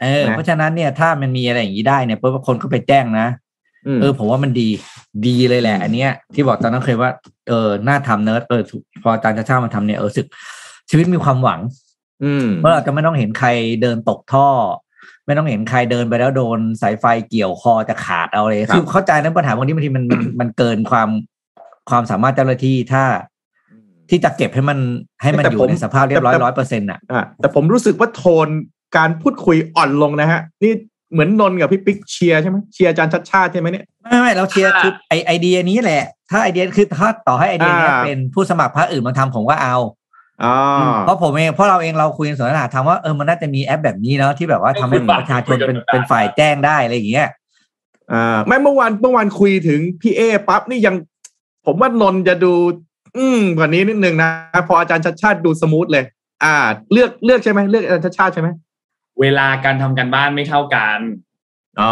เออนะเพราะฉะนั้นเนี่ยถ้ามันมีอะไรอย่างนี้ได้เนี่ยเพราะว่าคนก็ไปแจ้งนะมเออผมว่ามันดีดีเลยแหละ อันเนี้ย ที่บอกตอนนั้นเคยว่าเออน่าทำเนิร์ดเออถูกพออาจารย์ชัชชาติมาทำเนี่ยเออรู้สึกชีวิตมีความหวัง อืมเมื่อเราจะไม่ต้องเห็นใครเดินตกท่อ ไม่ต้องเห็นใครเดินไปแล้วโดนสายไฟเกี่ยวคอจะขาดเอาเลยครับคือเข้าใจนะปัญหาบางทีบางทีมันมันมันเกินความความสามารถเจ้าหน้าที่ถ้าที่จะเก็บให้มันให้มันแต่อยู่ผมในสภาพเรียบร้อยแต่ร้อยเปอร์เซ็นต์อะอะแต่ผมรู้สึกว่าโทนการพูดคุยอ่อนลงนะฮะ นี่เหมือนนนท์กับพี่ปิ๊กเชียร์ใช่ไหมเชียร์อาจารย์ชัชชาติใช่ไหมเนี่ยไม่ไม่เราเชียร์ถ้าคือไอไอเดียนี้แหละ ถ้าไอเดียคือถ้าต่อให้ไอเดียเนี้ยอ่าเป็นผู้สมัครพรรคอื่นมาทำผมก็เอาอ๋อ เพราะผมเองเพราะเราเองเราคุยกันสนทนาถามว่าเออมันน่าจะมีแอปแบบนี้เนาะที่แบบว่าทำให้ประชาชนเป็นเป็นฝ่ายแจ้งได้อะไรอย่างเงี้ยอ่าไม่เมื่อวานเมื่อวานคุยถึงพี่เอ้ปั๊บนี่ยัง ผมว่านนท์จะดู อืมกว่านี้นิดนึงนะ พออาจารย์ชัชชาติดู smooth เลย อ่า เลือกเลือกใช่ไหมเลือกอาจารย์ชัชชาติใช่ไหมเวลาการทำการบ้านไม่เท่ากันอ๋อ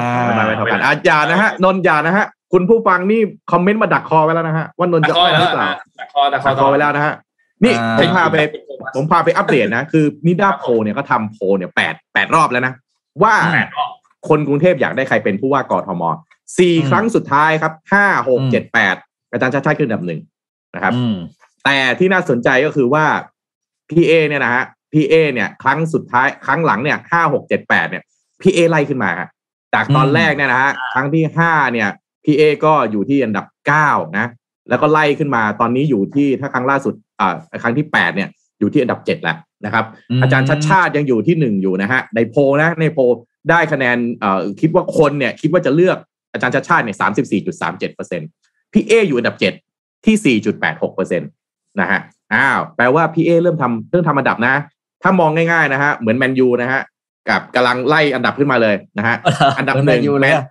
อ่าไม่ไม่เท่ากันอาจารย์นะฮะนนท์อย่านะฮะคุณผู้ฟังนี่คอมเมนต์มาดักคอไว้แล้วนะฮะว่านนท์จะอวยหรือเปล่าตะคอตะคอดักคอไว้แล้วนะฮะ นี่อ่าผมพาไปผมพาไปอัปเดตนะ คือนิด้าโพลเนี่ยก็ทำโพลเนี่ยแปดแปดรอบแล้วนะ ว่าแปดรอบคนกรุงเทพอยากได้ใครเป็นผู้ว่ากทมสี่อืมครั้งสุดท้ายครับห้าหกอืมเจ็ดแปดอาจารย์ชัชชาติขึ้นอันดับหนึ่งนะครับอืมแต่ที่น่าสนใจก็คือว่าพี่เอ้เนี่ยนะฮะพี่เอ้เนี่ย ครั้งสุดท้ายครั้งหลังเนี่ยห้าหกเจ็ดแปดเนี่ยพี่เอ้ไล่ขึ้นมาฮะจากตอนอืมแรกเนี่ยนะฮะครั้งที่ห้าเนี่ยพี่เอ้ก็อยู่ที่อันดับเก้านะ แล้วก็ไล่ขึ้นมาตอนนี้อยู่ที่ถ้าครั้งล่าสุด อ่าครั้งที่แปดเนี่ยอยู่ที่อันดับเจ็ดแล้วนะครับ อาจารย์ชัชชาติยังอยู่ที่หนึ่งอยู่นะฮะในโพลนะในโพลได้คะแนนเอ่อคิดว่าคนเนี่ยคิดว่าจะเลือกอาจารย์ชัชชาติเนี่ยสามสิบสี่จุดสามเจ็ดเปอร์เซ็นต์พี่เอ้อยู่อันดับเจ็ดที่สี่จุดแปดหกเปอร์เซ็นต์นะฮะอ้าวแปลว่าพี่เอ้เริ่มทำเริ่มทำอันดับนะ ถ้ามองง่ายๆนะฮะเหมือนแมนยูนะฮะกับกำลังไล่อันดับขึ้นมาเลยนะฮะอันดับหนึ่งอยู่เลยอะ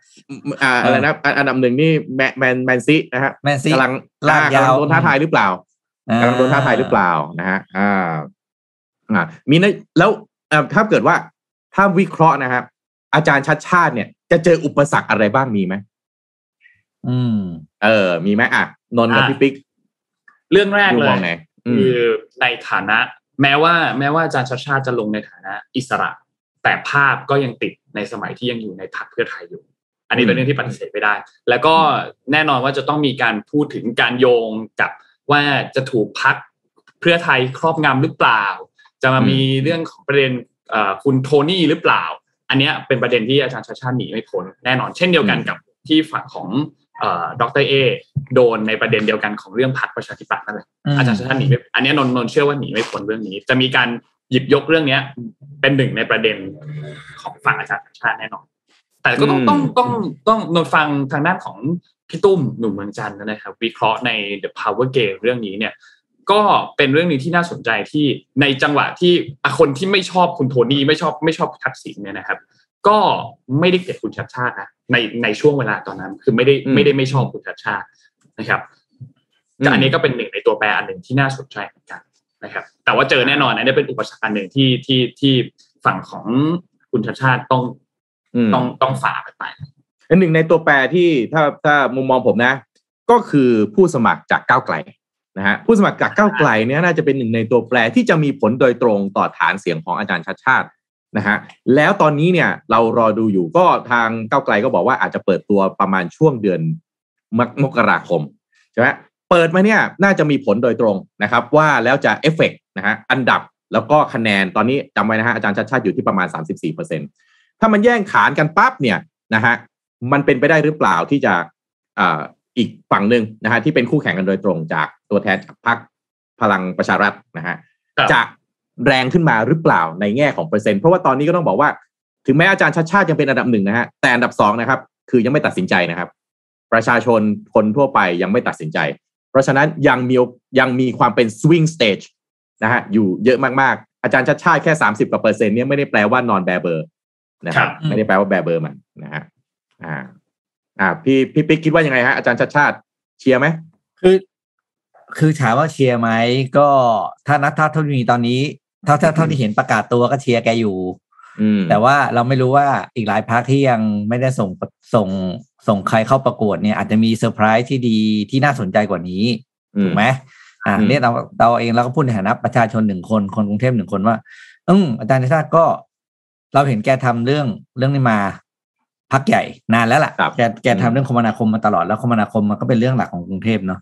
อ่าอะไรนะอันอันดับหนึ่งนี่แมนแมนแมนซินะฮะแมนซีกำลังลากยาวกำลังโดนท้าทายหรือเปล่า กำลังโดนท้าทายหรือเปล่านะฮะอ่าอ่ามีนะแล้วเอ่อถ้าเกิดว่าถ้าวิเคราะห์นะครับอาจารย์ชัดชาติเนี่ย จะเจออุปสรรคอะไรบ้างมีไหมอืม เออ มีไหมอะนนท์กับอะพี่ปิ๊กเรื่องแรกดูเลมอยงไงอืมคือในฐานะ แม้ว่า แม้ว่าอาจารย์ชาติชาติจะลงในฐานะ อิสระ แต่ภาพก็ยังติดในสมัยที่ยังอยู่ในพรรคเพื่อไทยอยู่ อันนี้เป็นเรื่องที่ปฏิเสธไม่ได้ แล้วก็แน่นอนว่าจะต้องมีการพูดถึงการโยงกับ ว่าจะถูกพักเพื่อไทยครอบงำหรือเปล่า จะมามีเรื่องของประเด็นเอ่อคุณโทนี่หรือเปล่า อันเนี้ยเป็นประเด็นที่อาจารย์ชาติชาติหนีไม่พ้นแน่นอนเช่นเดียวกันกับที่ฝั่งของเอ่อดรเอโดนในประเด็นเดียวกันของเรื่องพรรคประชาธิปัตย์นั่นแหละอืมอาจารย์ชาติชาติหนีไม่อันเนี้ยนนท์นนท์เชื่อว่าหนีไม่พ้นเรื่องนี้ จะมีการหยิบยกเรื่องเนี้ย เป็นหนึ่งในประเด็นของฝั่งอาจารย์ชาติชาติแน่นอนแต่ก็ต้องอืมต้องต้องต้องนนท์ฟังทางด้านของ พี่ตุ้มหนุ่มเมืองจันทร์นะครับวิเคราะห์ใน The Power Game เรื่องนี้เนี่ยก็เป็นเรื่องหนึงที่น่าสนใจที่ในจังหวะที่อะคนที่ไม่ชอบคุณโทนี่ไม่ชอบไม่ชอบทักษิณเนี่ยนะครับ ก็ไม่ได้เกลียดคุณชัดชาตินะในในช่วงเวลาตอนนั้น คือไม่ได้อืมไม่ได้ไม่ชอบคุณชัดชาตินะครับอืมแต่อันนี้ก็เป็นหนึ่งในตัวแปรอันหนึ่งที่น่าสนใจเหมือนกันนะครับ แต่ว่าเจอแน่นอนอันนี้เป็นอุปสรรคอันหนึ่งที่ที่ที่ฝั่งของคุณชัดชาติต้องอืมต้องต้องฝ่าไปไปอัน หนึ่งในตัวแปรที่ถ้าถ้ามุมมองผมนะ ก็คือผู้สมัครจากก้าวไกลนะฮะผู้สมัครจากก้าวไกลเนี่ยน่าจะเป็นหนึ่งในตัวแปรที่จะมีผลโดยตรงต่อฐานเสียงของอาจารย์ชัดชาตินะฮะแล้วตอนนี้เนี่ยเรารอดูอยู่ก็ทางก้าวไกลก็บอกว่าอาจจะเปิดตัวประมาณช่วงเดือนมกมกราคมใช่ไหมเปิดมาเนี่ยน่าจะมีผลโดยตรงนะครับว่าแล้วจะเอฟเฟกนะฮะอันดับแล้วก็คะแนนตอนนี้จำไว้นะฮะอาจารย์ชัดชาติอยู่ที่ประมาณ 34%ถ้ามันแย่งขานกันปั๊บเนี่ยนะฮะ มันเป็นไปได้หรือเปล่าที่จะอ่าอีกฝั่งหนึ่งนะฮะที่เป็นคู่แข่งกันโดยตรงจากตัวแทนจากพรรคพลังประชารัฐนะฮะครับจะแรงขึ้นมาหรือเปล่าในแง่ของเปอร์เซ็นต์เพราะว่าตอนนี้ก็ต้องบอกว่า ถึงแม้อาจารย์ชัดชาติยังเป็นอันดับหนึ่งนะฮะแต่อันดับสองนะครับ คือยังไม่ตัดสินใจนะครับ ประชาชนคนทั่วไปยังไม่ตัดสินใจ เพราะฉะนั้นยังมียังมีความเป็น swing stage นะฮะอยู่เยอะมากๆ อาจารย์ชัดชาติแค่สามสิบกว่าเปอร์เซ็นต์เนี่ยไม่ได้แปลว่านอนแบเบอร์นะครับครับไม่ได้แปลว่าแบเบอร์มันนะฮะ อ่า อ่า พี่พี่ปิ๊กคิดว่ายังไงฮะอาจารย์ชัดชาติเชียร์ไหมคือคือถามว่าเชียร์ไหมก็ถ้านักท่าเท่าที่มีตอนนี้เท่าเท่าเท่าที่เห็นประกาศตัวก็เชียร์แกอยู่อืมแต่ว่าเราไม่รู้ว่าอีกหลายพักที่ยังไม่ได้ส่งส่งส่งใครเข้าประกวดเนี่ยอาจจะมีเซอร์ไพรส์ที่ดีที่น่าสนใจกว่านี้อืมถูกไหมอ่าอืมเนี่ยเราเราเองเราก็พูดในฐานะประชาชนหนึ่งคนคนกรุงเทพหนึ่งคนว่าอืมอาจารย์ชาติก็ เราเห็นแกทำเรื่องเรื่องนี้มา พักใหญ่นานแล้วล่ะครับแกแกทำเรื่องคมนาคมมาตลอดแล้วคมนาคมมันก็เป็นเรื่องหลักของกรุงเทพเนาะ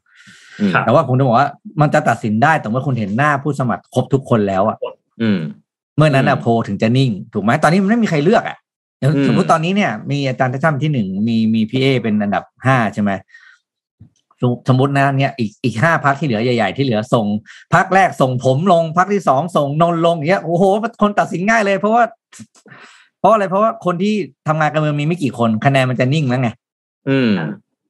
อืมครับแต่ว่าผมจะบอกว่ามันจะตัดสินได้แต่เมื่อคุณเห็นหน้าผู้สมัครครบทุกคนแล้วอะอืมเมื่อนั้นอะอืมโพลถึงจะนิ่ง ถูกไหมตอนนี้มันไม่มีใครเลือกอะอย่างอืมสมมติตอนนี้เนี่ย มีอาจารย์ท่านที่หนึ่งมีมีพี่เอเป็นอันดับห้าใช่ไหมสมสมมตินะเนี่ยอีกอีกห้าพักที่เหลือใหญ่ ๆ ที่เหลือส่งพักแรกส่งผมลงพักที่สองส่งนนท์ลงอย่างเงี้ยโอ้โหคนตัดสินง่ายเลย เพราะว่า เพราะอะไรเพราะว่าคนที่ทำงานการเมืองมีไม่กี่คนคะแนนมันจะนิ่งแล้วไงอืม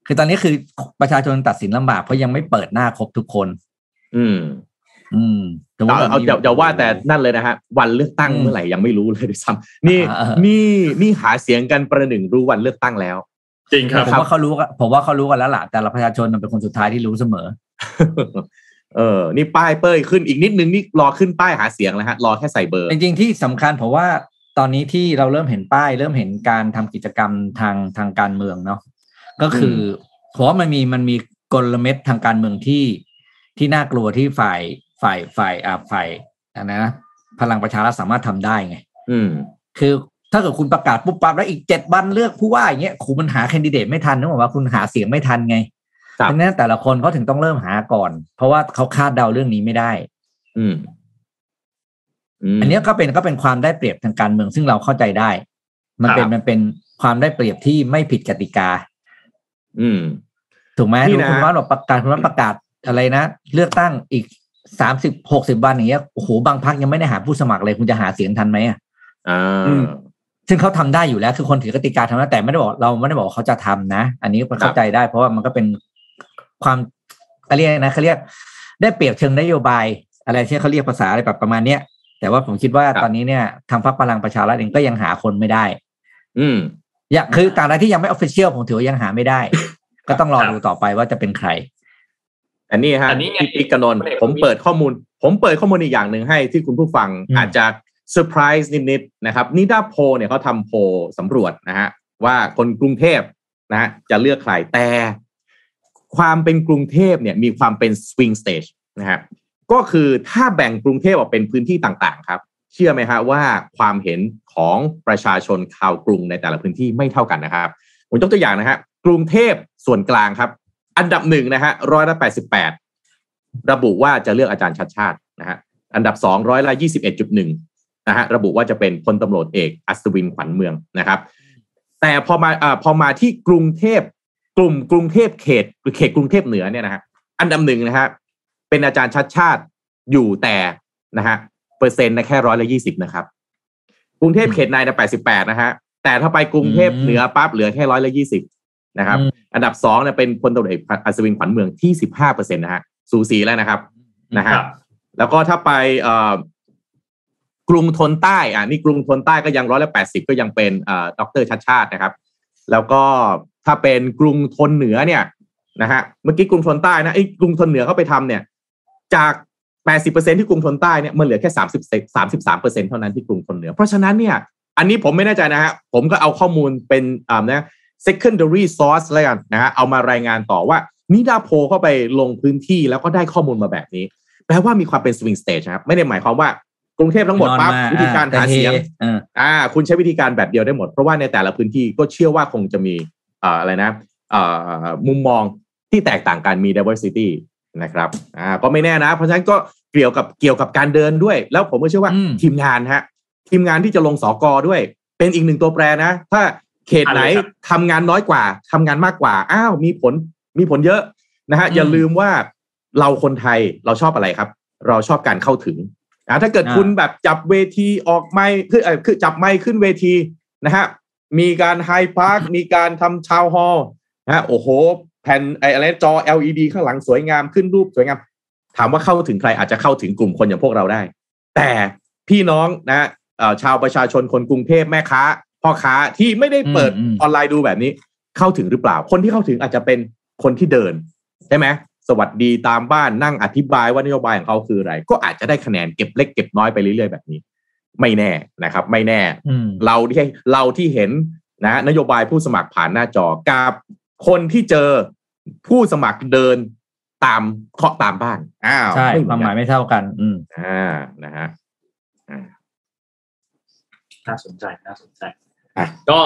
คือตอนนี้คือประชาชนตัดสินลำบากเพราะยังไม่เปิดหน้าครบทุกคน อืม อืมสมมุติเอาแบบเอามีอย่าอย่าว่าแต่นั่นเลยนะฮะ วันเลือกตั้งอืมเมื่อไหร่ยังไม่รู้เลยด้วยซ้ำนี่อ่าอ่านี่นี่หาเสียงกันประหนึ่งรู้วันเลือกตั้งแล้ว จริงครับผมว่าเขารู้กันผมว่าเขารู้กันแล้วล่ะแต่เราประชาชนเป็นคนสุดท้ายที่รู้เสมอ เออ นี่ป้ายเป้ยขึ้นอีกนิดนึงนี่รอขึ้นป้ายหาเสียงแล้วฮะรอแค่ใส่เบอร์ จริงๆที่สำคัญผมว่า ตอนนี้ที่เราเริ่มเห็นป้าย เริ่มเห็นการทำกิจกรรมทางทางการเมืองเนาะก็คือผมว่ามันมีมันมีกลเม็ดทางการเมืองที่ที่น่ากลัวที่ฝ่ายฝ่ายฝ่ายอ่าฝ่ายอันนะ พลังประชารัฐสามารถทำได้ไง อืม คือถ้าเกิดคุณประกาศปุ๊บปั๊บแล้วอีกเจ็ดวันเลือกผู้ว่าอย่างเงี้ยคุณมันหาแคนดิเดตไม่ทันนึกออกว่าคุณหาเสียงไม่ทันไงครับเพราะฉะนั้นแต่ละคนเขาถึงต้องเริ่มหาก่อน เพราะว่าเขาคาดเดาเรื่องนี้ไม่ได้ อืมม อันเนี้ยก็เป็นก็เป็นความได้เปรียบทางการเมืองซึ่งเราเข้าใจได้ มันเป็นครับมันเป็นความได้เปรียบที่ไม่ผิดกติกา อืม ถูกไหมนี่ดูนะคุณว่าบอกประกาศคุณว่าประกาศอะไรนะเลือกตั้งอีกสามสิบหกสิบวันอย่างเงี้ยโอ้โหบางพักยังไม่ได้หาผู้สมัครเลยคุณจะหาเสียงทันไหมอะอ่าอืมซึ่งเขาทำได้อยู่แล้ว คือคนถือกติกาทำได้แต่ไม่ได้บอกเราไม่ได้บอกว่าเขาจะทำนะ อันนี้เข้าใจได้ เพราะว่ามันก็เป็นความเขาเรียกนะเขาเรียก ได้เปรียบเชิงนโยบาย อะไรที่เขาเรียกภาษาอะไรแบบประมาณเนี้ย แต่ว่าผมคิดว่าตอนนี้เนี่ยทางพรรคพลังประชารัฐเองก็ยังหาคนไม่ได้ อืมอย่างคือตราบใดที่ยังไม่ official ผมถือว่ายังหาไม่ได้ ก็ต้องรอดูต่อไปว่าจะเป็นใคร อันนี้ฮะอันนี้ไงพี่ปิ๊กกับนนท์พลเอกผมประวิตรเปิดข้อมูล ผมเปิดข้อมูลอีกอย่างหนึ่งให้ที่คุณผู้ฟังอืมอาจจะเซอร์ไพรส์นิดๆนะครับนิด้าโพลเนี่ยเขาทำโพลสำรวจนะฮะว่าคนกรุงเทพนะฮะจะเลือกใครแต่ ความเป็นกรุงเทพเนี่ยมีความเป็น swing stateนะฮะ ก็คือถ้าแบ่งกรุงเทพออกเป็นพื้นที่ต่างๆ ครับ เชื่อไหมฮะว่าความเห็นของประชาชนชาวกรุงในแต่ละพื้นที่ไม่เท่ากันนะครับผมยกตัวอย่างนะฮะกรุงเทพส่วนกลางครับ อันดับหนึ่งนะฮะร้อยละแปดสิบแปดระบุว่าจะเลือกอาจารย์ชัดชาตินะฮะอันดับสองร้อยละยี่สิบเอ็ดจุดหนึ่งนะฮะระบุว่าจะเป็นพลตำรวจเอกอัศวินขวัญเมืองนะครับ แต่พอมาอ่าพอมาที่กรุงเทพกลุ่มกรุงเทพเขตเขตกรุงเทพเหนือเนี่ยนะฮะอันดับหนึ่งนะฮะ เป็นอาจารย์ชัดชาติอยู่แต่นะฮะเปอร์เซ็นต์นะแค่ร้อยละยี่สิบนะครับ กรุงเทพเขตในนะแปดสิบแปดนะฮะแต่ถ้าไปกรุงเทพเหนือปั๊บเหลือแค่ร้อยละยี่สิบนะครับอืมอันดับสองเนี่ยเป็นพลตำรวจเอกอัศวินขวัญเมืองที่สิบห้าเปอร์เซ็นต์นะฮะสูสีแล้วนะครับนะฮะครับแล้วก็ถ้าไปเอ่อกรุงทนใต้อะนี่กรุงทนใต้ก็ยังร้อยละแปดสิบก็ยังเป็นเอ่อดรชัดชาตินะครับ แล้วก็ถ้าเป็นกรุงทนเหนือเนี่ยนะฮะเมื่อกี้กรุงทนใต้นะไอ้ยกรุงทนเหนือเขาไปทำเนี่ย จากแปดสิบเปอร์เซ็นที่กรุงทนใต้เนี่ยมันเหลือแค่สามสิบสามสิบสามเปอร์เซ็นเท่านั้นที่กรุงทนเหนือ เพราะฉะนั้นเนี่ยอันนี้ผมไม่แน่ใจนะฮะผมก็เอาข้อมูลเป็นอ่านะ secondary source แล้วกันนะฮะเอามารายงานต่อว่านิดาโพลเข้าไปลงพื้นที่แล้วก็ได้ข้อมูลมาแบบนี้ แปลว่ามีความเป็น swing stage นะครับ ไม่ได้หมายความว่ากรุงเทพทั้งหมดปั๊บนอนมาวิธีการอ่าหาเสียงแต่เฮเอออ่าคุณใช้วิธีการแบบเดียวได้หมด เพราะว่าในแต่ละพื้นที่ก็เชื่อว่าคงจะมีอ่าอะไรนะอ่ามุมมองที่แตกต่างกันมี diversity นะครับอ่าก็ไม่แน่นะ เพราะฉะนั้นก็เกี่ยวกับเกี่ยวกับการเดินด้วย แล้วผมก็เชื่อว่าอืมทีมงานฮะทีมงานที่จะลงสอกอด้วย เป็นอีกหนึ่งตัวแปรนะ ถ้าเขตไหนอะไรครับทำงานน้อยกว่าทำงานมากกว่าอ้าวมีผลมีผลเยอะนะฮะอืมอย่าลืมว่าเราคนไทยเราชอบอะไรครับ เราชอบการเข้าถึงอ่าถ้าเกิดอ่าคุณแบบจับเวทีออกไม้คือเอ่อคือจับไมค์ขึ้นเวทีนะฮะมีการไฮด์ปาร์กมีการทำชาวฮอลนะฮะโอ้โห แผ่นไออะไรจอ LED ข้างหลังสวยงามขึ้นรูปสวยงาม ถามว่าเข้าถึงใครอาจจะเข้าถึงกลุ่มคนอย่างพวกเราได้ แต่พี่น้องนะชาวประชาชนคนกรุงเทพแม่ค้าพ่อค้าที่ไม่ได้เปิดออนไลน์ดูแบบนี้เข้าถึงหรือเปล่า คนที่เข้าถึงอาจจะเป็นคนที่เดินใช่ไหมสวัสดีตามบ้านนั่งอธิบายว่านโยบายของเขาคืออะไร ก็อาจจะได้คะแนนเก็บเล็กเก็บน้อยไปเรื่อยๆแบบนี้ ไม่แน่นะครับ ไม่แน่เราที่เราที่เห็นนะ นโยบายผู้สมัครผ่านหน้าจอกับ คนที่เจอผู้สมัครเดินตามเคาะตามบ้านอ้าวใช่ความหมายไม่เท่ากัน อืมอ่านะฮะน่าสนใจน่าสนใจก็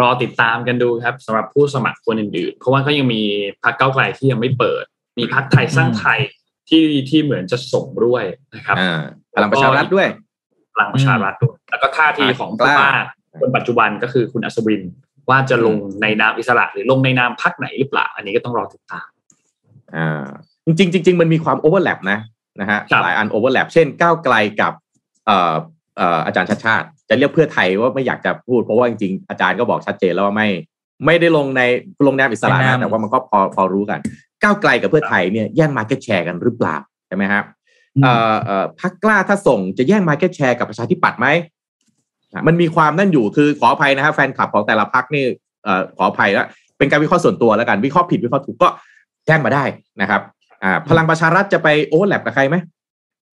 รอติดตามกันดูครับสำหรับผู้สมัครคนอื่นๆ เพราะว่าก็ยังมีพรรคเก้าไกลที่ยังไม่เปิด มีพรรคไทยสร้างไทยที่ที่เหมือนจะส่งด้วยนะครับพลังประชารัฐด้วยพลังประชารัฐด้วยแล้วก็ท่าทีของผู้ว่าคนปัจจุบันก็คือคุณอัศวิน ว่าจะลงในนามอิสระ หรือลงในนามพรรคไหนหรือเปล่า อันนี้ก็ต้องรอติดตามอ่าจริงจริงๆมันมีความ overlap นะนะฮะหลายอัน overlap เช่นก้าวไกลกับเอ่อเอ่ออาจารย์ชัชชาติ จะเรียกเพื่อไทยว่าไม่อยากจะพูดเพราะว่าจริงๆอาจารย์ก็บอกชัดเจนแล้วว่าไม่ ไม่ได้ลงในลงนามอิสระนะแต่ว่ามันก็พอพอรู้กัน ก้าวไกลกับเพื่อไทยเนี่ยแย่ง market share กันหรือเปล่าใช่ไหมครับเอ่อเอ่อพรรคกล้าถ้าส่งจะแย่ง market share กับประชาธิปัตย์ไหม มันมีความนั่นอยู่คือขออภัยนะฮะแฟนคลับของแต่ละพรรคนี่เอ่อขออภัยแล้วเป็นการวิเคราะห์ส่วนตัวแล้วกันวิเคราะห์ผิดวิเคราะห์ถูกก็แจ้งมาได้นะครับอ่าพลังประชารัฐจะไป overlap กับใครไหม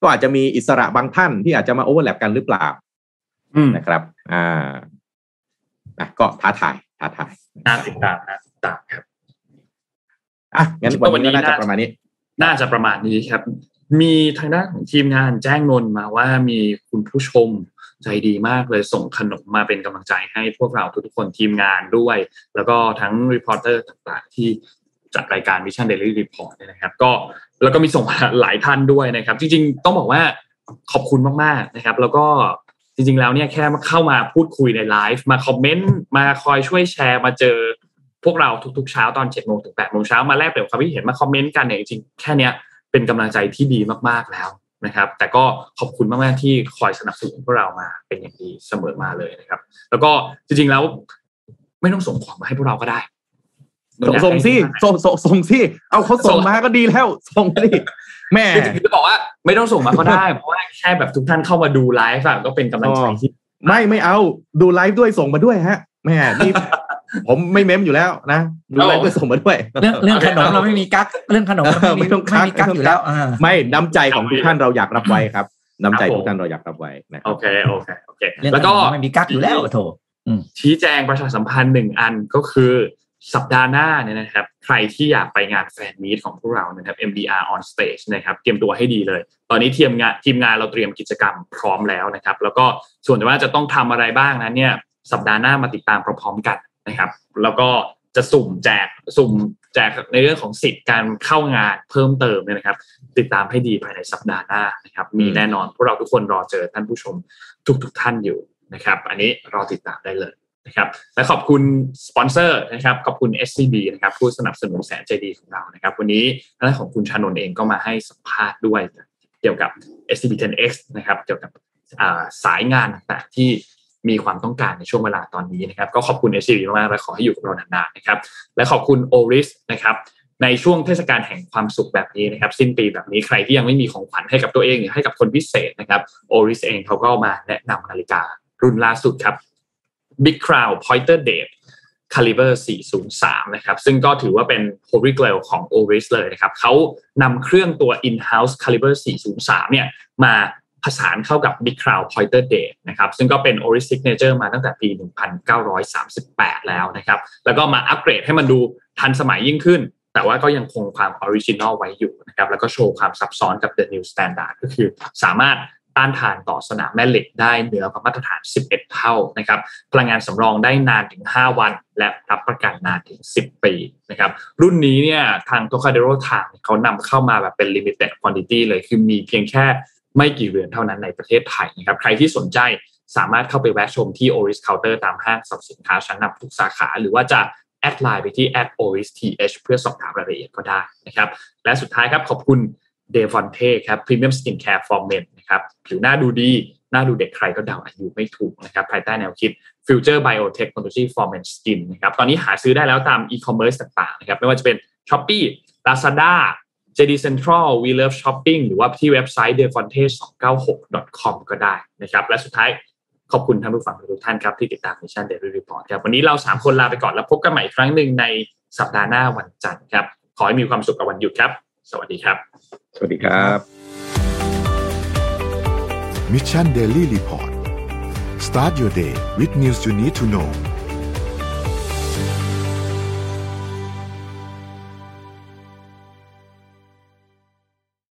ก็อาจจะมีอิสระบางท่านที่อาจจะมา overlap กันหรือเปล่านะครับ อ่าอะก็ท้าทายท้าทายน่าติดตามน่าติดตามครับอะงั้นวันนี้น่าจะประมาณนี้ น่าจะประมาณนี้ครับ มีทางด้านของทีมงานแจ้งนนท์มาว่ามีคุณผู้ชม ใจดีมากเลยส่งขนมมาเป็นกำลังใจให้พวกเราทุกๆคนทีมงานด้วย แล้วก็ทั้ง reporter ต่างๆ ที่จัดรายการ Mission Daily Report เนี่ยนะครับ ก็แล้วก็มีส่งมาหลายท่านด้วยนะครับ จริงๆ ต้องบอกว่าขอบคุณมากๆนะครับ แล้วก็จริงๆ แล้วเนี่ยแค่มาเข้ามาพูดคุยในไลฟ์มาคอมเมนต์มาคอยช่วยแชร์มาเจอพวกเราทุกๆเช้าตอน7จ็ดโมงถึงแปดโมงเช้ามาแลกเปลี่ยนความคิดเห็นมาคอมเมนต์กันเนี่ยจริงๆแค่เนี้ยเป็นกำลังใจที่ดีมากๆแล้ว นะครับ แต่ก็ขอบคุณมากๆที่คอยสนับสนุนพวกเรามาเป็นอย่างดีเสมอมาเลยนะครับ แล้วก็จริงๆแล้วไม่ต้องส่งของมาให้พวกเราก็ได้ส่งสิส่งส่งส่งสิเอาเขาส่งมาก็ดีแล้ว ส่งสิแม่จริงๆจะบอกว่า ไม่ต้องส่งมาก็ได้เพราะว่าแค่แบบทุกท่านเข้ามาดูไลฟ์ก็เป็นกำลังใจที่ไม่ไม่เอาดูไลฟ์ด้วยส่งมาด้วยฮะแม่นี่ ผมไม่เม้มอยู่แล้วนะดูไลฟ์ด้วยส่งมาด้วย เรื่องเรื่องขนมเราไม่มีกั๊กเรื่องขนมเราไม่ต้องไม่มีกั๊กอยู่แล้วไม่น้ำใจของทุกท่านเราอยากรับไว้ครับ น้ำใจทุกท่านเราอยากรับไว้นะโอเคโอเคโอเค แล้วก็ไม่มีกั๊กอยู่แล้วโถชี้แจงประชาสัมพันธ์หนึ่งอันก็คือสัปดาห์หน้าเนี่ยนะครับ ใครที่อยากไปงานแฟนมีตของพวกเรานะครับ MDR on stage นะครับเตรียมตัวให้ดีเลย ตอนนี้ทีมงานทีมงานเราเตรียมกิจกรรมพร้อมแล้วนะครับ แล้วก็ส่วนว่าจะต้องทำอะไรบ้างนั้นเนี่ยสัปดาห์หน้ามาติดตามพร้อมๆกัน นะครับ แล้วก็จะสุ่มแจกสุ่มแจกในเรื่องของสิทธิ์การเข้างานเพิ่มเติมเนี่ยนะครับ ติดตามให้ดีภายในสัปดาห์หน้านะครับ มีแน่นอนพวกเราทุกคนรอเจอท่านผู้ชมทุกๆทท่านอยู่นะครับ อันนี้รอติดตามได้เลยนะครับ และขอบคุณสปอนเซอร์นะครับ ขอบคุณ SCB นะครับ ผู้สนับสนุนแสนใจดีของเรานะครับ วันนี้ท่านของคุณชานนเองก็มาให้สัมภาษณ์ด้วยเกี่ยวกับ SCB 10X นะครับ เกี่ยวกับสายงานต่างๆที่ มีความต้องการในช่วงเวลาตอนนี้นะครับ ก็ขอบคุณ SCB มากๆ และขอให้อยู่กับเรานานๆนะครับ และขอบคุณ Oris นะครับ ในช่วงเทศกาลแห่งความสุขแบบนี้นะครับ สิ้นปีแบบนี้ใครที่ยังไม่มีของขวัญให้กับตัวเองหรือให้กับคนพิเศษนะครับ Oris เองเขาก็มาแนะนำนาฬิการุ่นล่าสุดครับ Big Crown Pointer Date Caliber 403 นะครับ ซึ่งก็ถือว่าเป็น Holy Grail ของ Oris เลยนะครับ เขานำเครื่องตัว In-house Caliber 403 เนี่ย มา ผสานเข้ากับ Big Crown Pointer Date นะครับซึ่งก็เป็น Oris Signature มาตั้งแต่ปี 1938 แล้วนะครับแล้วก็มาอัปเกรดให้มันดูทันสมัยยิ่งขึ้น แต่ว่าก็ยังคงความ original ไว้อยู่นะครับแล้วก็โชว์ความซับซ้อนกับ The New Standard ก็คือสามารถต้านทานต่อสนามแม่เหล็กได้เหนือกว่ามาตรฐาน 11 เท่านะครับพลังงานสำรองได้นานถึง 5 วัน และรับประกันนานถึง 10 ปีนะครับรุ่นนี้เนี่ยทาง Trocadero ทางเขานำเข้ามาแบบเป็น limited quantity เลยคือมีเพียงแค่ ไม่กี่เรือนเท่านั้นในประเทศไทยนะครับใครที่สนใจสามารถเข้าไปแวะชมที่ Oris Counter ตามห้างสรรพสินค้าชั้นนำทุกสาขา หรือว่าจะแอดไลน์ไปที่ @oristh เพื่อสอบถามรายละเอียดก็ได้นะครับและสุดท้ายครับขอบคุณ Defonte ครับ premium skincare for men นะครับผิวหน้าดูดี หน้าดูเด็กใครก็เดาอายุไม่ถูกนะครับภายใต้แนวคิด Future Biotechnology for Men Skin นะครับตอนนี้หาซื้อได้แล้วตามอีคอมเมิร์ซต่างๆนะครับไม่ว่าจะเป็น Shopee Lazada JD Central We Love Shopping หรือว่าที่เว็บไซต์ defonte296.com ก็ได้นะครับ และสุดท้ายขอบคุณท่านผู้ฟังทุกท่านครับที่ติดตาม Mission Daily Report ครับวันนี้เรา 3 คนลาไปก่อนแล้วพบกันใหม่อีกครั้งหนึ่งในสัปดาห์หน้าวันจันทร์ครับ ขอให้มีความสุขกับวันหยุดครับ สวัสดีครับ สวัสดีครับ Mission Daily Report start your day with news you need to know